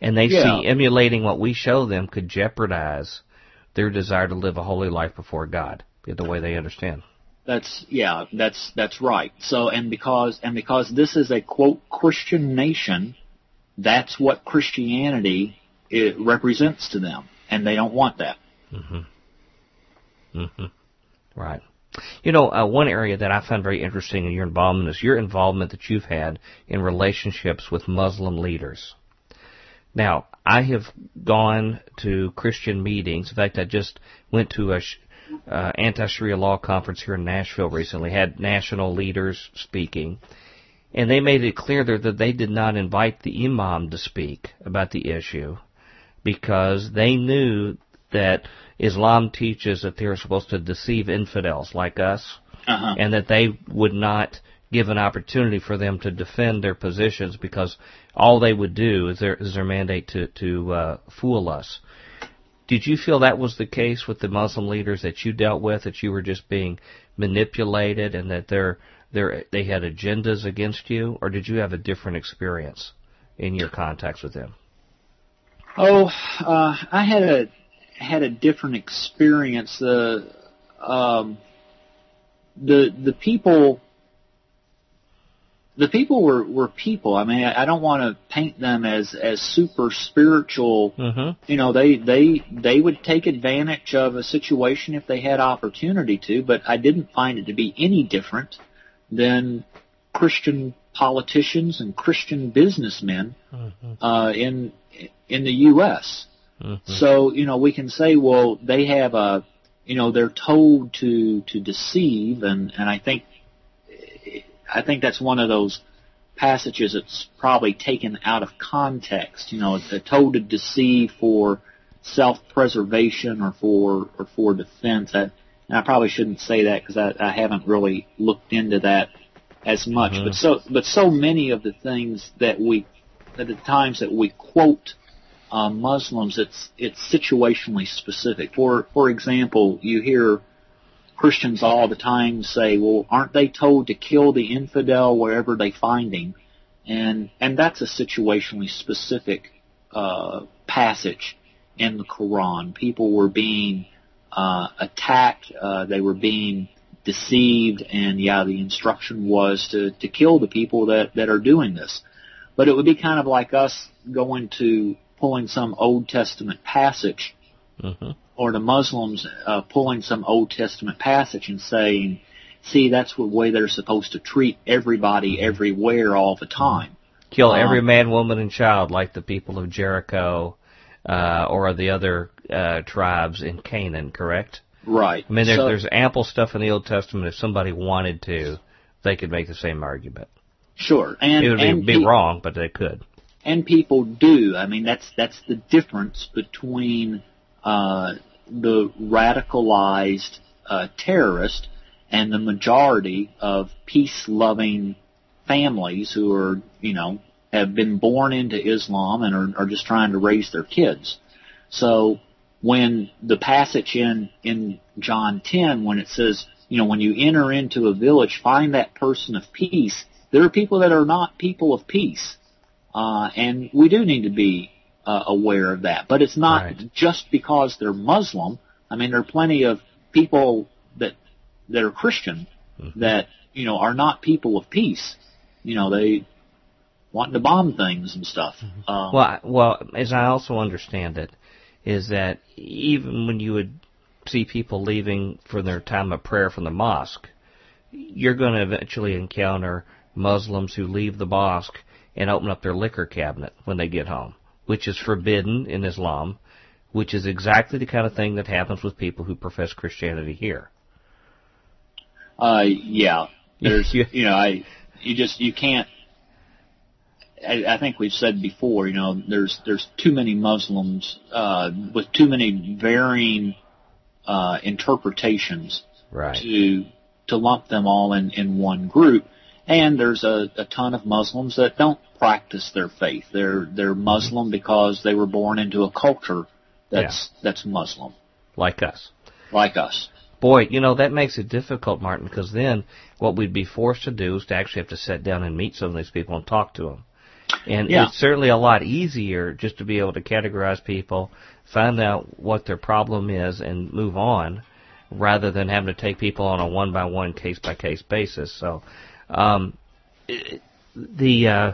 and they yeah. see emulating what we show them could jeopardize their desire to live a holy life before God, the way they understand. That's yeah, that's that's right. So and because and because this is a quote Christian nation, that's what Christianity it represents to them, and they don't want that. Mm-hmm. Mm-hmm. Right. You know, uh, one area that I found very interesting in your involvement is your involvement that you've had in relationships with Muslim leaders. Now, I have gone to Christian meetings. In fact, I just went to a uh, anti-Sharia law conference here in Nashville recently. Had national leaders speaking, and they made it clear there that they did not invite the imam to speak about the issue because they knew that Islam teaches that they're supposed to deceive infidels like us, uh-huh. and that they would not give an opportunity for them to defend their positions because all they would do is their is their mandate to to uh, fool us. Did you feel that was the case with the Muslim leaders that you dealt with, that you were just being manipulated and that they're, they're, they had agendas against you, or did you have a different experience in your contacts with them? Oh, uh, I had a had a different experience. The um, the the people the people were were people. I mean, I, I don't want to paint them as as super spiritual. Mm-hmm. You know, they they they would take advantage of a situation if they had opportunity to. But I didn't find it to be any different than Christian politicians and Christian businessmen mm-hmm. uh, in in the U.S. Mm-hmm. So you know, we can say, well, they have a you know they're told to to deceive, and and I think I think that's one of those passages that's probably taken out of context. You know, told to deceive for self-preservation or for or for defense. I, and I probably shouldn't say that because I, I haven't really looked into that as much. Mm-hmm. But so but so many of the things that we at the times that we quote uh, Muslims, it's it's situationally specific. For for example, you hear Christians all the time say, well, aren't they told to kill the infidel wherever they find him? And, and that's a situationally specific, uh, passage in the Quran. People were being, uh, attacked, uh, they were being deceived, and yeah, the instruction was to, to kill the people that, that are doing this. But it would be kind of like us going to pulling some Old Testament passage mm-hmm or the Muslims uh, pulling some Old Testament passage and saying, see, that's the way they're supposed to treat everybody everywhere all the time. Kill um, every man, woman, and child like the people of Jericho uh, or the other uh, tribes in Canaan, correct? Right. I mean, there, so, there's ample stuff in the Old Testament. If somebody wanted to, they could make the same argument. Sure, and it would and be, be wrong, but they could. And people do. I mean, that's that's the difference between uh, the radicalized uh, terrorist and the majority of peace-loving families who are, you know, have been born into Islam and are, are just trying to raise their kids. So when the passage in in John 10, when it says, you know, when you enter into a village, find that person of peace. There are people that are not people of peace, uh, and we do need to be uh, aware of that. But it's not right. just because they're Muslim. I mean, there are plenty of people that that are Christian mm-hmm. that you know are not people of peace. You know, they wanting to bomb things and stuff. Mm-hmm. Um, well, well, as I also understand it, is that even when you would see people leaving for their time of prayer from the mosque, you're going to eventually encounter Muslims who leave the mosque and open up their liquor cabinet when they get home which is forbidden in Islam, which is exactly the kind of thing that happens with people who profess Christianity here. Uh, yeah. There's, [laughs] you know, I, you just, you can't, I, I think we've said before, you know, there's, there's too many Muslims, uh, with too many varying, uh, interpretations right. to, to lump them all in, in one group. And there's a, a ton of Muslims that don't practice their faith. They're they're mm-hmm. Muslim because they were born into a culture that's yeah. that's Muslim. Like us. Like us. Boy, you know, that makes it difficult, Martin, because then what we'd be forced to do is to actually have to sit down and meet some of these people and talk to them. And yeah. it's certainly a lot easier just to be able to categorize people, find out what their problem is, and move on, rather than having to take people on a one by one, case by case basis. So, um, the uh,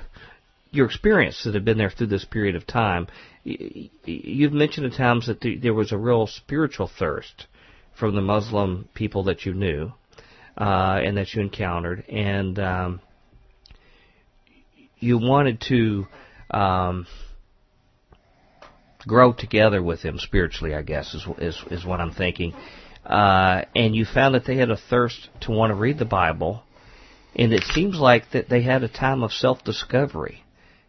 your experience that have been there through this period of time, you've mentioned at times that there was a real spiritual thirst from the Muslim people that you knew uh, and that you encountered, and um, you wanted to um, grow together with them spiritually. I guess is is, is what I'm thinking. Uh, and you found that they had a thirst to want to read the Bible, and it seems like that they had a time of self-discovery.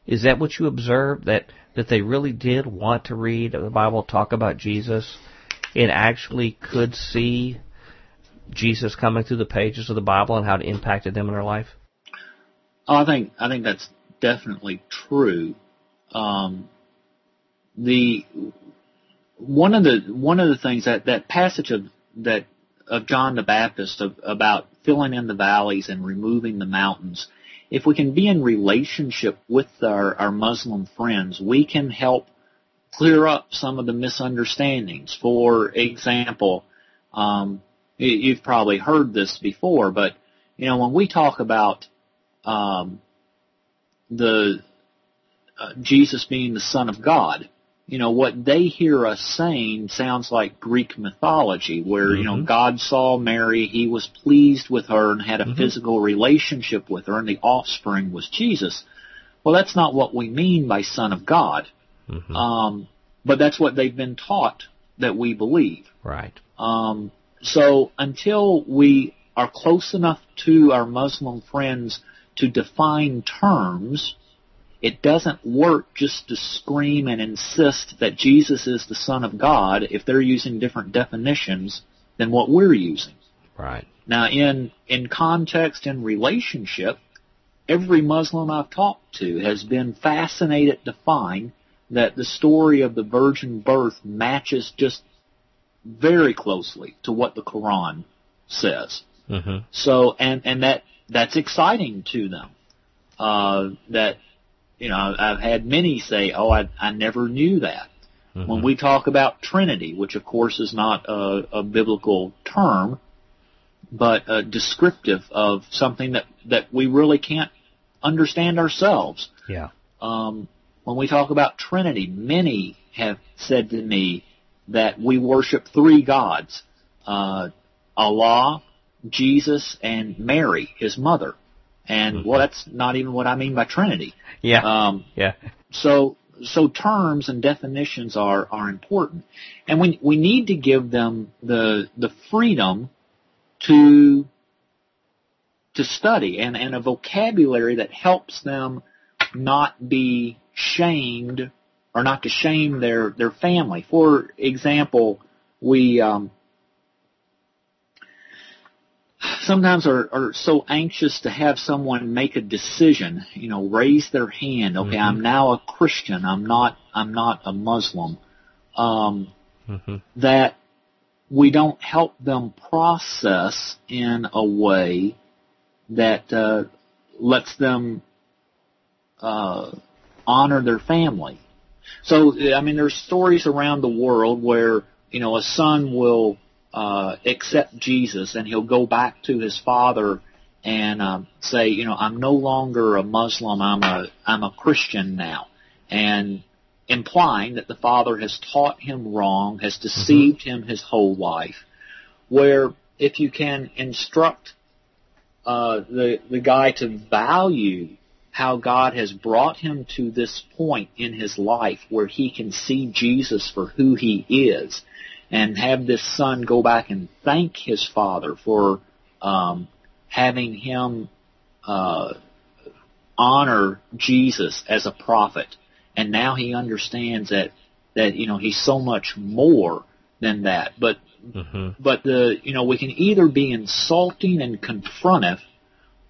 Is that what you observed that that they really did want to read the Bible, talk about Jesus, and actually could see Jesus coming through the pages of the Bible and how it impacted them in their life? Oh, I think I think that's definitely true. Um, the one of the one of the things that that passage of that of John the Baptist of, about filling in the valleys and removing the mountains. If we can be in relationship with our, our Muslim friends, we can help clear up some of the misunderstandings. For example, um, you've probably heard this before, but you know when we talk about um, the uh, Jesus being the Son of God, you know what they hear us saying sounds like Greek mythology, where mm-hmm. you know mm-hmm. God saw Mary, He was pleased with her, and had a mm-hmm. physical relationship with her, and the offspring was Jesus. Well, that's not what we mean by Son of God. Mm-hmm. Um, but that's what they've been taught that we believe. Right. Um, so until we are close enough to our Muslim friends to define terms, it doesn't work just to scream and insist that Jesus is the Son of God if they're using different definitions than what we're using. Right. Now, in in context and relationship, every Muslim I've talked to has been fascinated to find that the story of the virgin birth matches just very closely to what the Quran says. Mm-hmm. So, and and that that's exciting to them. Uh, that you know, I've had many say, "Oh, I I never knew that." Mm-hmm. When we talk about Trinity, which of course is not a, a biblical term, but uh, descriptive of something that that we really can't understand ourselves. Yeah. Um, when we talk about Trinity, many have said to me that we worship three gods: uh, Allah, Jesus, and Mary, His mother. And mm-hmm. well, that's not even what I mean by Trinity. Yeah. Um, yeah. So so terms and definitions are are important, and we we need to give them the the freedom to to study and and a vocabulary that helps them not be shamed or not to shame their their family. For example, we um, sometimes are, are so anxious to have someone make a decision, you know, raise their hand. Okay, mm-hmm. I'm now a Christian. I'm not. I'm not a Muslim. Um, mm-hmm. That we don't help them process in a way that uh, lets them uh, honor their family. So, I mean, there's stories around the world where you know a son will uh, accept Jesus and he'll go back to his father and um, say, you know, I'm no longer a Muslim. I'm a I'm a Christian now, and implying that the father has taught him wrong, has deceived mm-hmm. him his whole life. Where if you can instruct uh, the the guy to value how God has brought him to this point in his life where he can see Jesus for who he is and have this son go back and thank his father for um, having him uh, honor Jesus as a prophet. And now he understands that that you know he's so much more than that. But mm-hmm. but the you know we can either be insulting and confrontive,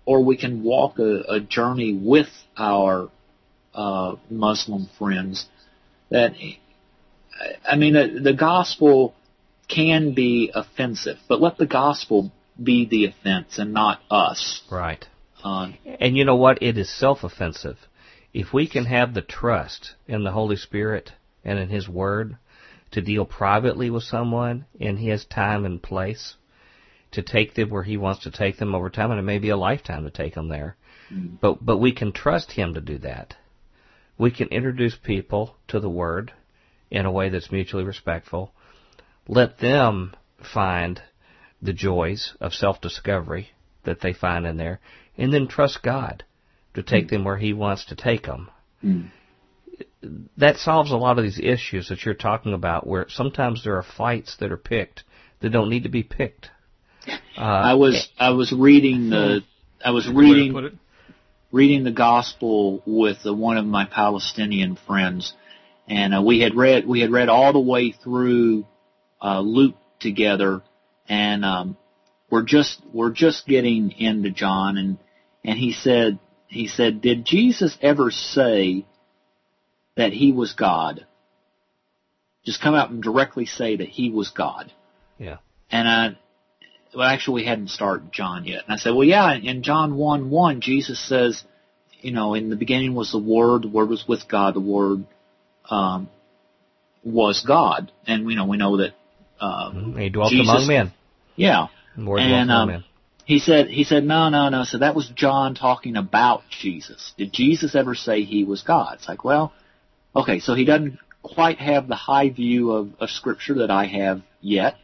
or we can walk a, a journey with our uh, Muslim friends that I mean, the, the gospel can be offensive, but let the gospel be the offense and not us. Right. Uh, and you know what? It is self-offensive. If we can have the trust in the Holy Spirit and in His Word to deal privately with someone in His time and place, to take them where He wants to take them over time, and it may be a lifetime to take them there. Mm. But but we can trust Him to do that. We can introduce people to the Word in a way that's mutually respectful. Let them find the joys of self-discovery that they find in there, and then trust God to take mm. them where He wants to take them. Mm. That solves a lot of these issues that you're talking about, where sometimes there are fights that are picked that don't need to be picked. [laughs] Uh, I was I was reading the I was reading reading the gospel with the, one of my Palestinian friends, and uh, we had read we had read all the way through uh, Luke together, and um, we're just we're just getting into John, and and he said he said, did Jesus ever say that he was God? Just come out and directly say that he was God. Yeah. And I, well, actually, we hadn't started John yet. And I said, well, yeah, in John 1 1, Jesus says, you know, in the beginning was the Word, the Word was with God, the Word um, was God. And, you know, we know that uh, he dwelt Jesus, among men. Yeah. Word and um, men. he said, he said, no, no, no. So that was John talking about Jesus. Did Jesus ever say he was God? It's like, well, okay, so he doesn't quite have the high view of, of Scripture that I have yet.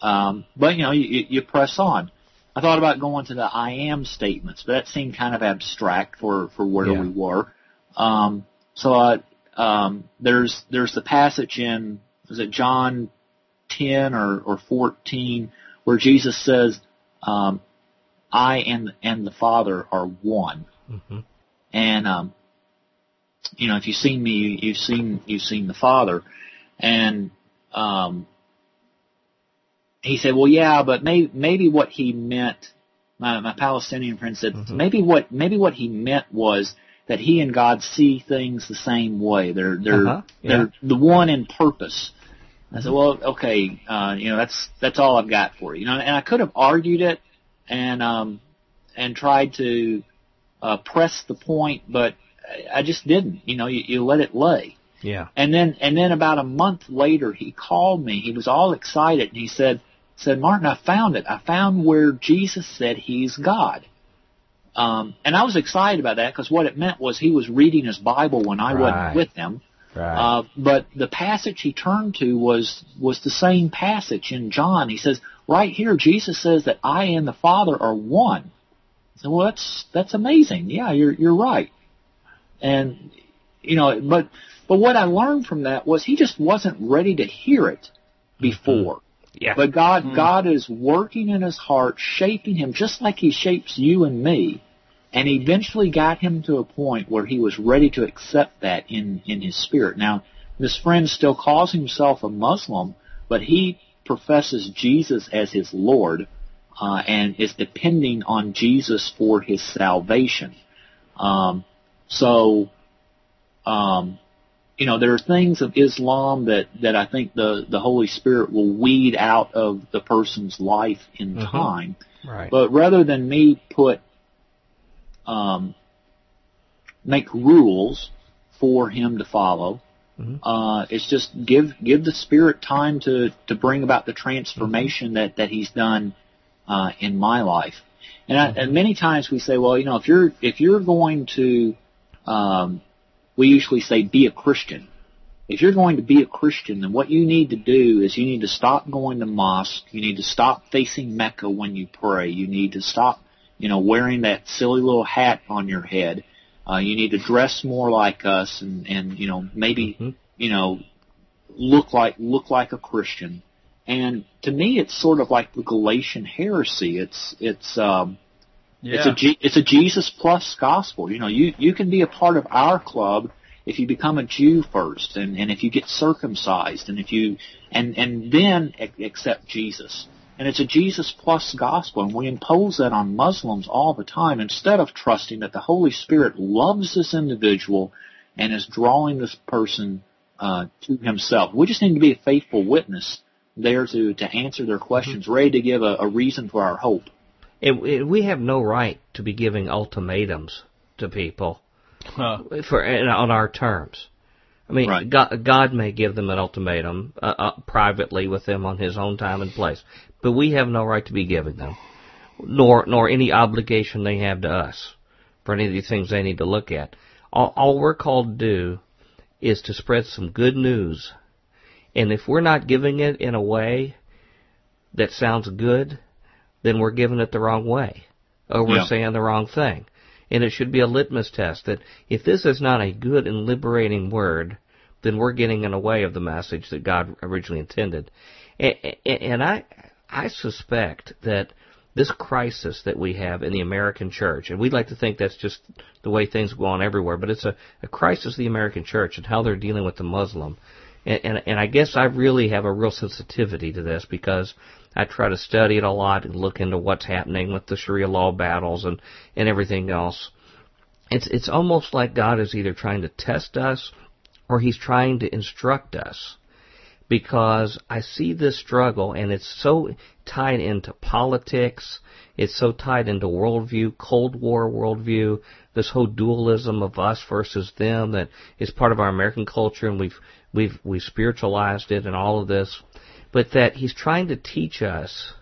Um, but you know, you, you press on. I thought about going to the I am statements, but that seemed kind of abstract for for where yeah. we were. Um, so uh, um, there's there's the passage in is it John 10 or, or 14 where Jesus says, um, I and, and the Father are one. Mm-hmm. And, um, you know, if you've seen me, you've seen, you've seen the Father. And, um, he said, well, yeah, but maybe, maybe what he meant, my, my Palestinian friend said, mm-hmm. maybe what, maybe what he meant was that he and God see things the same way. They're, they're, uh-huh. yeah. they're the one in purpose. I said, well, okay, uh, you know, that's that's all I've got for you. You know, and I could have argued it and um, and tried to uh, press the point, but I just didn't. You know, you, you let it lay. Yeah. And then and then about a month later, he called me. He was all excited, and he said, said Martin, I found it. I found where Jesus said He's God. Um, and I was excited about that because what it meant was he was reading his Bible when I right. wasn't with him. Right. Uh, but the passage he turned to was was the same passage in John. He says, right here, Jesus says that I and the Father are one. So, well, that's that's amazing. Yeah, you're you're right. And you know, but but what I learned from that was he just wasn't ready to hear it before. Mm-hmm. Yeah. But God mm-hmm. God is working in his heart, shaping him just like he shapes you and me and eventually got him to a point where he was ready to accept that in, in his spirit. Now, this friend still calls himself a Muslim, but he professes Jesus as his Lord uh, and is depending on Jesus for his salvation. Um, so, um, you know, there are things of Islam that, that I think the, the Holy Spirit will weed out of the person's life in mm-hmm. time. Right. But rather than me put um, make rules for him to follow. Mm-hmm. Uh, it's just give give the Spirit time to to bring about the transformation mm-hmm. that that He's done uh, in my life. And, I, and many times we say, well, you know, if you're if you're going to, um, we usually say, be a Christian. If you're going to be a Christian, then what you need to do is you need to stop going to mosque. You need to stop facing Mecca when you pray. You need to stop you know, wearing that silly little hat on your head. Uh, you need to dress more like us and, and, you know, maybe, mm-hmm. you know, look like, look like a Christian. And to me, it's sort of like the Galatian heresy. It's, it's, um, yeah. it's a, G, it's a Jesus plus gospel. You know, you, you can be a part of our club if you become a Jew first and, and if you get circumcised and if you, and, and then accept Jesus. And it's a Jesus plus gospel, and we impose that on Muslims all the time instead of trusting that the Holy Spirit loves this individual and is drawing this person uh, to Himself. We just need to be a faithful witness, there to to answer their questions, mm-hmm. ready to give a, a reason for our hope. And we have no right to be giving ultimatums to people huh. for on our terms. I mean, right. God, God, may give them an ultimatum uh, uh, privately with them on His own time and place, but we have no right to be giving them, nor nor any obligation they have to us for any of these things they need to look at. All, all we're called to do is to spread some good news, and if we're not giving it in a way that sounds good, then we're giving it the wrong way, or we're yeah. saying the wrong thing. And it should be a litmus test that if this is not a good and liberating word, then we're getting in the way of the message that God originally intended. And I, I suspect that this crisis that we have in the American church, and we'd like to think that's just the way things go on everywhere, but it's a, a crisis of the American church and how they're dealing with the Muslim. And, and, and I guess I really have a real sensitivity to this because I try to study it a lot and look into what's happening with the Sharia law battles and, and everything else. It's, it's almost like God is either trying to test us or He's trying to instruct us. Because I see this struggle and it's so tied into politics, it's so tied into worldview, Cold War worldview, this whole dualism of us versus them that is part of our American culture and we've, we've, we've spiritualized it and all of this but that he's trying to teach us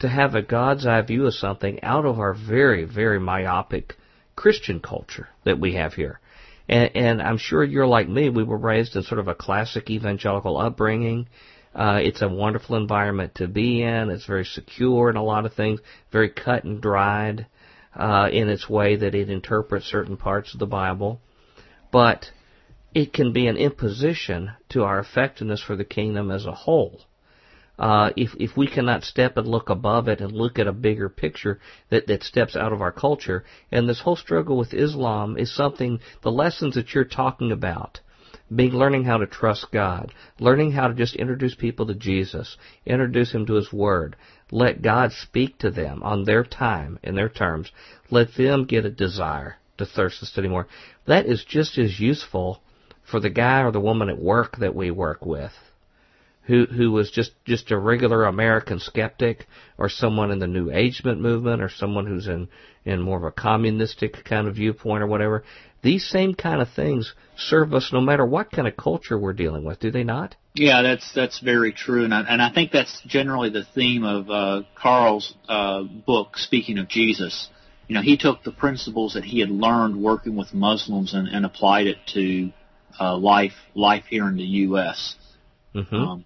to have a God's eye view of something out of our very, very myopic Christian culture that we have here. And, and I'm sure you're like me. We were raised in sort of a classic evangelical upbringing. Uh, it's a wonderful environment to be in. It's very secure in a lot of things, very cut and dried uh, in its way that it interprets certain parts of the Bible. But it can be an imposition to our effectiveness for the kingdom as a whole. Uh, if if we cannot step and look above it and look at a bigger picture that that steps out of our culture, and this whole struggle with Islam is something the lessons that you're talking about, being learning how to trust God, learning how to just introduce people to Jesus, introduce Him to His Word, let God speak to them on their time in their terms, let them get a desire to thirst to study more. That is just as useful for the guy or the woman at work that we work with who who was just just a regular American skeptic or someone in the New Agement movement or someone who's in in more of a communistic kind of viewpoint or whatever. These same kind of things serve us no matter what kind of culture we're dealing with, do they not? Yeah, that's that's very true, and I, and I think that's generally the theme of uh, Carl's uh, book. Speaking of Jesus, you know, he took the principles that he had learned working with Muslims and, and applied it to uh, life life here in the U.S. Mm-hmm. Um,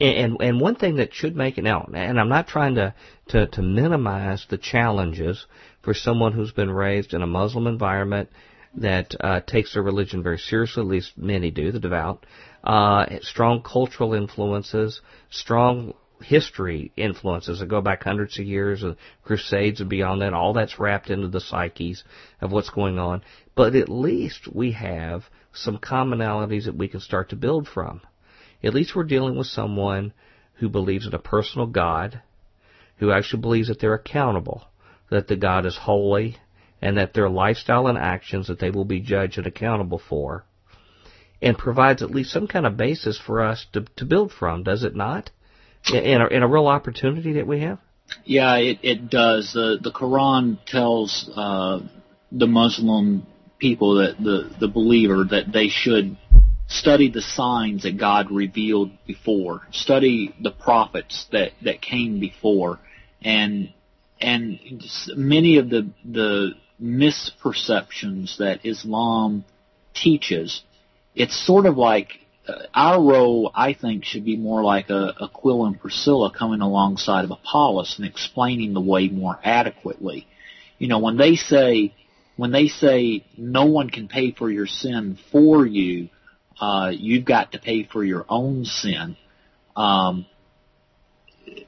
and and one thing that should make it now, and I'm not trying to, to to minimize the challenges for someone who's been raised in a Muslim environment that uh, takes their religion very seriously. At least many do, the devout. Uh, strong cultural influences, strong history influences that go back hundreds of years, and crusades and beyond that. All that's wrapped into the psyches of what's going on. But at least we have some commonalities that we can start to build from. At least we're dealing with someone who believes in a personal God, who actually believes that they're accountable, that the God is holy, and that their lifestyle and actions that they will be judged and accountable for, and provides at least some kind of basis for us to, to build from, does it not? In a, in a real opportunity that we have? Yeah, it, it does. The the Quran tells uh, the Muslim people that the the believer that they should study the signs that God revealed before, study the prophets that that came before, and and many of the the misperceptions that Islam teaches. It's sort of like uh, our role, I think, should be more like a Aquila and Priscilla coming alongside of Apollos and explaining the way more adequately. You know, when they say when they say no one can pay for your sin for you, uh, you've got to pay for your own sin. Um,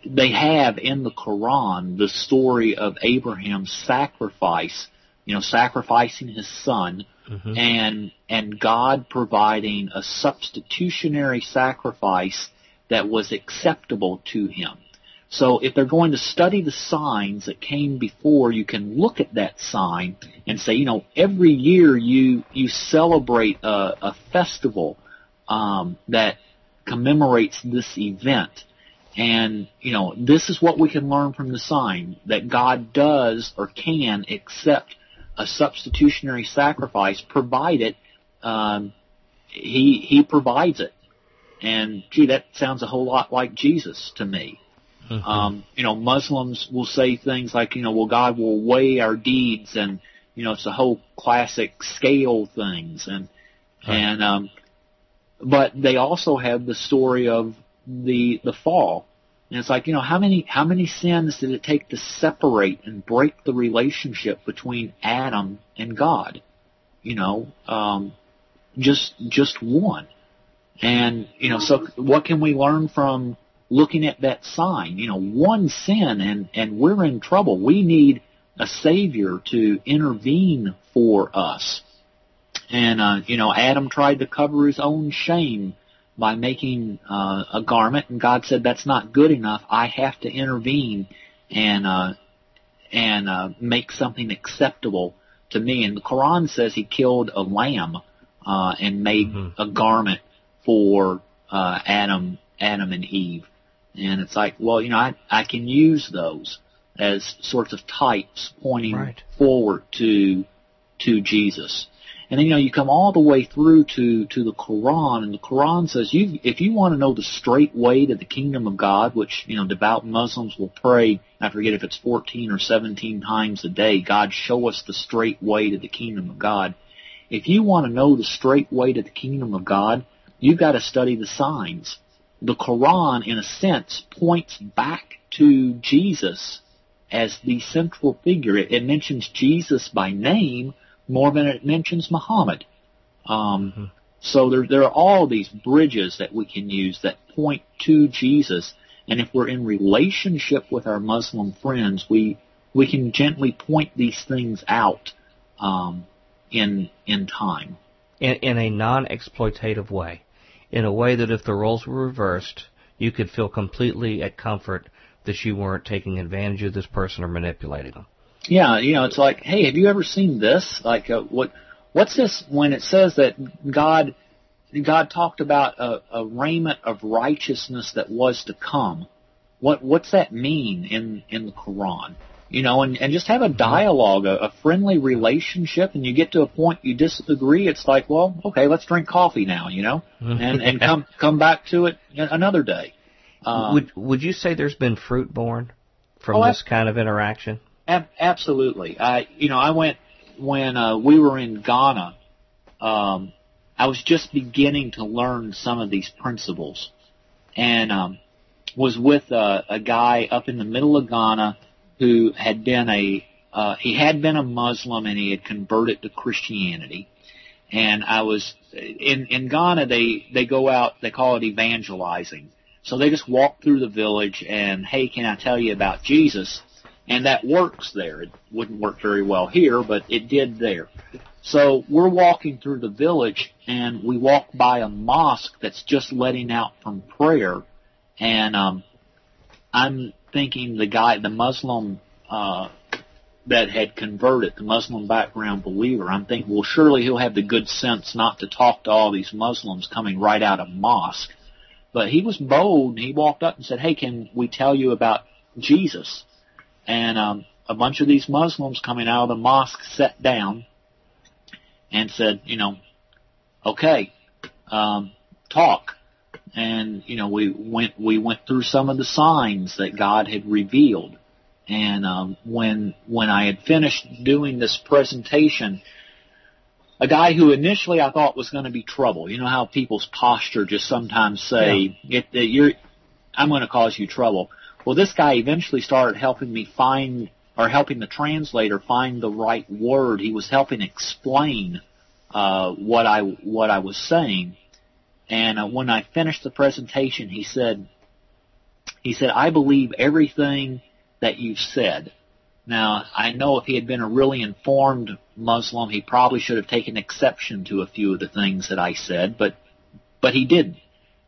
they have in the Quran the story of Abraham's sacrifice, you know, sacrificing his son mm-hmm. and and God providing a substitutionary sacrifice that was acceptable to him. So if they're going to study the signs that came before, you can look at that sign and say, you know, every year you you celebrate a, a festival um, that commemorates this event. And, you know, this is what we can learn from the sign, that God does or can accept a substitutionary sacrifice provided um, he he provides it. And gee, that sounds a whole lot like Jesus to me. Mm-hmm. Um, you know, Muslims will say things like, you know, well, God will weigh our deeds, and you know, it's the whole classic scale things, and right. and um, but they also have the story of the the fall, and it's like, you know, how many how many sins did it take to separate and break the relationship between Adam and God? You know, um, just just one. And you know, so what can we learn from looking at that sign? You know, one sin and and we're in trouble. We need a savior to intervene for us. And uh, you know, Adam tried to cover his own shame by making uh, a garment, and God said that's not good enough. I have to intervene and uh, and uh, make something acceptable to me. And the Quran says he killed a lamb uh, and made mm-hmm. a garment for uh, Adam, Adam and Eve. And it's like, well, you know, I I can use those as sorts of types pointing right. forward to to Jesus. And then you know you come all the way through to to the Quran, and the Quran says you if you want to know the straight way to the kingdom of God, which you know devout Muslims will pray. I forget if it's 14 or 17 times a day. God, show us the straight way to the kingdom of God. If you want to know the straight way to the kingdom of God, you've got to study the signs. The Quran, in a sense, points back to Jesus as the central figure. It, it mentions Jesus by name more than it mentions Muhammad. Um, mm-hmm. So there, there are all these bridges that we can use that point to Jesus. And if we're in relationship with our Muslim friends, we we can gently point these things out um, in in time. In, in a non-exploitative way, in a way that if the roles were reversed, you could feel completely at comfort that you weren't taking advantage of this person or manipulating them. Yeah, you know, it's like, hey, have you ever seen this? Like, uh, what what's this when it says that God God talked about a, a raiment of righteousness that was to come? What what's that mean in in the Quran? You know, and, and just have a dialogue, a, a friendly relationship, and you get to a point you disagree. It's like, well, okay, let's drink coffee now, you know, and and come come back to it another day. Um, would would you say there's been fruit born from oh, this kind of interaction? Ab- absolutely. I you know I went when uh, we were in Ghana. Um, I was just beginning to learn some of these principles, and um, was with a, a guy up in the middle of Ghana who had been a uh, he had been a Muslim and he had converted to Christianity. And I was in in Ghana. They they go out. They call it evangelizing. So they just walk through the village and hey, can I tell you about Jesus? And that works there. It wouldn't work very well here, but it did there. So we're walking through the village and we walk by a mosque that's just letting out from prayer. And um, I'm thinking the guy, the Muslim uh, that had converted, the Muslim background believer, I'm thinking, well, surely he'll have the good sense not to talk to all these Muslims coming right out of mosque. But he was bold. And he walked up and said, "Hey, can we tell you about Jesus?" And um, a bunch of these Muslims coming out of the mosque sat down and said, "You know, okay, um, talk." And you know we went we went through some of the signs that God had revealed. And um, when when I had finished doing this presentation, a guy who initially I thought was going to be trouble. You know how people's posture just sometimes say, yeah. it, it, "You're, I'm going to cause you trouble." Well, this guy eventually started helping me find or helping the translator find the right word. He was helping explain uh, what I what I was saying. And uh, when I finished the presentation, he said, he said, I believe everything that you've said. Now, I know if he had been a really informed Muslim, he probably should have taken exception to a few of the things that I said, but, but he didn't.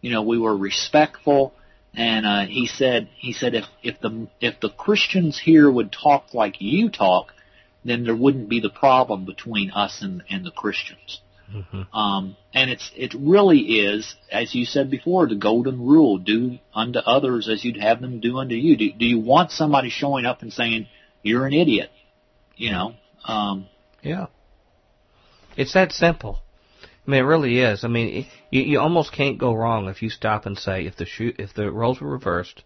You know, we were respectful, and uh, he said, he said, if if the if the Christians here would talk like you talk, then there wouldn't be the problem between us and and the Christians. Mm-hmm. Um, and it's it really is, as you said before, the golden rule: do unto others as you'd have them do unto you. Do, do you want somebody showing up and saying you're an idiot? You know. Um, yeah. It's that simple. I mean, it really is. I mean, you, you almost can't go wrong if you stop and say, if the shoe, if the roles were reversed,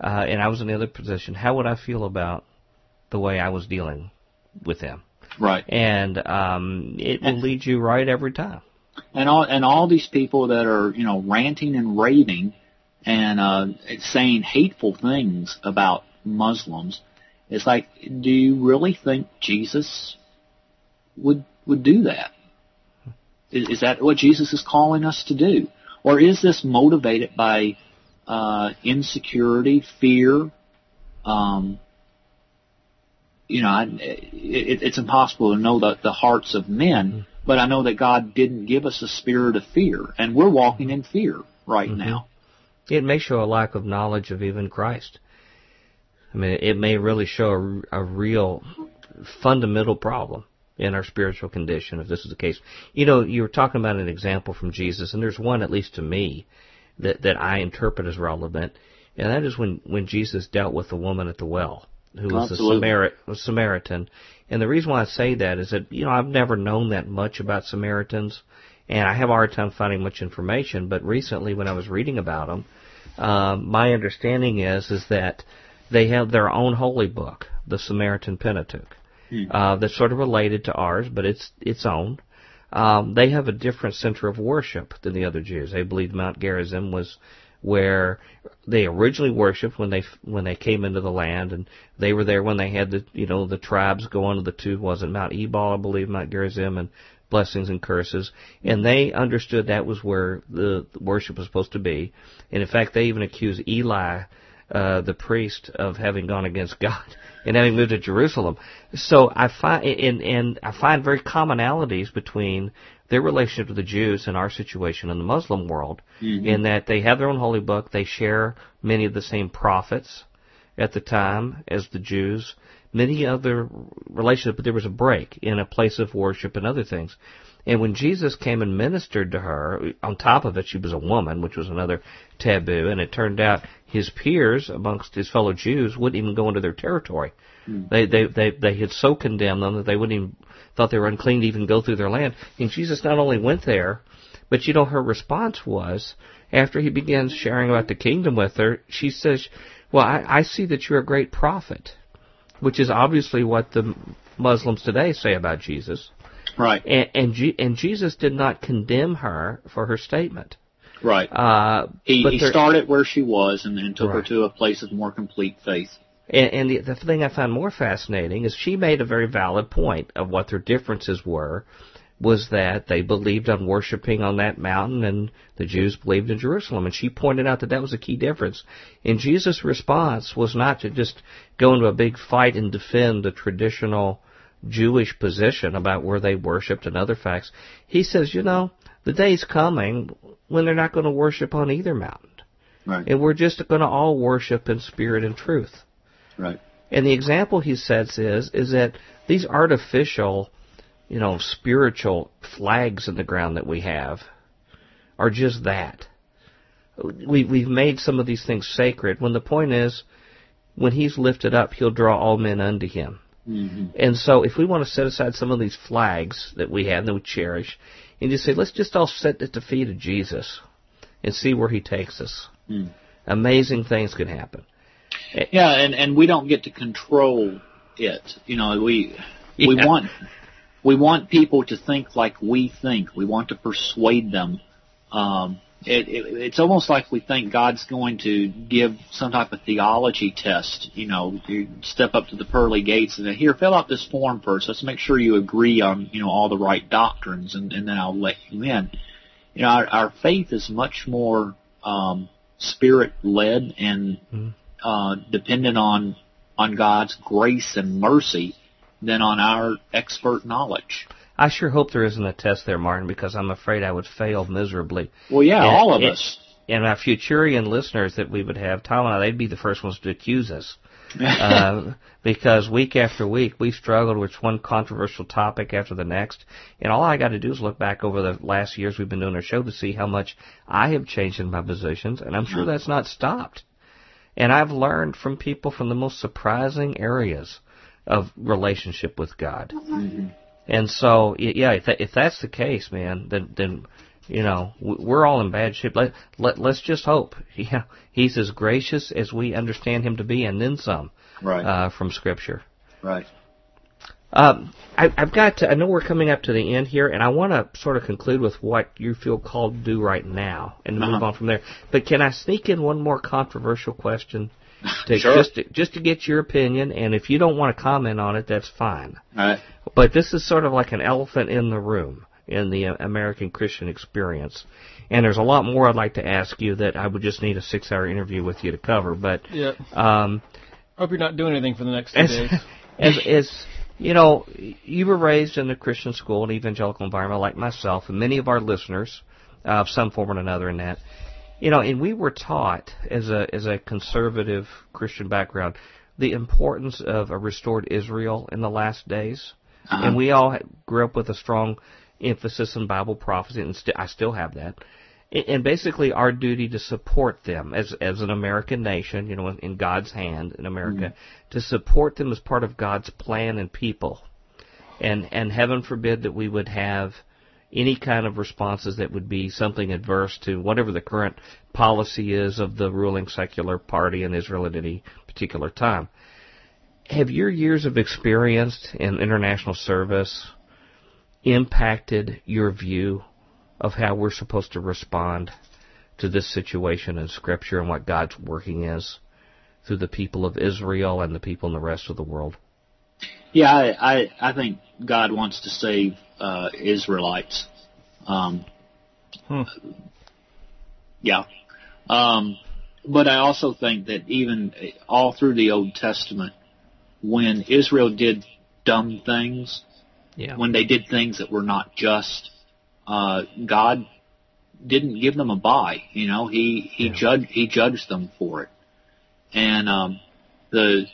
uh, and I was in the other position, how would I feel about the way I was dealing with them? Right. And um, it will lead you right every time. And all and all these people that are you know ranting and raving and uh, saying hateful things about Muslims, it's like, do you really think Jesus would would do that? Is, is that what Jesus is calling us to do? Or is this motivated by uh, insecurity, fear? Um, you know, I, it, it's impossible to know the, the hearts of men, mm-hmm. but I know that God didn't give us a spirit of fear, and we're walking in fear right mm-hmm. now. It may show a lack of knowledge of even Christ. I mean, it may really show a, a real fundamental problem in our spiritual condition if this is the case. You know, you were talking about an example from Jesus, and there's one, at least to me, that, that I interpret as relevant, and that is when, when Jesus dealt with the woman at the well, who was Absolutely. a Samarit, a Samaritan. And the reason why I say that is that, you know, I've never known that much about Samaritans, and I have a hard time finding much information, but recently when I was reading about them, um, my understanding is, is that they have their own holy book, the Samaritan Pentateuch hmm. uh, that's sort of related to ours, but it's its own. Um, they have a different center of worship than the other Jews. They believe Mount Gerizim was where they originally worshipped when they when they came into the land, and they were there when they had the you know the tribes go on to the two was it Mount Ebal I believe Mount Gerizim and blessings and curses, and they understood that was where the worship was supposed to be, and in fact they even accused Eli uh, the priest of having gone against God [laughs] and having moved to Jerusalem. So I find and, and I find very commonalities between their relationship to the Jews and our situation in the Muslim world, mm-hmm. in that they have their own holy book, they share many of the same prophets at the time as the Jews, many other relationships, but there was a break in a place of worship and other things. And when Jesus came and ministered to her, on top of it, she was a woman, which was another taboo, and it turned out his peers amongst his fellow Jews wouldn't even go into their territory. Mm. They, they, they, they had so condemned them that they wouldn't even, thought they were unclean to even go through their land. And Jesus not only went there, but you know, her response was, after he began sharing about the kingdom with her, she says, well, I, I see that you're a great prophet, which is obviously what the Muslims today say about Jesus. Right. And and, G- and Jesus did not condemn her for her statement. Right. Uh, he he started where she was and then took right. her to a place of more complete faith. And, and the, the thing I found more fascinating is she made a very valid point of what their differences were. Was that they believed on worshiping on that mountain, and the Jews believed in Jerusalem. And she pointed out that that was a key difference. And Jesus' response was not to just go into a big fight and defend the traditional Jewish position about where they worshipped and other facts. He says, you know, the day's coming when they're not going to worship on either mountain. Right. And we're just going to all worship in spirit and truth. Right. And the example he sets is is that these artificial, you know, spiritual flags in the ground that we have are just that. We we've made some of these things sacred when the point is when he's lifted up he'll draw all men unto him. Mm-hmm. And so if we want to set aside some of these flags that we have that we cherish and just say, let's just all sit at the feet of Jesus and see where he takes us. Mm. Amazing things can happen. Yeah, and, and we don't get to control it. You know, we we yeah. want we want people to think like we think. We want to persuade them. Um, it, it, it's almost like we think God's going to give some type of theology test. You know, you step up to the pearly gates and say, here, fill out this form first. Let's make sure you agree on, you know, all the right doctrines and, and then I'll let you in. You know, our, our faith is much more, um, spirit led and, mm-hmm. Uh, dependent on, on God's grace and mercy than on our expert knowledge. I sure hope there isn't a test there, Martin, because I'm afraid I would fail miserably. Well, yeah, and, all of us. And our Futurian listeners that we would have, Tom and I, they'd be the first ones to accuse us [laughs] uh, because week after week we struggled with one controversial topic after the next, and all I got to do is look back over the last years we've been doing our show to see how much I have changed in my positions, and I'm sure that's not stopped. And I've learned from people from the most surprising areas of relationship with God. Mm-hmm. And so, yeah, if, that, if that's the case, man, then then you know we're all in bad shape. Let, let let's just hope. [laughs] Yeah, he's as gracious as we understand him to be, and then some. Right. Uh, from Scripture. Right. Um, I, I've got to. I know we're coming up to the end here, and I want to sort of conclude with what you feel called to do right now, and uh-huh. move on from there. But can I sneak in one more controversial question? To, sure. Just to, just to get your opinion, and if you don't want to comment on it, that's fine. All right. But this is sort of like an elephant in the room in the American Christian experience. And there's a lot more I'd like to ask you that I would just need a six-hour interview with you to cover. But yeah. Um, hope you're not doing anything for the next two as, days. [laughs] As, as you know, you were raised in a Christian school, an evangelical environment like myself, and many of our listeners, uh, of some form or another in that. You know, and we were taught as a as a conservative Christian background the importance of a restored Israel in the last days. Uh-huh. And we all grew up with a strong emphasis on Bible prophecy, and st- I still have that. And basically, our duty to support them as as an American nation, you know, in God's hand in America, mm-hmm. to support them as part of God's plan and people, and and heaven forbid that we would have any kind of responses that would be something adverse to whatever the current policy is of the ruling secular party in Israel at any particular time. Have your years of experience in international service impacted your view of how we're supposed to respond to this situation in Scripture and what God's working is through the people of Israel and the people in the rest of the world? Yeah, I I, I think God wants to save uh, Israelites. Um, hmm. Yeah, um, but I also think that even all through the Old Testament, when Israel did dumb things, yeah. when they did things that were not just, uh, God didn't give them a bye. You know, he he yeah. judged he judged them for it, and um, the,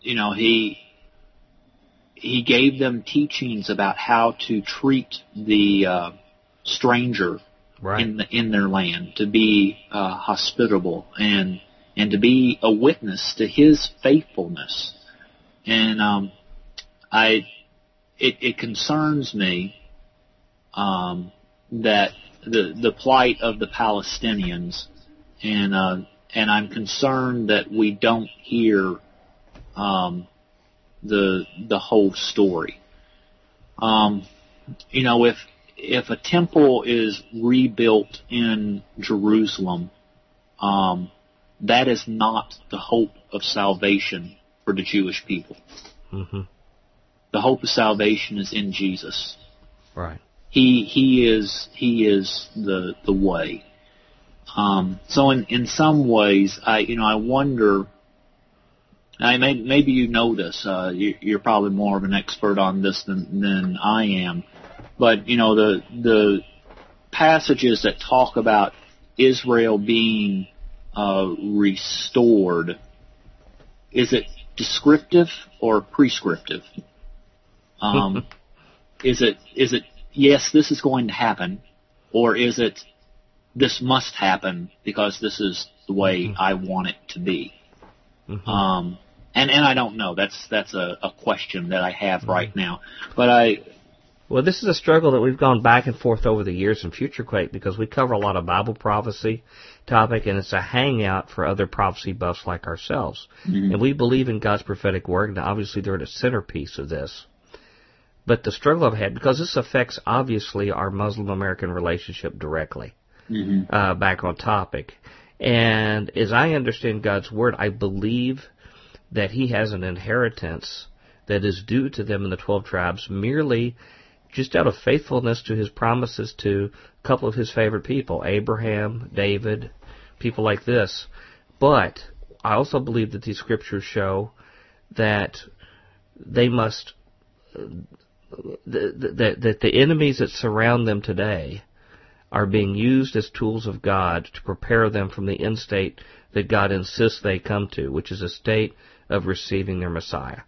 you know, he he gave them teachings about how to treat the uh, stranger right. in the, in their land, to be uh, hospitable and and to be a witness to His faithfulness. And um, I it, it concerns me um, that the the plight of the Palestinians, and uh, and I'm concerned that we don't hear um, the the whole story. Um, you know, if if a temple is rebuilt in Jerusalem, um, that is not the hope of salvation for the Jewish people. Mm-hmm. The hope of salvation is in Jesus. Right. He he is he is the the way. Um, so in in some ways, I you know I wonder. I may, maybe you know this. Uh, you, you're probably more of an expert on this than than I am. But you know the the passages that talk about Israel being uh, restored, is it descriptive or prescriptive? Um, [laughs] is it is it yes, this is going to happen, or is it this must happen because this is the way mm-hmm. I want it to be? Mm-hmm. Um, and and I don't know. That's that's a, a question that I have mm-hmm. right now. But I well, this is a struggle that we've gone back and forth over the years in Future Quake because we cover a lot of Bible prophecy topic, and it's a hangout for other prophecy buffs like ourselves. Mm-hmm. And we believe in God's prophetic word, and obviously they're the centerpiece of this. But the struggle I've had, because this affects obviously our Muslim American relationship directly, mm-hmm. uh, back on topic. And as I understand God's word, I believe that He has an inheritance that is due to them in the 12 tribes merely just out of faithfulness to his promises to a couple of his favorite people, Abraham, David, people like this. But I also believe that these scriptures show that they must that, that the enemies that surround them today are being used as tools of God to prepare them from the end state that God insists they come to, which is a state of receiving their Messiah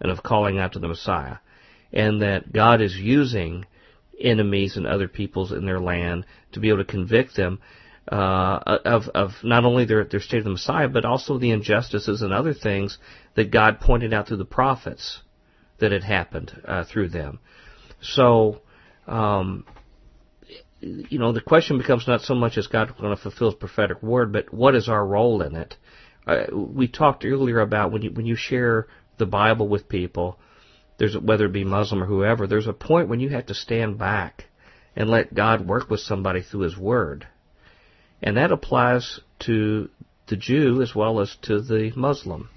and of calling out to the Messiah. And that God is using enemies and other peoples in their land to be able to convict them uh, of of not only their their state of the Messiah, but also the injustices and other things that God pointed out through the prophets that had happened uh, through them. So, um, you know, the question becomes not so much is God going to fulfill His prophetic word, but what is our role in it? Uh, we talked earlier about when you when you share the Bible with people, there's whether it be Muslim or whoever, there's a point when you have to stand back and let God work with somebody through His Word, and that applies to the Jew as well as to the Muslim.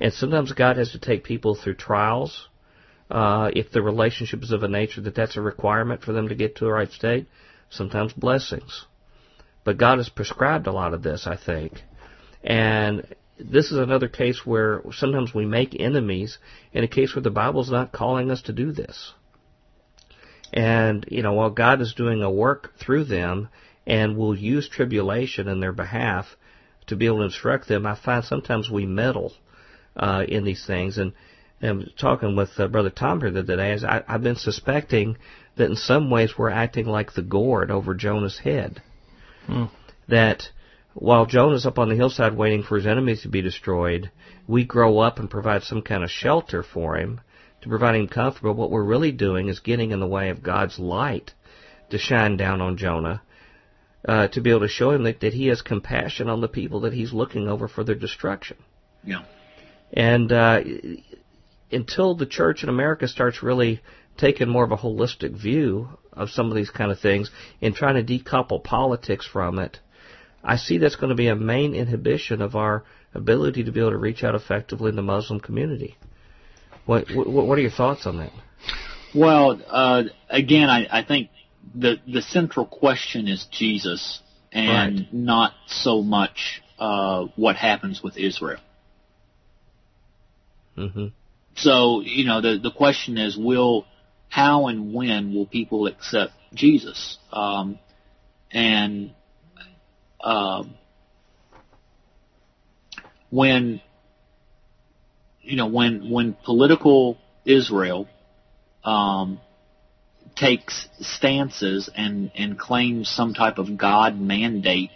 And sometimes God has to take people through trials. Uh, if the relationship is of a nature that that's a requirement for them to get to the right state, sometimes blessings. But God has prescribed a lot of this, I think. And this is another case where sometimes we make enemies in a case where the Bible's not calling us to do this. And, you know, while God is doing a work through them and will use tribulation in their behalf to be able to instruct them, I find sometimes we meddle uh, in these things. And, and talking with uh, Brother Tom here the other day, is I, I've been suspecting that in some ways we're acting like the gourd over Jonah's head. Hmm. That while Jonah's up on the hillside waiting for his enemies to be destroyed, we grow up and provide some kind of shelter for him to provide him comfort. But what we're really doing is getting in the way of God's light to shine down on Jonah, uh, to be able to show him that, that he has compassion on the people that he's looking over for their destruction. Yeah. And uh, until the church in America starts really taking more of a holistic view of some of these kind of things and trying to decouple politics from it, I see that's going to be a main inhibition of our ability to be able to reach out effectively in the Muslim community. What what, what are your thoughts on that? Well, uh, again, I, I think the the central question is Jesus, and right. not so much uh, what happens with Israel. Mm-hmm. So you know the the question is will how and when will people accept Jesus? Um, and um, when you know when when political Israel um, takes stances and and claims some type of God mandate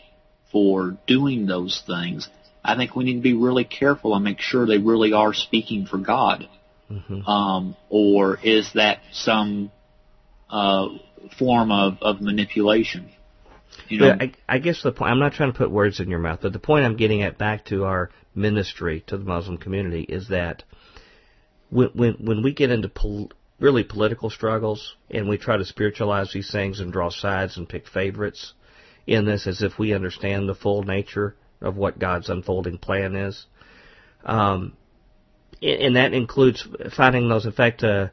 for doing those things, I think we need to be really careful and make sure they really are speaking for God, mm-hmm. um, or is that some uh, form of, of manipulation? You know, I, I guess the point, I'm not trying to put words in your mouth, but the point I'm getting at back to our ministry to the Muslim community is that when when, when we get into pol- really political struggles and we try to spiritualize these things and draw sides and pick favorites in this as if we understand the full nature of what God's unfolding plan is. Um, and that includes finding those. In fact, uh,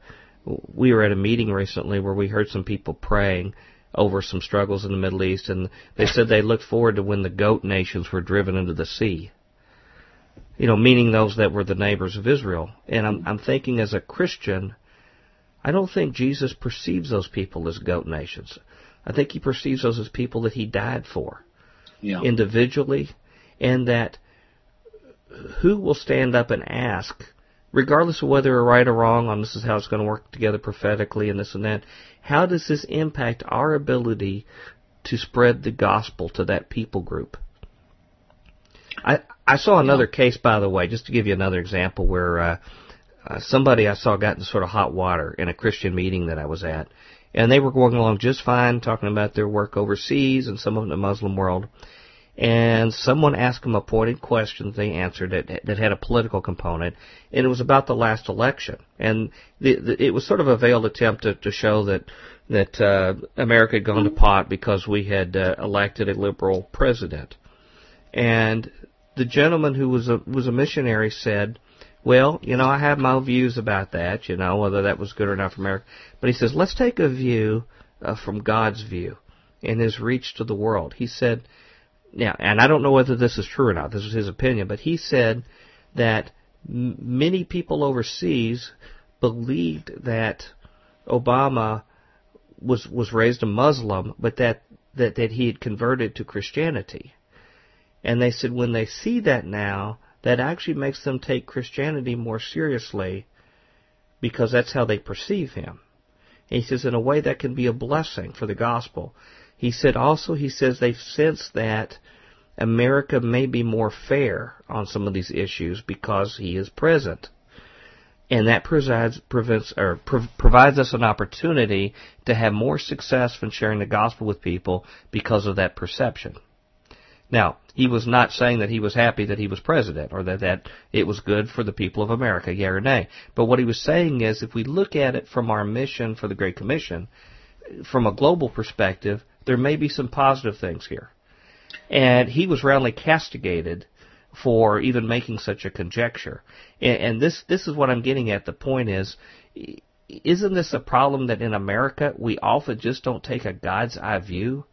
we were at a meeting recently where we heard some people praying over some struggles in the Middle East, and they said they looked forward to when the goat nations were driven into the sea. You know, meaning those that were the neighbors of Israel. And I'm, I'm thinking as a Christian, I don't think Jesus perceives those people as goat nations. I think he perceives those as people that he died for. Yeah. Individually, and that who will stand up and ask, regardless of whether we're right or wrong on this is how it's going to work together prophetically and this and that, how does this impact our ability to spread the gospel to that people group? I I saw another case, by the way, just to give you another example, where uh, uh, somebody I saw got in sort of hot water in a Christian meeting that I was at, and they were going along just fine, talking about their work overseas and some of the Muslim world, and someone asked them a pointed question they answered it that had a political component, and it was about the last election. And the, the, it was sort of a veiled attempt to, to show that that uh, America had gone to pot because we had uh, elected a liberal president. And the gentleman who was a was a missionary said, "Well, you know, I have my views about that. You know, whether that was good or not for America." But he says, "Let's take a view uh, from God's view and His reach to the world." He said now, and I don't know whether this is true or not. This was his opinion, but he said that m- many people overseas believed that Obama was was raised a Muslim, but that that that he had converted to Christianity. And they said when they see that now, that actually makes them take Christianity more seriously because that's how they perceive him. And he says in a way that can be a blessing for the gospel. He said also he says they've sensed that America may be more fair on some of these issues because he is present. And that provides, prevents, or provides us an opportunity to have more success in sharing the gospel with people because of that perception. Now, he was not saying that he was happy that he was president or that, that it was good for the people of America, yeah or nay. But what he was saying is if we look at it from our mission for the Great Commission, from a global perspective, there may be some positive things here. And he was roundly castigated for even making such a conjecture. And, and this, this is what I'm getting at. The point is, isn't this a problem that in America we often just don't take a God's eye view?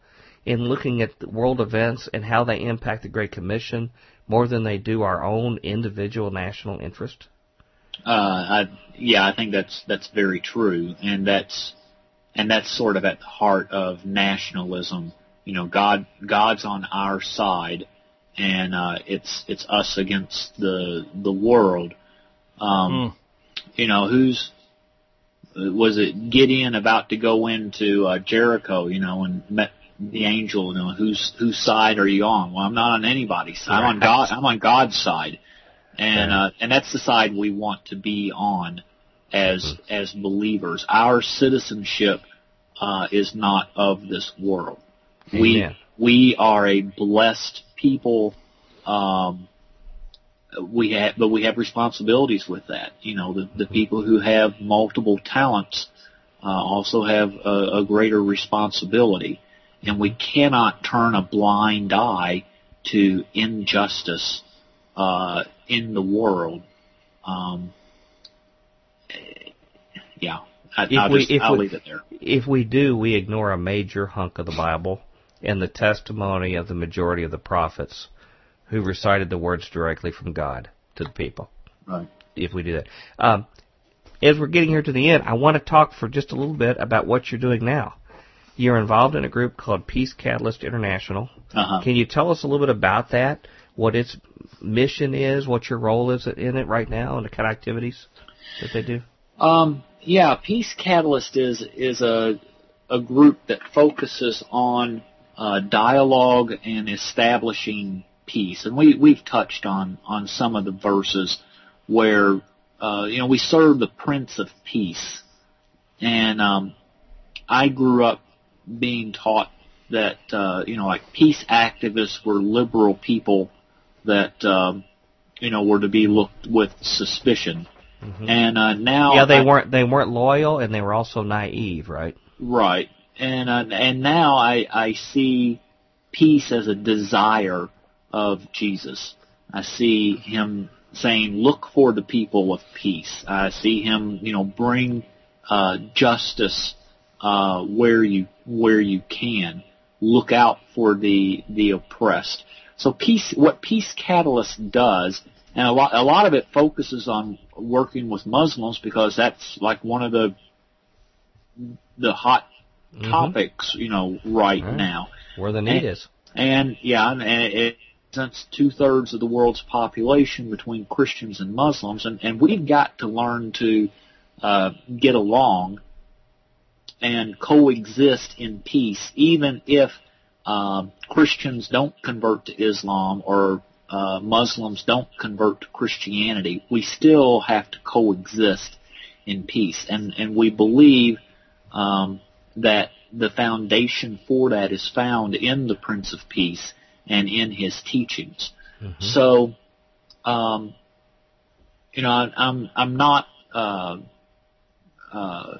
in looking at world events and how they impact the Great Commission more than they do our own individual national interest? Uh, I, yeah, I think that's that's very true, and that's and that's sort of at the heart of nationalism. You know, God God's on our side, and uh, it's it's us against the the world. Um, mm. You know, who's was it Gideon about to go into uh, Jericho? You know, and met the angel, you know, whose whose side are you on? Well, I'm not on anybody's side. I'm on God. I'm on God's side, and uh, and that's the side we want to be on as mm-hmm. as believers. Our citizenship uh, is not of this world. Amen. We we are a blessed people. Um, we have, but we have responsibilities with that. You know, the the people who have multiple talents uh, also have a, a greater responsibility and we cannot turn a blind eye to injustice uh, in the world. Um, yeah, I, will we, just, I'll we, leave it there. If we do, we ignore a major hunk of the Bible and the testimony of the majority of the prophets who recited the words directly from God to the people. Right. If we do that. Um, as we're getting here to the end, I want to talk for just a little bit about what you're doing now. You're involved in a group called Peace Catalyst International. Uh-huh. Can you tell us a little bit about that? What its mission is, what your role is in it right now, and the kind of activities that they do? Um, yeah, Peace Catalyst is is a a group that focuses on uh, dialogue and establishing peace, and we we've touched on on some of the verses where uh, you know we serve the Prince of Peace, and um, I grew up being taught that uh, you know like peace activists were liberal people that um, you know were to be looked with suspicion. Mm-hmm. And uh, now yeah, they I, weren't they weren't loyal and they were also naive, right? Right. And uh, and now I I see peace as a desire of Jesus. I see him saying, "Look for the people of peace." I see him, you know, bring uh, justice uh, where you where you can. Look out for the the oppressed. So peace, what Peace Catalyst does, and a lot a lot of it focuses on working with Muslims because that's like one of the the hot mm-hmm. topics, you know, right, right, now. Where the need and, is. And yeah, and it, since two thirds of the world's population between Christians and Muslims, and, and we've got to learn to uh, get along and coexist in peace, even if uh, Christians don't convert to Islam or uh, Muslims don't convert to Christianity. We still have to coexist in peace, and and we believe um, that the foundation for that is found in the Prince of Peace and in his teachings. Mm-hmm. So, um, you know, I, I'm I'm not. Uh, uh,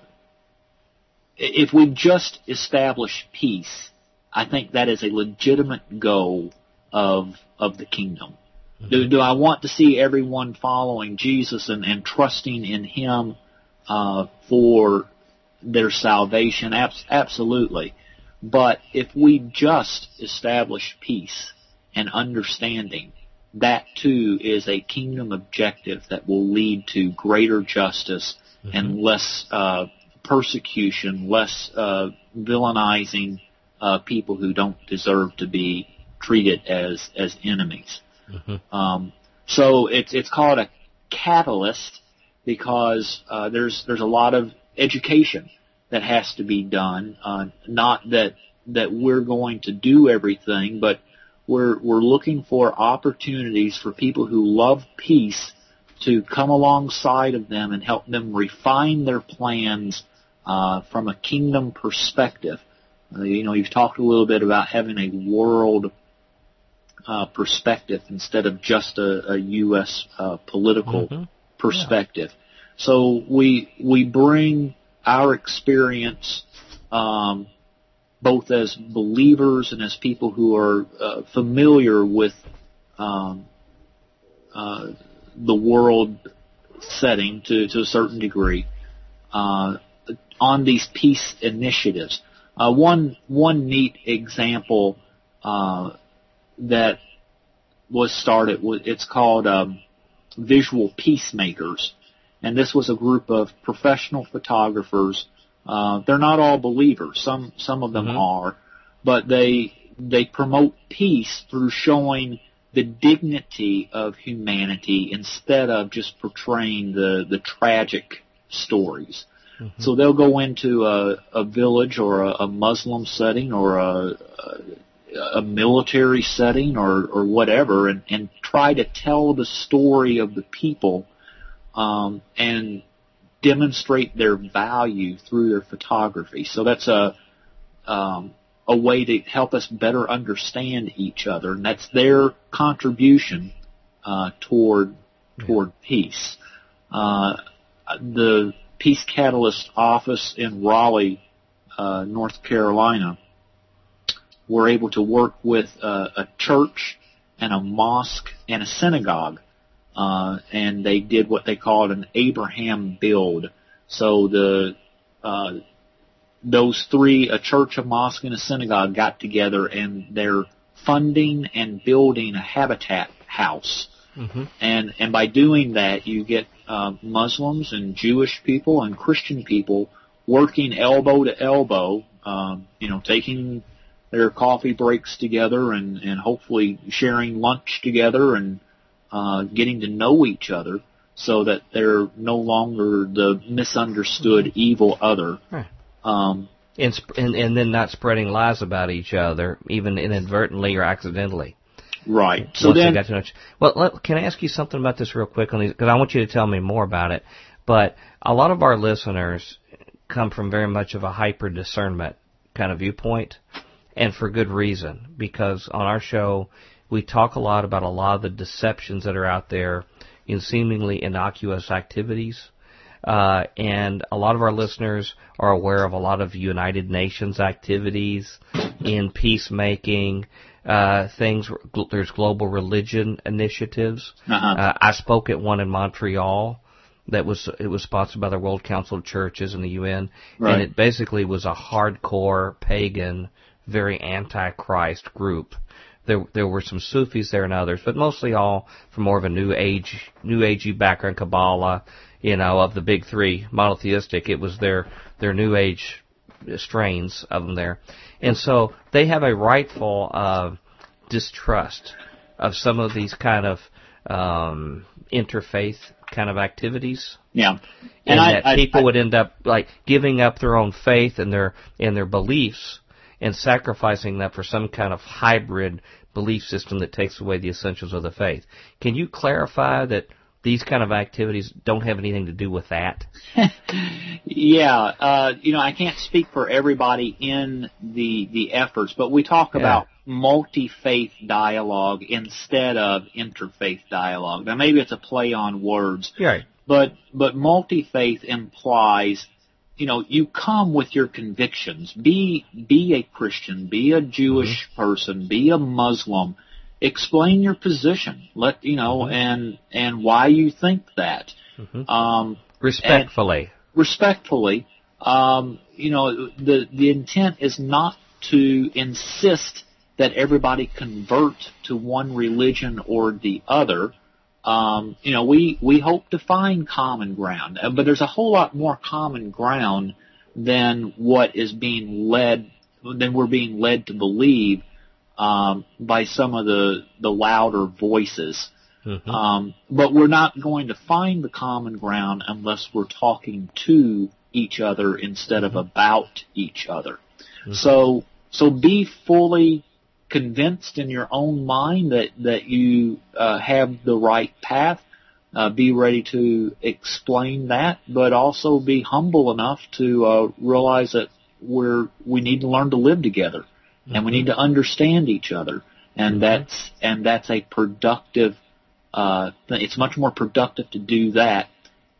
if we just establish peace, I think that is a legitimate goal of of the kingdom. Mm-hmm. Do, do I want to see everyone following Jesus and, and trusting in Him uh, for their salvation? Abs- absolutely. But if we just establish peace and understanding, that too is a kingdom objective that will lead to greater justice mm-hmm. and less uh, persecution, less uh, villainizing uh, people who don't deserve to be treated as as enemies. Mm-hmm. Um, so it's it's called a catalyst because uh, there's there's a lot of education that has to be done. Uh, not that that we're going to do everything, but we're we're looking for opportunities for people who love peace to come alongside of them and help them refine their plans uh, from a kingdom perspective. Uh, you know, you've talked a little bit about having a world uh, perspective instead of just a, a U.S. Uh, political mm-hmm. perspective. Yeah. So we we bring our experience, um, both as believers and as people who are uh, familiar with um, uh, the world setting to, to a certain degree uh, on these peace initiatives. Uh, one one neat example uh, that was started it's called um, Visual Peacemakers, and this was a group of professional photographers. Uh, they're not all believers. Some some of them mm-hmm. are, but they they promote peace through showing the dignity of humanity instead of just portraying the the tragic stories. Mm-hmm. So they'll go into a, a village or a, a Muslim setting or a, a, a military setting or, or whatever and, and try to tell the story of the people um, and demonstrate their value through their photography. So that's a um, a way to help us better understand each other, and that's their contribution uh, toward toward peace. Uh, the Peace Catalyst office in Raleigh, uh, North Carolina, were able to work with uh, a church and a mosque and a synagogue uh, and they did what they called an Abraham build. So the uh, those three, a church, a mosque, and a synagogue, got together and they're funding and building a habitat house. Mm-hmm. And and by doing that, you get uh, Muslims and Jewish people and Christian people working elbow to elbow. Um, you know, taking their coffee breaks together and and hopefully sharing lunch together and uh, getting to know each other so that they're no longer the misunderstood evil other. Right. Um, and, sp- and, and then not spreading lies about each other, even inadvertently or accidentally. Right. So Once then, got to know well, let, can I ask you something about this real quick? Because I want you to tell me more about it. But a lot of our listeners come from very much of a hyper discernment kind of viewpoint, and for good reason. Because on our show, we talk a lot about a lot of the deceptions that are out there in seemingly innocuous activities. Uh, and a lot of our listeners are aware of a lot of United Nations activities in peacemaking, uh, things. There's global religion initiatives. Uh-huh. Uh, I spoke at one in Montreal that was it was sponsored by the World Council of Churches and the UN, right. and it basically was a hardcore pagan, very anti-Christ group there there were some Sufis there and others, but mostly all from more of a new age new agey background, Kabbalah, you know, of the big three monotheistic. It was their their new age strains of them there, and so they have a rightful uh, distrust of some of these kind of um, interfaith kind of activities. Yeah, and, and I, that I, people I, would end up like giving up their own faith and their and their beliefs and sacrificing that for some kind of hybrid belief system that takes away the essentials of the faith. Can you clarify that these kind of activities don't have anything to do with that? [laughs] yeah, uh, you know, I can't speak for everybody in the the efforts, but we talk yeah. about multi-faith dialogue instead of interfaith dialogue. Now, maybe it's a play on words, right? But but multi-faith implies you know, you come with your convictions. Be be a Christian, be a Jewish mm-hmm. person, be a Muslim. Explain your position. Let you know mm-hmm. and and why you think that. Mm-hmm. Um, respectfully. Respectfully. Um, you know, the the intent is not to insist that everybody convert to one religion or the other um, you know, we, we hope to find common ground, uh, but there's a whole lot more common ground than what is being led, than we're being led to believe um, by some of the the louder voices. Mm-hmm. Um, but we're not going to find the common ground unless we're talking to each other instead of mm-hmm. about each other. Mm-hmm. So so be fully convinced in your own mind that that you uh, have the right path. Uh, be ready to explain that, but also be humble enough to uh, realize that we're we need to learn to live together, mm-hmm. and we need to understand each other, and mm-hmm. that's and that's a productive. Uh, it's much more productive to do that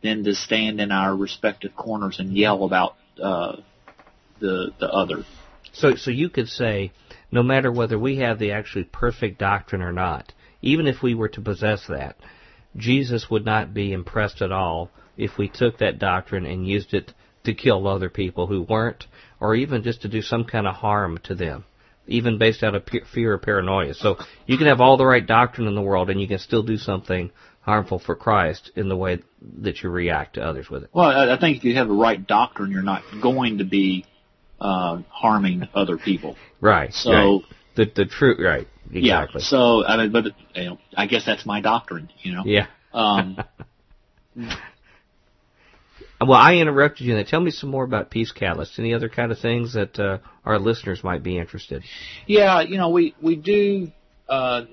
than to stand in our respective corners and yell about uh, the the other. So, so you could say, no matter whether we have the actually perfect doctrine or not, even if we were to possess that, Jesus would not be impressed at all if we took that doctrine and used it to kill other people who weren't, or even just to do some kind of harm to them, even based out of fear or paranoia. So you can have all the right doctrine in the world, and you can still do something harmful for Christ in the way that you react to others with it. Well, I think if you have the right doctrine, you're not going to be uh, harming other people. Right. So right. the the truth. Right. Exactly. Yeah. So I mean, but you know, I guess that's my doctrine. You know. Yeah. Um. [laughs] well, I interrupted you. There. Tell me some more about Peace Catalyst. Any other kind of things that uh, our listeners might be interested? Yeah, you know, we we do. Uh,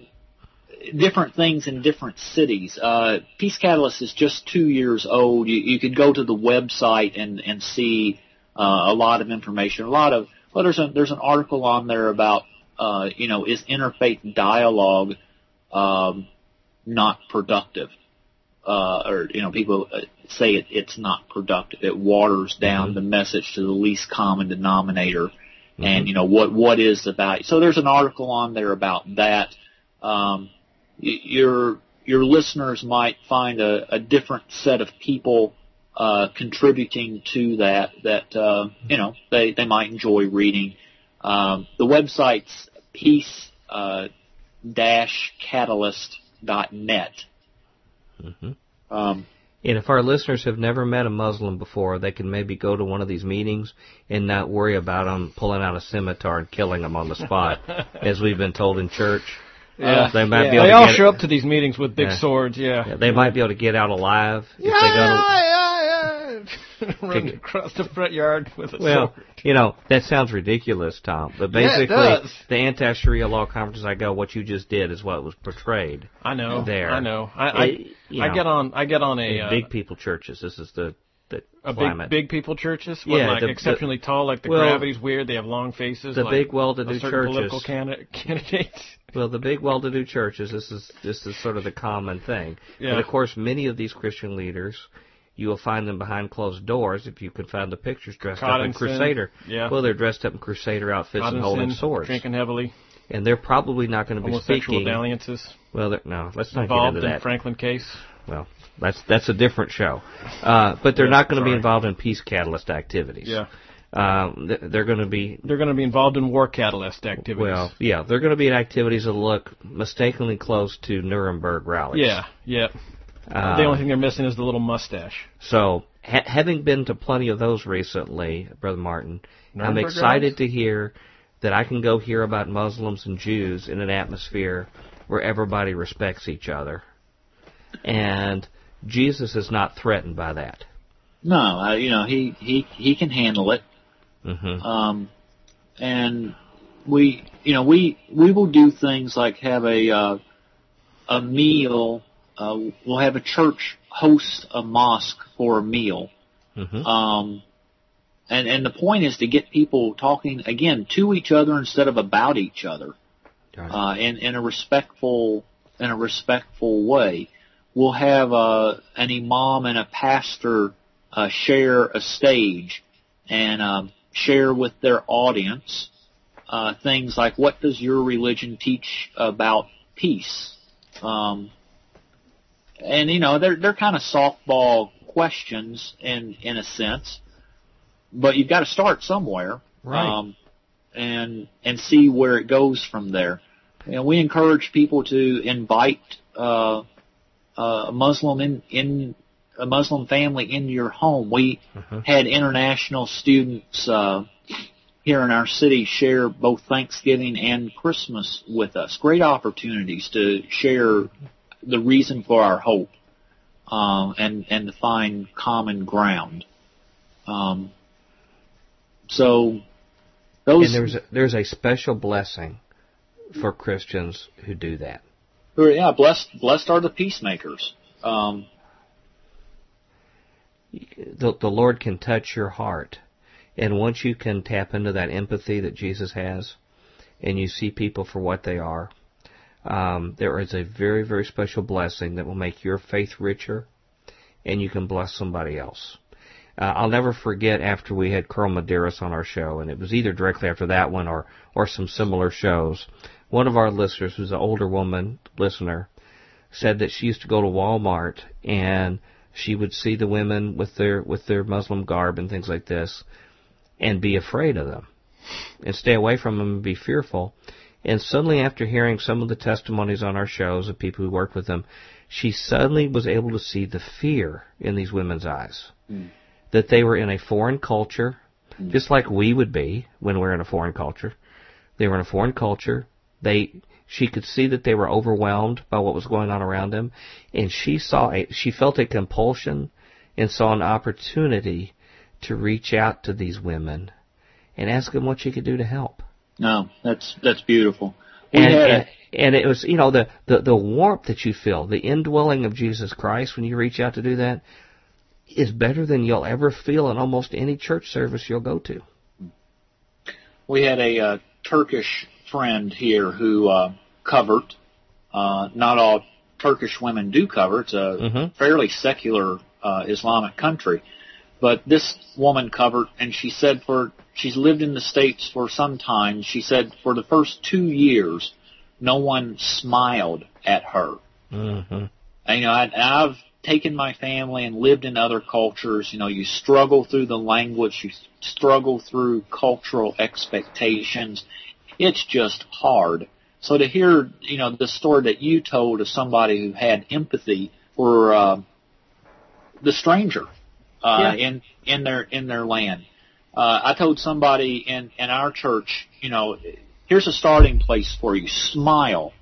different things in different cities. Uh, Peace Catalyst is just two years old. You, you could go to the website and, and see a lot of information. A lot of well, there's a, there's an article on there about uh, you know is interfaith dialogue um, not productive, uh, or you know people uh, say it, it's not productive. It waters down mm-hmm. the message to the least common denominator, mm-hmm. and you know what what is the value. So there's an article on there about that. Um, your your listeners might find a, a different set of people uh, contributing to that that uh, you know they they might enjoy reading. Um, the website's peace uh, dash catalyst dot net. Mm-hmm. Um, and if our listeners have never met a Muslim before, they can maybe go to one of these meetings and not worry about them pulling out a scimitar and killing them on the spot, [laughs] as we've been told in church. Yeah, uh, they might yeah. be able they to all show up to these meetings with big yeah. swords. Yeah. yeah. they might be able to get out alive if yeah, they go to. Yeah, [laughs] run across the front yard with a well, sword. you know that sounds ridiculous, Tom. But basically, yeah, the anti-Sharia law conferences I go, what you just did is what was portrayed. I know. There, I know. I I, it, I get on. I get on a uh, big people churches. This is the the a climate. big big people churches. What, yeah, like the, exceptionally the, tall. Like the well, gravity's weird. They have long faces. The like big well-to-do churches. Political candidate, [laughs] candidates. Well, the big well-to-do churches. This is this is sort of the common thing. Yeah. But of course, many of these Christian leaders you will find them behind closed doors if you can find the pictures dressed up in Crusader. Yeah. Well, they're dressed up in Crusader outfits and holding swords. Drinking heavily. And they're probably not going to be speaking. dalliances. Well, no, let's not involved get into that. in. Franklin case. Well, that's that's a different show. Uh, but they're Yeah, not going to be involved in peace catalyst activities. Yeah. Um, th- they're going to be They're going to be involved in war catalyst activities. well, yeah, they're going to be in activities that look mistakenly close to Nuremberg rallies. Yeah, yeah. Uh, the only thing they're missing is the little mustache. So, ha- having been to plenty of those recently, Brother Martin, I'm excited to hear that I can go hear about Muslims and Jews in an atmosphere where everybody respects each other. And Jesus is not threatened by that. No, uh, you know he he he can handle it. hmm Um, and we, you know, we we will do things like have a uh, a meal. Uh, we'll have a church host a mosque for a meal. hmm Um, and and the point is to get people talking again to each other instead of about each other, uh, in in a respectful in a respectful way. We'll have uh, an imam and a pastor uh, share a stage and um, share with their audience uh, things like what does your religion teach about peace? Um, and you know they're they're kind of softball questions in in a sense, but you've got to start somewhere, Right. um, and and see where it goes from there. You know, we encourage people to invite uh, uh, a Muslim in in a Muslim family into your home. We uh-huh. had international students uh, here in our city share both Thanksgiving and Christmas with us. Great opportunities to share the reason for our hope um, and and to find common ground. Um, so those and there's a, there's a special blessing for Christians who do that. Yeah, blessed blessed are the peacemakers. Um, the, the Lord can touch your heart. And once you can tap into that empathy that Jesus has, and you see people for what they are, um, there is a very, very special blessing that will make your faith richer, and you can bless somebody else. Uh, I'll never forget after we had Carl Medearis on our show, and it was either directly after that one or, or some similar shows. One of our listeners, who's an older woman listener, said that she used to go to Walmart and she would see the women with their with their Muslim garb and things like this, and be afraid of them, and stay away from them and be fearful. And suddenly, after hearing some of the testimonies on our shows of people who worked with them, she suddenly was able to see the fear in these women's eyes. Mm. That they were in a foreign culture, mm. just like we would be when we're in a foreign culture. They were in a foreign culture. They she could see that they were overwhelmed by what was going on around them, and she saw a, she felt a compulsion and saw an opportunity to reach out to these women and ask them what she could do to help. No, that's that's beautiful. And, and, and it was you know the, the the warmth that you feel, the indwelling of Jesus Christ when you reach out to do that is better than you'll ever feel in almost any church service you'll go to. We had a uh, Turkish friend here who uh, covered. Uh, not all Turkish women do cover. It's a mm-hmm. fairly secular uh, Islamic country. But this woman covered, and she said for she's lived in the states for some time. She said for the first two years, no one smiled at her. Mm-hmm. And, you know, I, I've taken my family and lived in other cultures. You know, you struggle through the language, you struggle through cultural expectations, it's just hard. So to hear, you know, the story that you told of somebody who had empathy for uh, the stranger uh, yeah. in in their in their land. Uh, I told somebody in in our church, you know, here's a starting place for you. Smile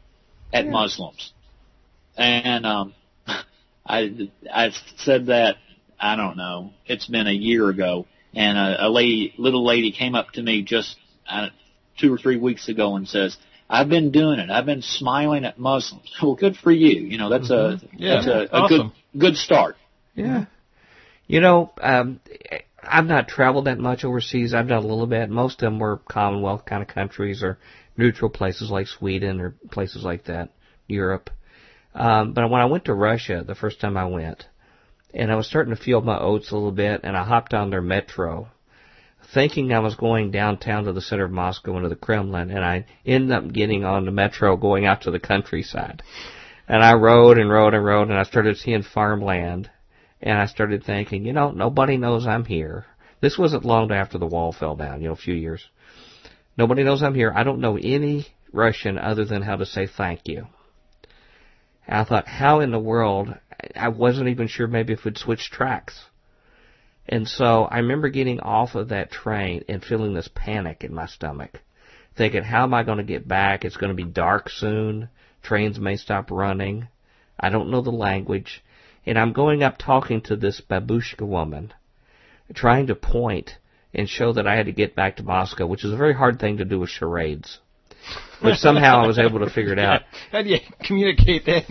at yeah. Muslims, and um, [laughs] I I said that I don't know. It's been a year ago, and a, a lady, little lady, came up to me just uh, two or three weeks ago and says, I've been doing it. I've been smiling at Muslims. [laughs] Well, good for you. You know, that's mm-hmm. a yeah, that's a, a awesome. good good start. Yeah. You know, um, I've not traveled that much overseas. I've done a little bit. Most of them were Commonwealth kind of countries or neutral places like Sweden or places like that, Europe. Um, but when I went to Russia the first time I went, and I was starting to feel my oats a little bit, and I hopped on their metro, thinking I was going downtown to the center of Moscow into the Kremlin, and I ended up getting on the metro going out to the countryside. And I rode and rode and rode, and I started seeing farmland, and I started thinking, you know, nobody knows I'm here. This wasn't long after the wall fell down, you know, a few years. Nobody knows I'm here. I don't know any Russian other than how to say thank you. And I thought, how in the world? I wasn't even sure maybe if we'd switch tracks. And so I remember getting off of that train and feeling this panic in my stomach, thinking, how am I going to get back? It's going to be dark soon. Trains may stop running. I don't know the language. And I'm going up talking to this babushka woman, trying to point and show that I had to get back to Moscow, which is a very hard thing to do with charades but somehow I was able to figure it out. [laughs] How do you communicate that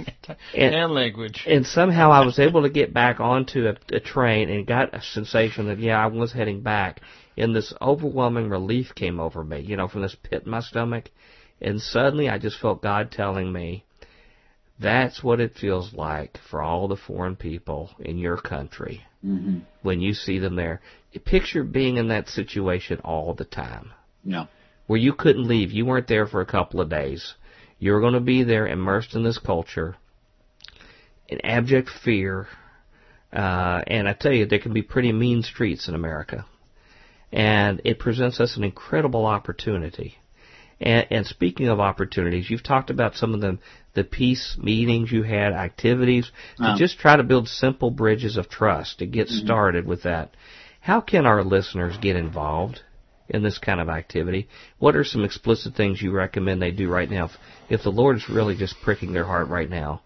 in and, language? And somehow I was able to get back onto a, a train and got a sensation that yeah, I was heading back. And this overwhelming relief came over me, you know, from this pit in my stomach. And suddenly I just felt God telling me, that's what it feels like for all the foreign people in your country mm-hmm. when you see them there. Picture being in that situation all the time. Yeah where you couldn't leave. You weren't there for a couple of days. You were going to be there immersed in this culture, in abject fear. Uh, and I tell you, there can be pretty mean streets in America. And it presents us an incredible opportunity. And, and speaking of opportunities, you've talked about some of the the peace meetings you had, activities to um, just try to build simple bridges of trust to get mm-hmm. started with that. How can our listeners get involved in this kind of activity? What are some explicit things you recommend they do right now if, if the Lord is really just pricking their heart right now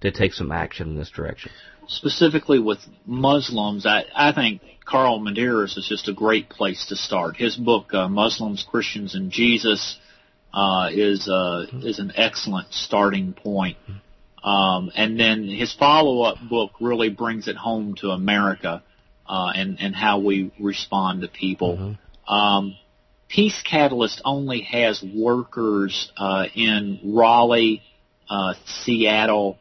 to take some action in this direction? Specifically with Muslims, I, I think Carl Medearis is just a great place to start. His book, uh, Muslims, Christians, and Jesus, uh, is uh, is an excellent starting point. Um, and then his follow-up book really brings it home to America uh, and and how we respond to people. Mm-hmm. Um, Peace Catalyst only has workers uh, in Raleigh, uh, Seattle,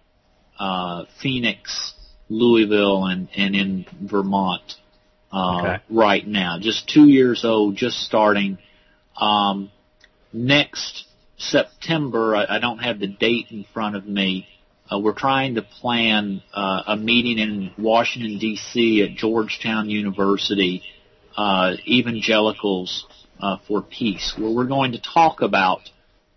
uh, Phoenix, Louisville, and and in Vermont uh, okay. right now. Just two years old, just starting. Um, next September, I, I don't have the date in front of me. Uh, we're trying to plan uh, a meeting in Washington D.C. at Georgetown University, uh, Evangelicals uh, for Peace, where we're going to talk about.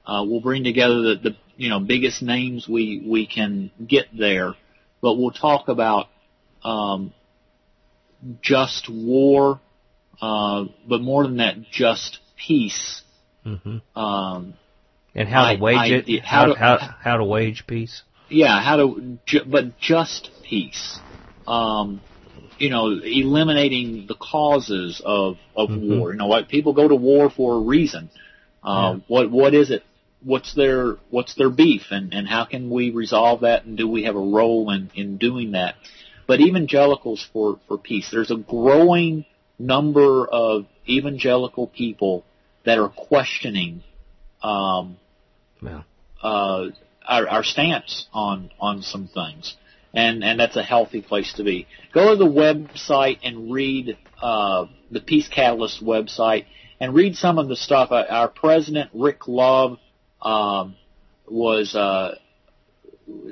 Uh, we'll bring together the, the you know biggest names we we can get there, but we'll talk about um, just war, uh, but more than that, just peace. Mm-hmm. Um, and how I, to wage I, it? How, how, to, how, how to wage peace? Yeah, how to, ju- but just peace. Um, you know, eliminating the causes of of mm-hmm. war. You know, what people go to war for a reason. Uh, yeah. What what is it? What's their what's their beef, and and how can we resolve that? And do we have a role in in doing that? but evangelicals for, for peace. There's a growing number of evangelical people that are questioning um, yeah. uh, our, our stance on on some things, and and that's a healthy place to be. Go to the website and read uh, the Peace Catalyst website and read some of the stuff. Our president Rick Love um, was uh,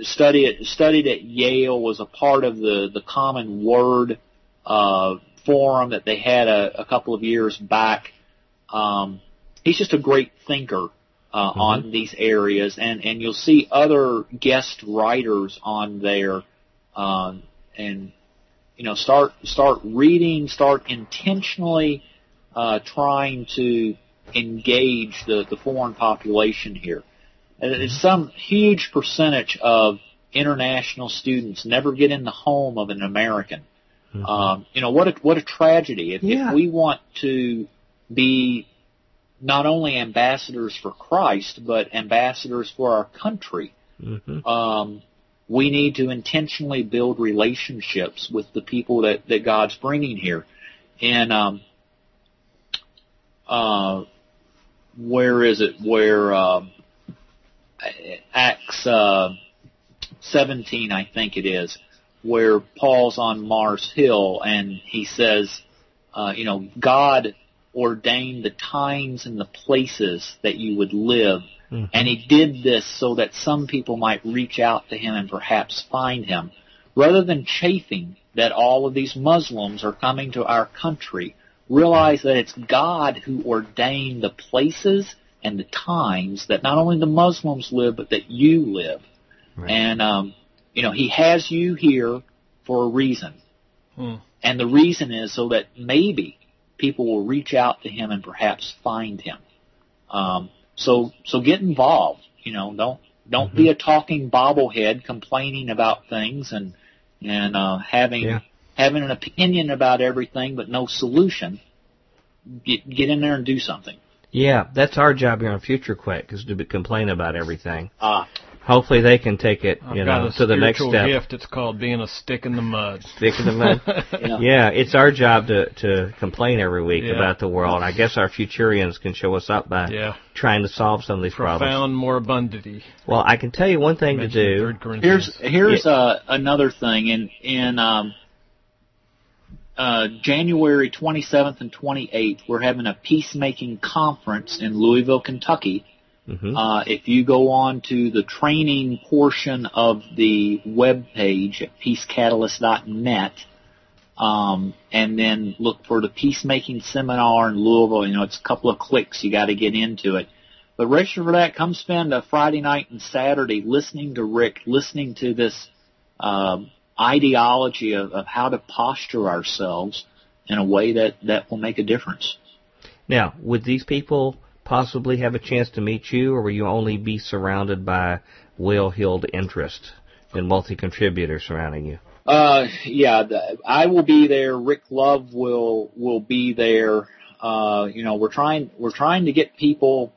studied studied at Yale, was a part of the the Common Word uh, forum that they had a, a couple of years back. Um, he's just a great thinker uh, mm-hmm. on these areas, and and you'll see other guest writers on there, um, and you know start start reading, start intentionally uh, trying to engage the the foreign population here. And some huge percentage of international students never get in the home of an American. Mm-hmm. Um, you know what a what a tragedy. If, yeah. if we want to be not only ambassadors for Christ but ambassadors for our country, mm-hmm. um, we need to intentionally build relationships with the people that that God's bringing here. And um, uh, where is it? Where um, Acts uh, 17, I think it is, where Paul's on Mars Hill and he says, uh, you know, God ordained the times and the places that you would live. Mm-hmm. And he did this so that some people might reach out to him and perhaps find him. Rather than chafing that all of these Muslims are coming to our country, realize that it's God who ordained the places and the times that not only the Muslims live, but that you live. Right. And, um, you know, he has you here for a reason. Hmm. And the reason is so that maybe people will reach out to him and perhaps find him. Um, so, so get involved. You know, don't, don't mm-hmm. be a talking bobblehead complaining about things and, and, uh, having, yeah. Having an opinion about everything but no solution. Get, get in there and do something. Yeah, that's our job here on Future Quake is to complain about everything. Ah. Hopefully they can take it, you I've know, to the next step. gift. It's called being a stick in the mud. Stick in the mud. [laughs] yeah. yeah. it's our job to to complain every week yeah. about the world. And I guess our Futurians can show us up by yeah. trying to solve some of these Profound problems. more abundity. Well, I can tell you one thing to do. Here's here's uh, another thing in in um, uh, January 27th and 28th, we're having a peacemaking conference in Louisville, Kentucky. Mm-hmm. Uh, if you go on to the training portion of the web page at peacecatalyst.net, um, and then look for the peacemaking seminar in Louisville, you know, it's a couple of clicks. You got to get into it. But register for that. Come spend a Friday night and Saturday listening to Rick, listening to this um, ideology of, of how to posture ourselves in a way that, that will make a difference. Now, would these people possibly have a chance to meet you, or will you only be surrounded by well-heeled interest and multi-contributors surrounding you? Uh, yeah, the, I will be there. Rick Love will will be there. Uh, you know, we're trying we're trying to get people.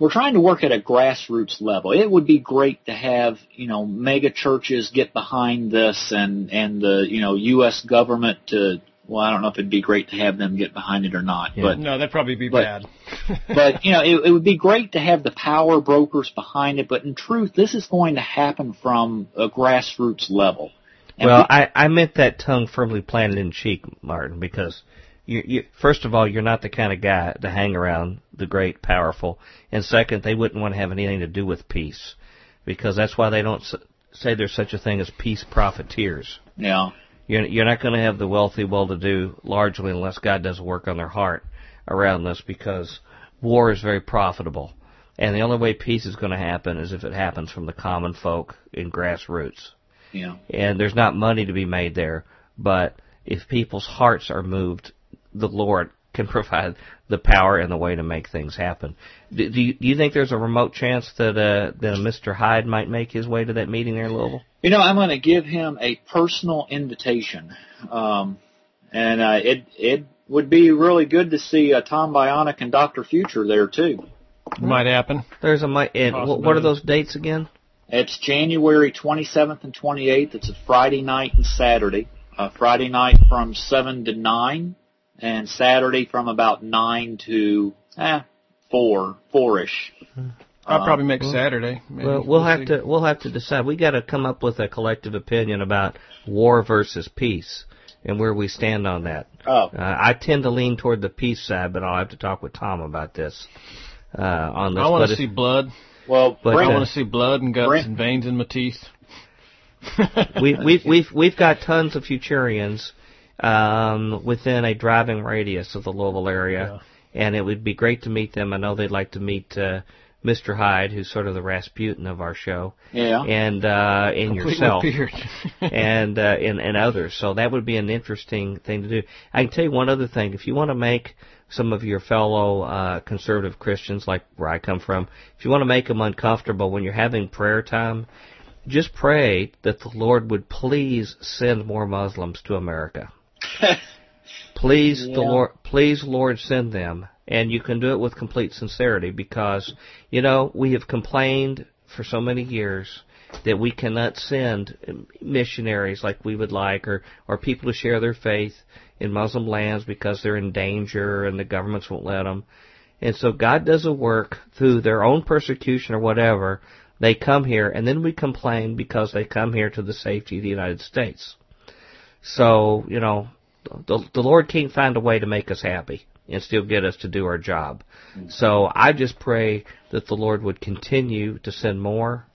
We're trying to work at a grassroots level. It would be great to have you know mega churches get behind this and and the you know U.S. government to well, I don't know if it'd be great to have them get behind it or not. Yeah. But no, that'd probably be but, bad. [laughs] but you know, it, it would be great to have the power brokers behind it. But in truth, this is going to happen from a grassroots level. And well, we, I I meant that tongue firmly planted in cheek, Martin, because you, you first of all, you're not the kind of guy to hang around the great, powerful, and second, they wouldn't want to have anything to do with peace, because that's why they don't say there's such a thing as peace profiteers. Yeah. You're, you're not going to have the wealthy, well-to-do largely unless God does work on their heart around this because war is very profitable. And the only way peace is going to happen is if it happens from the common folk in grassroots. Yeah. And there's not money to be made there, but if people's hearts are moved, the Lord can [laughs] provide the power and the way to make things happen. Do, do, you, do you think there's a remote chance that uh, that a Mr. Hyde might make his way to that meeting there in Louisville? You know, I'm going to give him a personal invitation, um, and uh, it it would be really good to see uh, Tom Bionic and Doctor Future there too. Might happen. There's a might. What are those dates again? It's January 27th and 28th. It's a Friday night and Saturday. Uh, Friday night from seven to nine, and Saturday from about nine to eh, four, four-ish. I'll uh, probably make Saturday. Maybe. Well, we'll, we'll have see. to we'll have to decide. We got to come up with a collective opinion about war versus peace and where we stand on that. Oh. Uh, I tend to lean toward the peace side, but I'll have to talk with Tom about this. Uh, on this, I want to see blood. Well, but, I want to see blood and guts and veins in my teeth. we, we've [laughs] we've we've got tons of Futurians um, within a driving radius of the Louisville area, yeah. and it would be great to meet them. I know they'd like to meet uh, Mr. Hyde, who's sort of the Rasputin of our show, yeah, and uh, and yourself, [laughs] and uh, and and others. So that would be an interesting thing to do. I can tell you one other thing: if you want to make some of your fellow uh, conservative Christians, like where I come from, if you want to make them uncomfortable when you're having prayer time, just pray that the Lord would please send more Muslims to America. [laughs] please, yeah. the Lord, please, Lord, send them, and you can do it with complete sincerity because you know we have complained for so many years that we cannot send missionaries like we would like, or or people to share their faith in Muslim lands because they're in danger and the governments won't let them. And so God does a work through their own persecution or whatever they come here, and then we complain because they come here to the safety of the United States. So, you know, the, the Lord can't find a way to make us happy and still get us to do our job. So I just pray that the Lord would continue to send more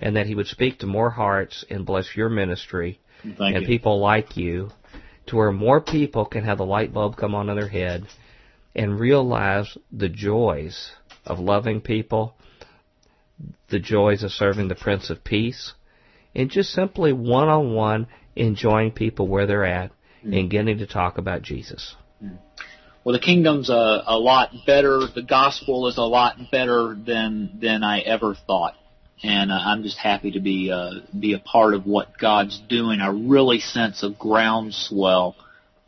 and that He would speak to more hearts and bless your ministry Thank and you. people like you to where more people can have the light bulb come on in their head and realize the joys of loving people the joys of serving the Prince of Peace, and just simply one on one enjoying people where they're at mm. and getting to talk about Jesus. Mm. Well, the kingdom's a, a lot better. The gospel is a lot better than than I ever thought, and uh, I'm just happy to be uh, be a part of what God's doing. I really sense a groundswell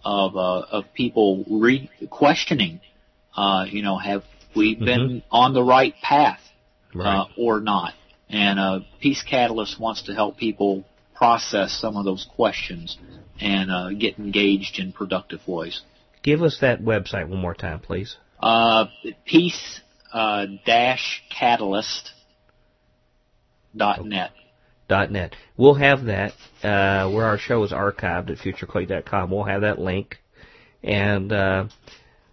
of uh, of people re- questioning. Uh, you know, have we been mm-hmm. on the right path? right. uh, or not. And uh, Peace Catalyst wants to help people process some of those questions and uh, get engaged in productive ways. Give us that website one more time, please. Uh, peace uh, dash catalyst dot net. Dot net. We'll have that uh, where our show is archived at futurequake.com. We'll have that link, and uh,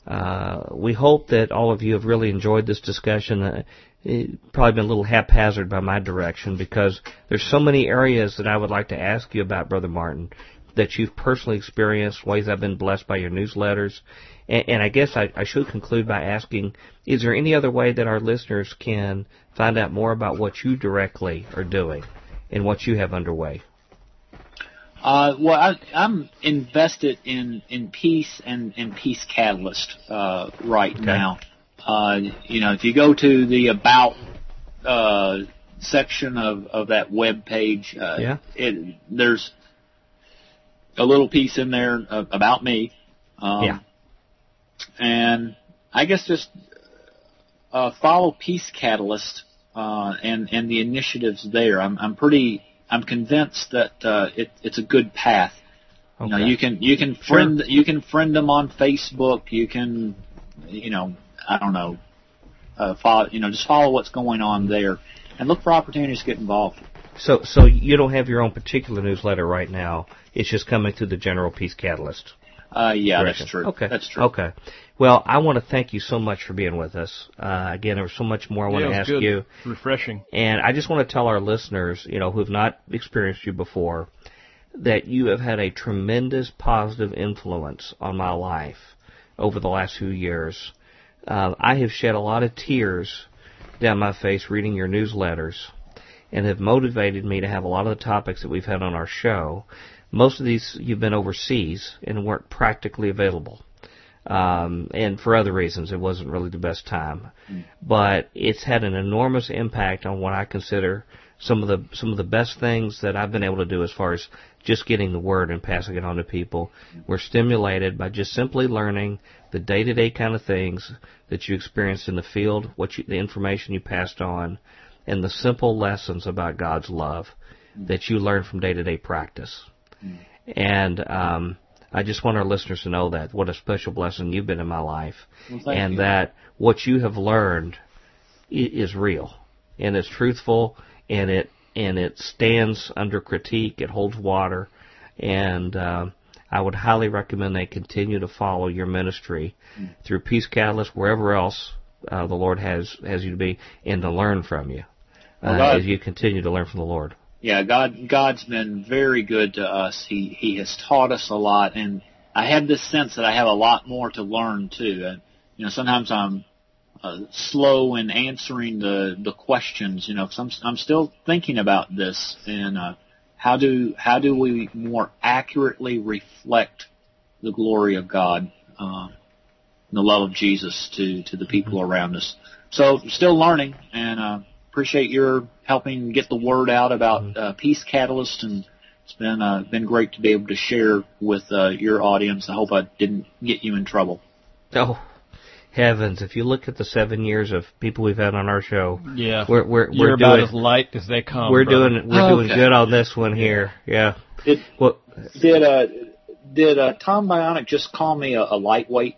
uh, we hope that all of you have really enjoyed this discussion. Uh, probably been a little haphazard by my direction because there's so many areas that I would like to ask you about, Brother Martin. that you've personally experienced, ways I've been blessed by your newsletters. And, and I guess I, I should conclude by asking, is there any other way that our listeners can find out more about what you directly are doing and what you have underway? Uh, well, I, I'm invested in, in peace and, and peace catalyst uh, right okay. now. Uh, you know, if you go to the about uh, section of, of that web page, uh, yeah. it, there's a little piece in there about me. Um, yeah. And I guess just uh, follow Peace Catalyst uh, and and the initiatives there. I'm I'm pretty I'm convinced that uh, it, it's a good path. Okay. You know, you can you can friend sure. you can friend them on Facebook. You can, you know, I don't know, uh, follow you know just follow what's going on there and look for opportunities to get involved. So so you don't have your own particular newsletter right now. It's just coming through the general peace catalyst. Uh, yeah, that's true. Okay, that's true. Okay. Well, I want to thank you so much for being with us. Uh, again, there was so much more I want yeah, to ask good. you. Refreshing. And I just want to tell our listeners, you know, who have not experienced you before, that you have had a tremendous positive influence on my life over the last few years. Uh, I have shed a lot of tears down my face reading your newsletters and have motivated me to have a lot of the topics that we've had on our show most of these you've been overseas and weren't practically available. Um, and for other reasons, it wasn't really the best time. But it's had an enormous impact on what I consider some of the some of the best things that I've been able to do as far as just getting the word and passing it on to people. We're stimulated by just simply learning the day-to-day kind of things that you experienced in the field, what you, the information you passed on, and the simple lessons about God's love that you learn from day-to-day practice. And um, I just want our listeners to know that what a special blessing you've been in my life, well, and you. that what you have learned is real and it's truthful and it and it stands under critique. It holds water, and uh, I would highly recommend they continue to follow your ministry through Peace Catalyst, wherever else uh, the Lord has has you to be, and to learn from you uh, well, as you continue to learn from the Lord yeah, God God's been very good to us. He He has taught us a lot, and I have this sense that I have a lot more to learn too. And you know, sometimes I'm uh, slow in answering the the questions. You know, cause I'm I'm still thinking about this and uh, how do how do we more accurately reflect the glory of God, uh, the love of Jesus to to the people mm-hmm. around us. So still learning and. Uh, appreciate your helping get the word out about mm-hmm. uh, Peace Catalyst, and it's been uh, been great to be able to share with uh, your audience. I hope I didn't get you in trouble. Oh, heavens! If you look at the seven years of people we've had on our show, yeah, we're we're, You're we're about doing, as light as they come. We're brother. doing we're oh, doing okay. good on this one here. Yeah. Did well, did uh did uh, Tom Bionic just call me a, a lightweight?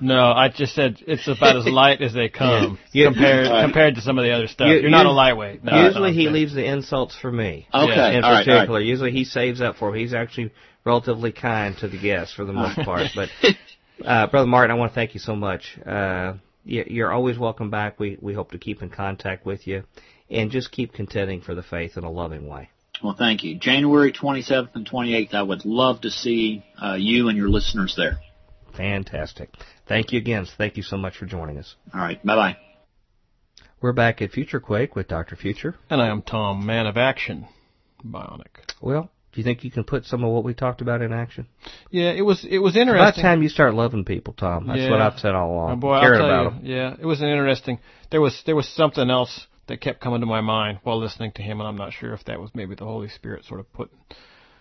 No, I just said it's about as light as they [laughs] come Yeah. compared All right. compared to some of the other stuff. You- You're not a lightweight. No, usually no, he okay. leaves the insults for me. Okay, Yeah. in all right, all right. particular. Usually he saves up for me. He's actually relatively kind to the guests for the most part. But [laughs] uh, brother Martin, I want to thank you so much. Uh, you- you're always welcome back. We we hope to keep in contact with you, and just keep contending for the faith in a loving way. Well, thank you. January 27th and 28th, I would love to see uh, you and your listeners there. Fantastic. Thank you again. Thank you so much for joining us. All right, bye bye. We're back at Future Quake with Dr. Future. And I am Tom, man of action, bionic. Well, do you think you can put some of what we talked about in action? Yeah, it was it was It's about interesting. time you start loving people, Tom. That's Yeah. what I've said all along. Oh, boy, Caring I'll tell about you, them. yeah, it was an interesting. There was there was something else that kept coming to my mind while listening to him, and I'm not sure if that was maybe the Holy Spirit sort of put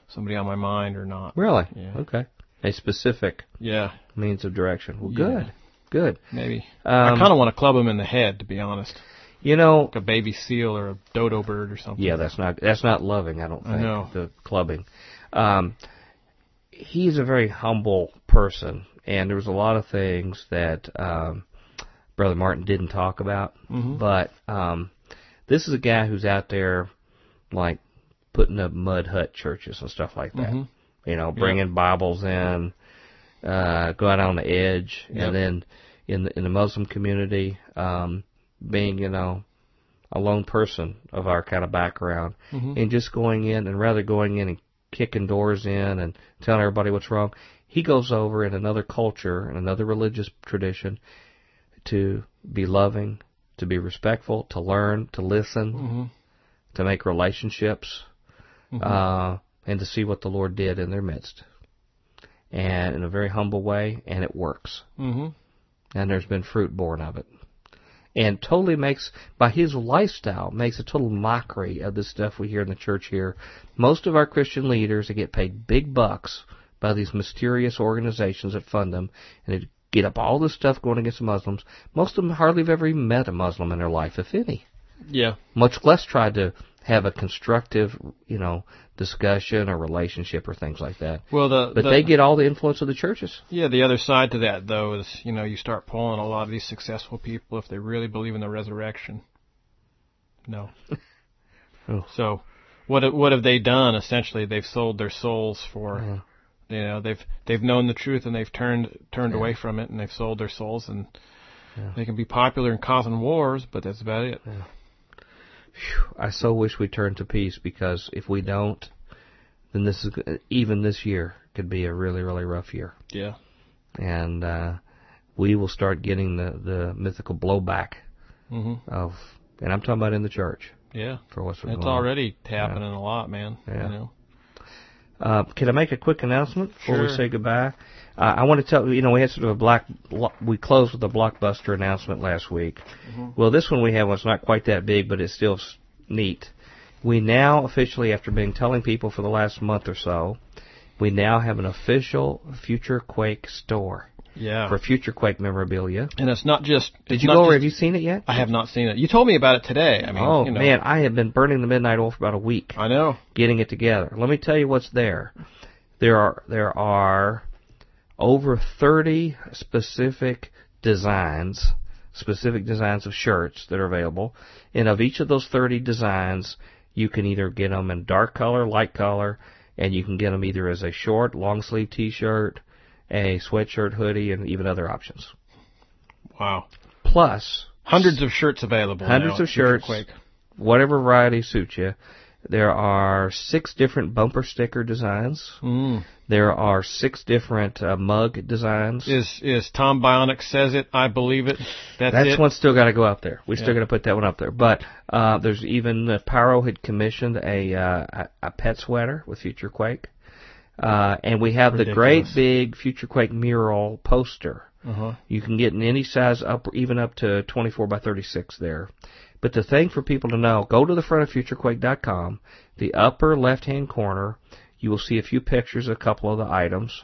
somebody on my mind or not. Really? Yeah. Okay. A specific Yeah, means of direction. Well, Yeah. good. Good. maybe. I Um, kind of want to club him in the head, to be honest, You know, like a baby seal or a dodo bird or something. yeah, that's not that's not loving. I don't think the clubbing. Um, he's a very humble person, and there was a lot of things that um, Brother Martin didn't talk about. Mhm. But um, this is a guy who's out there, like putting up mud hut churches and stuff like that. Mhm. You know, bringing Bibles in, uh, go out on the edge, Yep. and then in the, in the Muslim community, um, being you know a lone person of our kind of background, Mhm. and just going in and rather going in and kicking doors in and telling everybody what's wrong. He goes over in another culture and another religious tradition to be loving, to be respectful, to learn, to listen, Mm-hmm. to make relationships, Mhm. uh, and to see what the Lord did in their midst. And in a very humble way, and it works. Mm-hmm. And there's been fruit born of it. And totally makes, by his lifestyle, makes a total mockery of the stuff we hear in the church here. Most of our Christian leaders that get paid big bucks by these mysterious organizations that fund them, and they get up all this stuff going against the Muslims. Most of them hardly have ever even met a Muslim in their life, if any Yeah. much less tried to have a constructive, you know, discussion or relationship or things like that. Well, the But the, they get all the influence of the churches. yeah. The other side to that though is you know you start pulling a lot of these successful people if they really believe in the resurrection. No. [laughs] Oh. So, what have- what have they done? Essentially, they've sold their souls for. Yeah. You know, they've they've known the truth and they've turned turned Yeah. away from it and they've sold their souls and Yeah. they can be popular and causing wars, but that's about it. Phew, I so wish we turned to peace because if we don't, then this is even this year could be a really really rough year, Yeah. and uh, we will start getting the the mythical blowback Mhm. of, and I'm talking about in the church Yeah. for what's going It's already happening a lot, man. Yeah. You know. Uh, can I make a quick announcement before we say goodbye? Uh, I want to tell you know we had sort of a black we closed with a blockbuster announcement last week. Well, this one we have was not quite that big, but it's still neat. We now officially, after being telling people for the last month or so, we now have an official Future Quake store Yeah. for Future Quake memorabilia. and it's not just. Did you go over? Have you seen it yet? I have not seen it. You told me about it today. I mean, oh you know, man, I have been burning the midnight oil for about a week. I know. getting it together. Let me tell you what's there. There are there are over 30 specific designs, specific designs of shirts that are available, and of each of those 30 designs, you can either get them in dark color, light color, and you can get them either as a short, long sleeve T-shirt, a sweatshirt, hoodie, and even other options. Wow. Plus, Hundreds of shirts available. Hundreds now of shirts. Whatever variety suits you. There are six different bumper sticker designs. Mm. There are six different uh, mug designs. Is is Tom Bionic says it? I believe it. That's, That's it. one still got to go up there. We still Yeah. got to put that one up there. But uh, there's even uh, Pyro had commissioned a, uh, a pet sweater with Future Quake, uh, and we have the great big Future Quake mural poster. Uh-huh. You can get in any size up, even up to 24 by 36 there. But the thing for people to know, go to the front of FutureQuake.com. The upper left-hand corner, you will see a few pictures, of a couple of the items,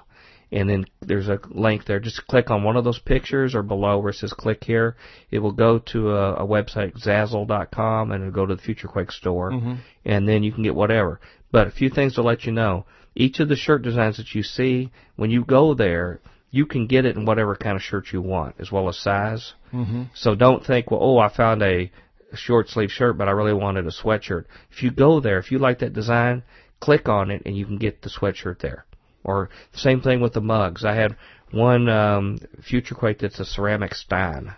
and then there's a link there. Just click on one of those pictures or below where it says click here. It will go to a, a website, Zazzle.com, and it'll go to the FutureQuake store, Mhm. and then you can get whatever. But a few things to let you know. Each of the shirt designs that you see, when you go there, you can get it in whatever kind of shirt you want, as well as size. Mm-hmm. So don't think, well, oh, I found a short sleeve shirt, but I really wanted a sweatshirt. If you go there, if you like that design, click on it and you can get the sweatshirt there. Or same thing with the mugs. I had one um, Future Quake that's a ceramic stein.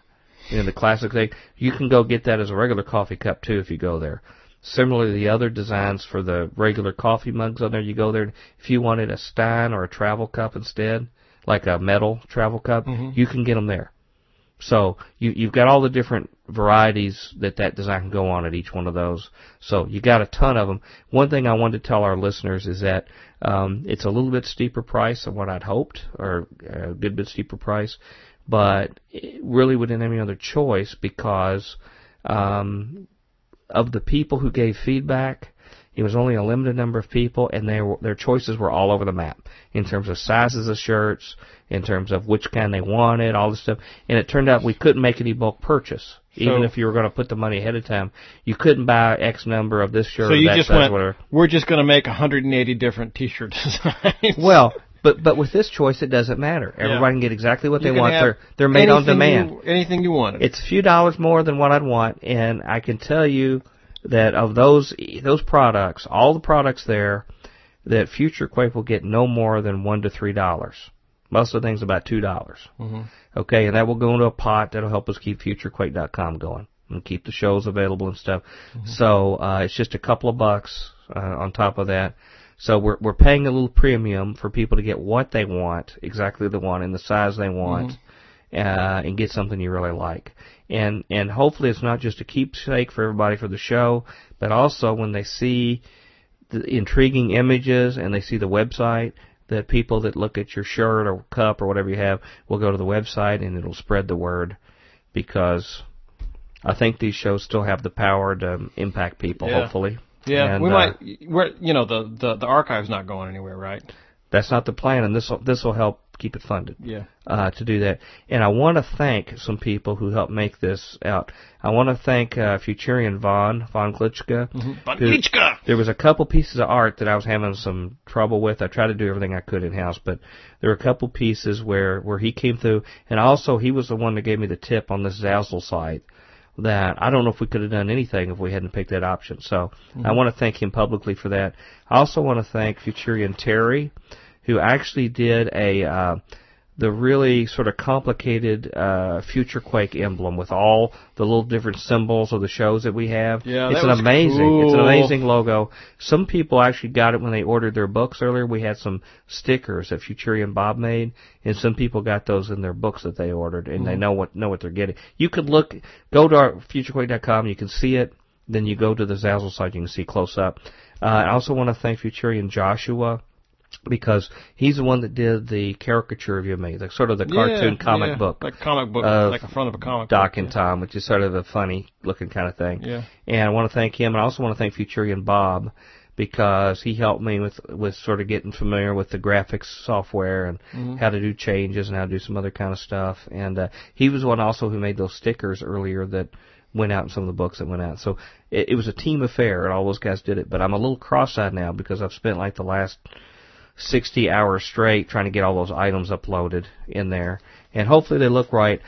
You know, the classic thing. You can go get that as a regular coffee cup too if you go there. Similarly, the other designs for the regular coffee mugs on there, you go there. If you wanted a stein or a travel cup instead, like a metal travel cup, Mhm. you can get them there. So you, you've got all the different varieties that that design can go on at each one of those. So you got a ton of them. One thing I wanted to tell our listeners is that um, it's a little bit steeper price than what I'd hoped, or a good bit steeper price, but really we didn't have any other choice because um, of the people who gave feedback. It was only a limited number of people, and they were, their choices were all over the map in terms of sizes of shirts, in terms of which kind they wanted, all this stuff. And it turned out we couldn't make any bulk purchase, even if you were going to put the money ahead of time. You couldn't buy X number of this shirt. So or you that just size, went. whatever. We're just going to make 180 different T-shirt designs. [laughs] Well, but but with this choice, it doesn't matter. Everybody can get exactly what You they want. They're they're made on demand. You, anything you want. It's a few dollars more than what I'd want, and I can tell you that of those those products, all the products there, that Future Quake will get no more than one to three dollars. Most of the things about two dollars. Mhm. Okay, and that will go into a pot that'll help us keep FutureQuake.com going and keep the shows available and stuff. So uh, it's just a couple of bucks uh, on top of that. So we're we're paying a little premium for people to get what they want, exactly the one in the size they want, uh, and get something you really like. And and hopefully it's not just a keepsake for everybody for the show, but also when they see the intriguing images and they see the website, that people that look at your shirt or cup or whatever you have will go to the website and it'll spread the word because I think these shows still have the power to impact people. Yeah. Hopefully, Yeah, And, we uh, might. We're you know the the the archive's not going anywhere, right? that's not the plan, and this this will help keep it funded. Yeah. uh, to do that. And I want to thank some people who helped make this out. I want to thank uh, Futurian Von, Von Klitschka. who- Bandichka! There was a couple pieces of art that I was having some trouble with. I tried to do everything I could in house, but there were a couple pieces where, where he came through, and also he was the one that gave me the tip on this Zazzle site that I don't know if we could have done anything if we hadn't picked that option. So I want to thank him publicly for that. I also want to thank Futurian Terry, who actually did a uh, the really sort of complicated uh, Future Quake emblem with all the little different symbols of the shows that we have. Yeah, it's that an was amazing, it's an amazing logo. Some people actually got it when they ordered their books earlier. We had some stickers that Futurian Bob made, and some people got those in their books that they ordered, and they know what know what they're getting. You could look, go to our futurequake.com, you can see it. Then you go to the Zazzle site, you can see close up. Uh, I also want to thank Futurian Joshua because he's the one that did the caricature of you and me, the sort of the cartoon Yeah, comic yeah, book. like comic book, like the front of a comic Doc book. and Tom, which is sort of a funny looking kind of thing. Yeah. And I want to thank him, and I also want to thank Futurian Bob because he helped me with with sort of getting familiar with the graphics software and Mm-hmm. how to do changes and how to do some other kind of stuff. And uh, he was one also who made those stickers earlier that went out in some of the books that went out. So it, it was a team affair, and all those guys did it. But I'm a little cross-eyed now because I've spent like the last 60 hours straight trying to get all those items uploaded in there, and hopefully they look right.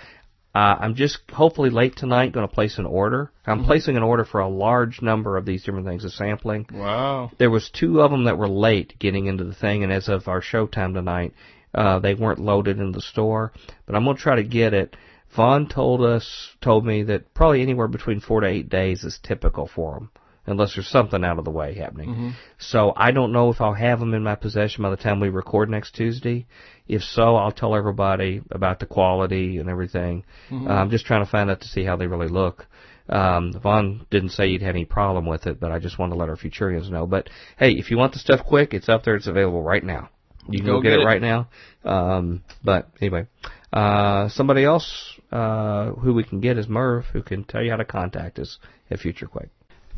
Uh, I'm just hopefully late tonight going to place an order. I'm placing an order for a large number of these different things, of sampling. Wow. There was two of them that were late getting into the thing, and as of our showtime tonight, uh, they weren't loaded in the store. But I'm going to try to get it. Vaughn told us, told me that probably anywhere between four to eight days is typical for them, unless there's something out of the way happening. So I don't know if I'll have them in my possession by the time we record next Tuesday. If so, I'll tell everybody about the quality and everything. Uh, I'm just trying to find out to see how they really look. Um, Vaughn didn't say he'd had any problem with it, but I just wanted to let our Futurians know. But hey, if you want the stuff quick, it's up there. It's available right now. You can Go go, get, get it it. right now. Um, but anyway, uh, somebody else uh, who we can get is Merv, who can tell you how to contact us at FutureQuake.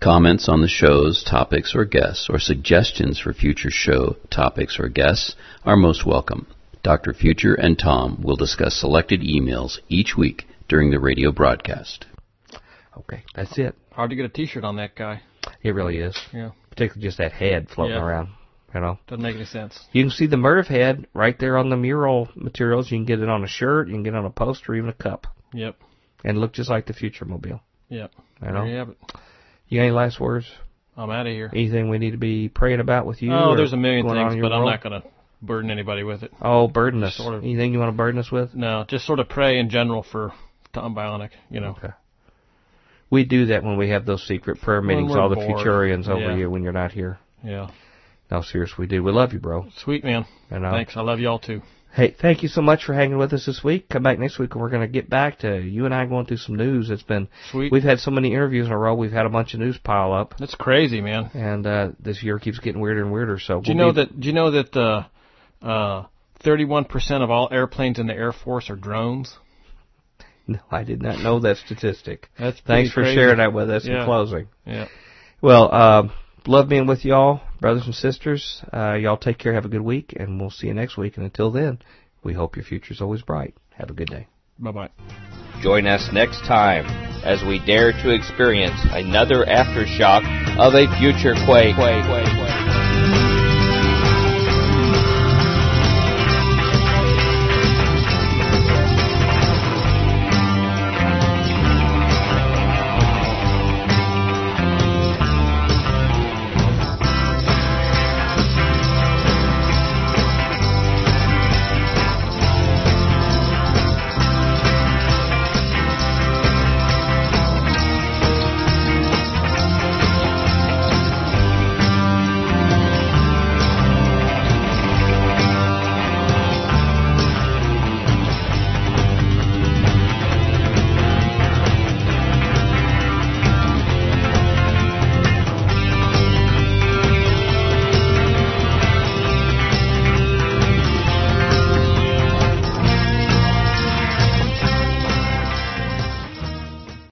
Comments on the show's topics or guests, or suggestions for future show topics or guests are most welcome. Dr. Future and Tom will discuss selected emails each week during the radio broadcast. Okay, that's it. Hard to get a T-shirt on that guy. It really is. Yeah. Particularly just that head floating Yeah. around. You know. Doesn't make any sense. You can see the Merv head right there on the mural materials. You can get it on a shirt, you can get it on a poster, or even a cup, Yep. and look just like the Future Mobile. Yep. You There you have it. You got any last words? I'm out of here. Anything we need to be praying about with you? Oh, there's a million things, but I'm not going to burden anybody with it. Oh, burden us. Sort of. Anything you want to burden us with? No, just sort of pray in general for Tom Bionic. You know. Okay. We do that when we have those secret prayer meetings, all the bored. Futurians over Yeah. here when you're not here. Yeah. No, seriously, we do. We love you, bro. Sweet man. And, uh, Thanks. I love y'all too. Hey, thank you so much for hanging with us this week. Come back next week and we're going to get back to you and I going through some news. It's been Sweet. we've had so many interviews in a row. We've had a bunch of news pile up, That's crazy, man. and uh, this year keeps getting weirder and weirder. So Do you know that? Do you know that uh, uh, 31% of all airplanes in the Air Force are drones? No, I did not know that statistic. That's Thanks for crazy. sharing that with us in closing. Yeah. Well, uh, love being with y'all, brothers and sisters. Uh, y'all take care. Have a good week, and we'll see you next week. And until then, we hope your future's always bright. Have a good day. Bye bye. Join us next time as we dare to experience another aftershock of a future quake.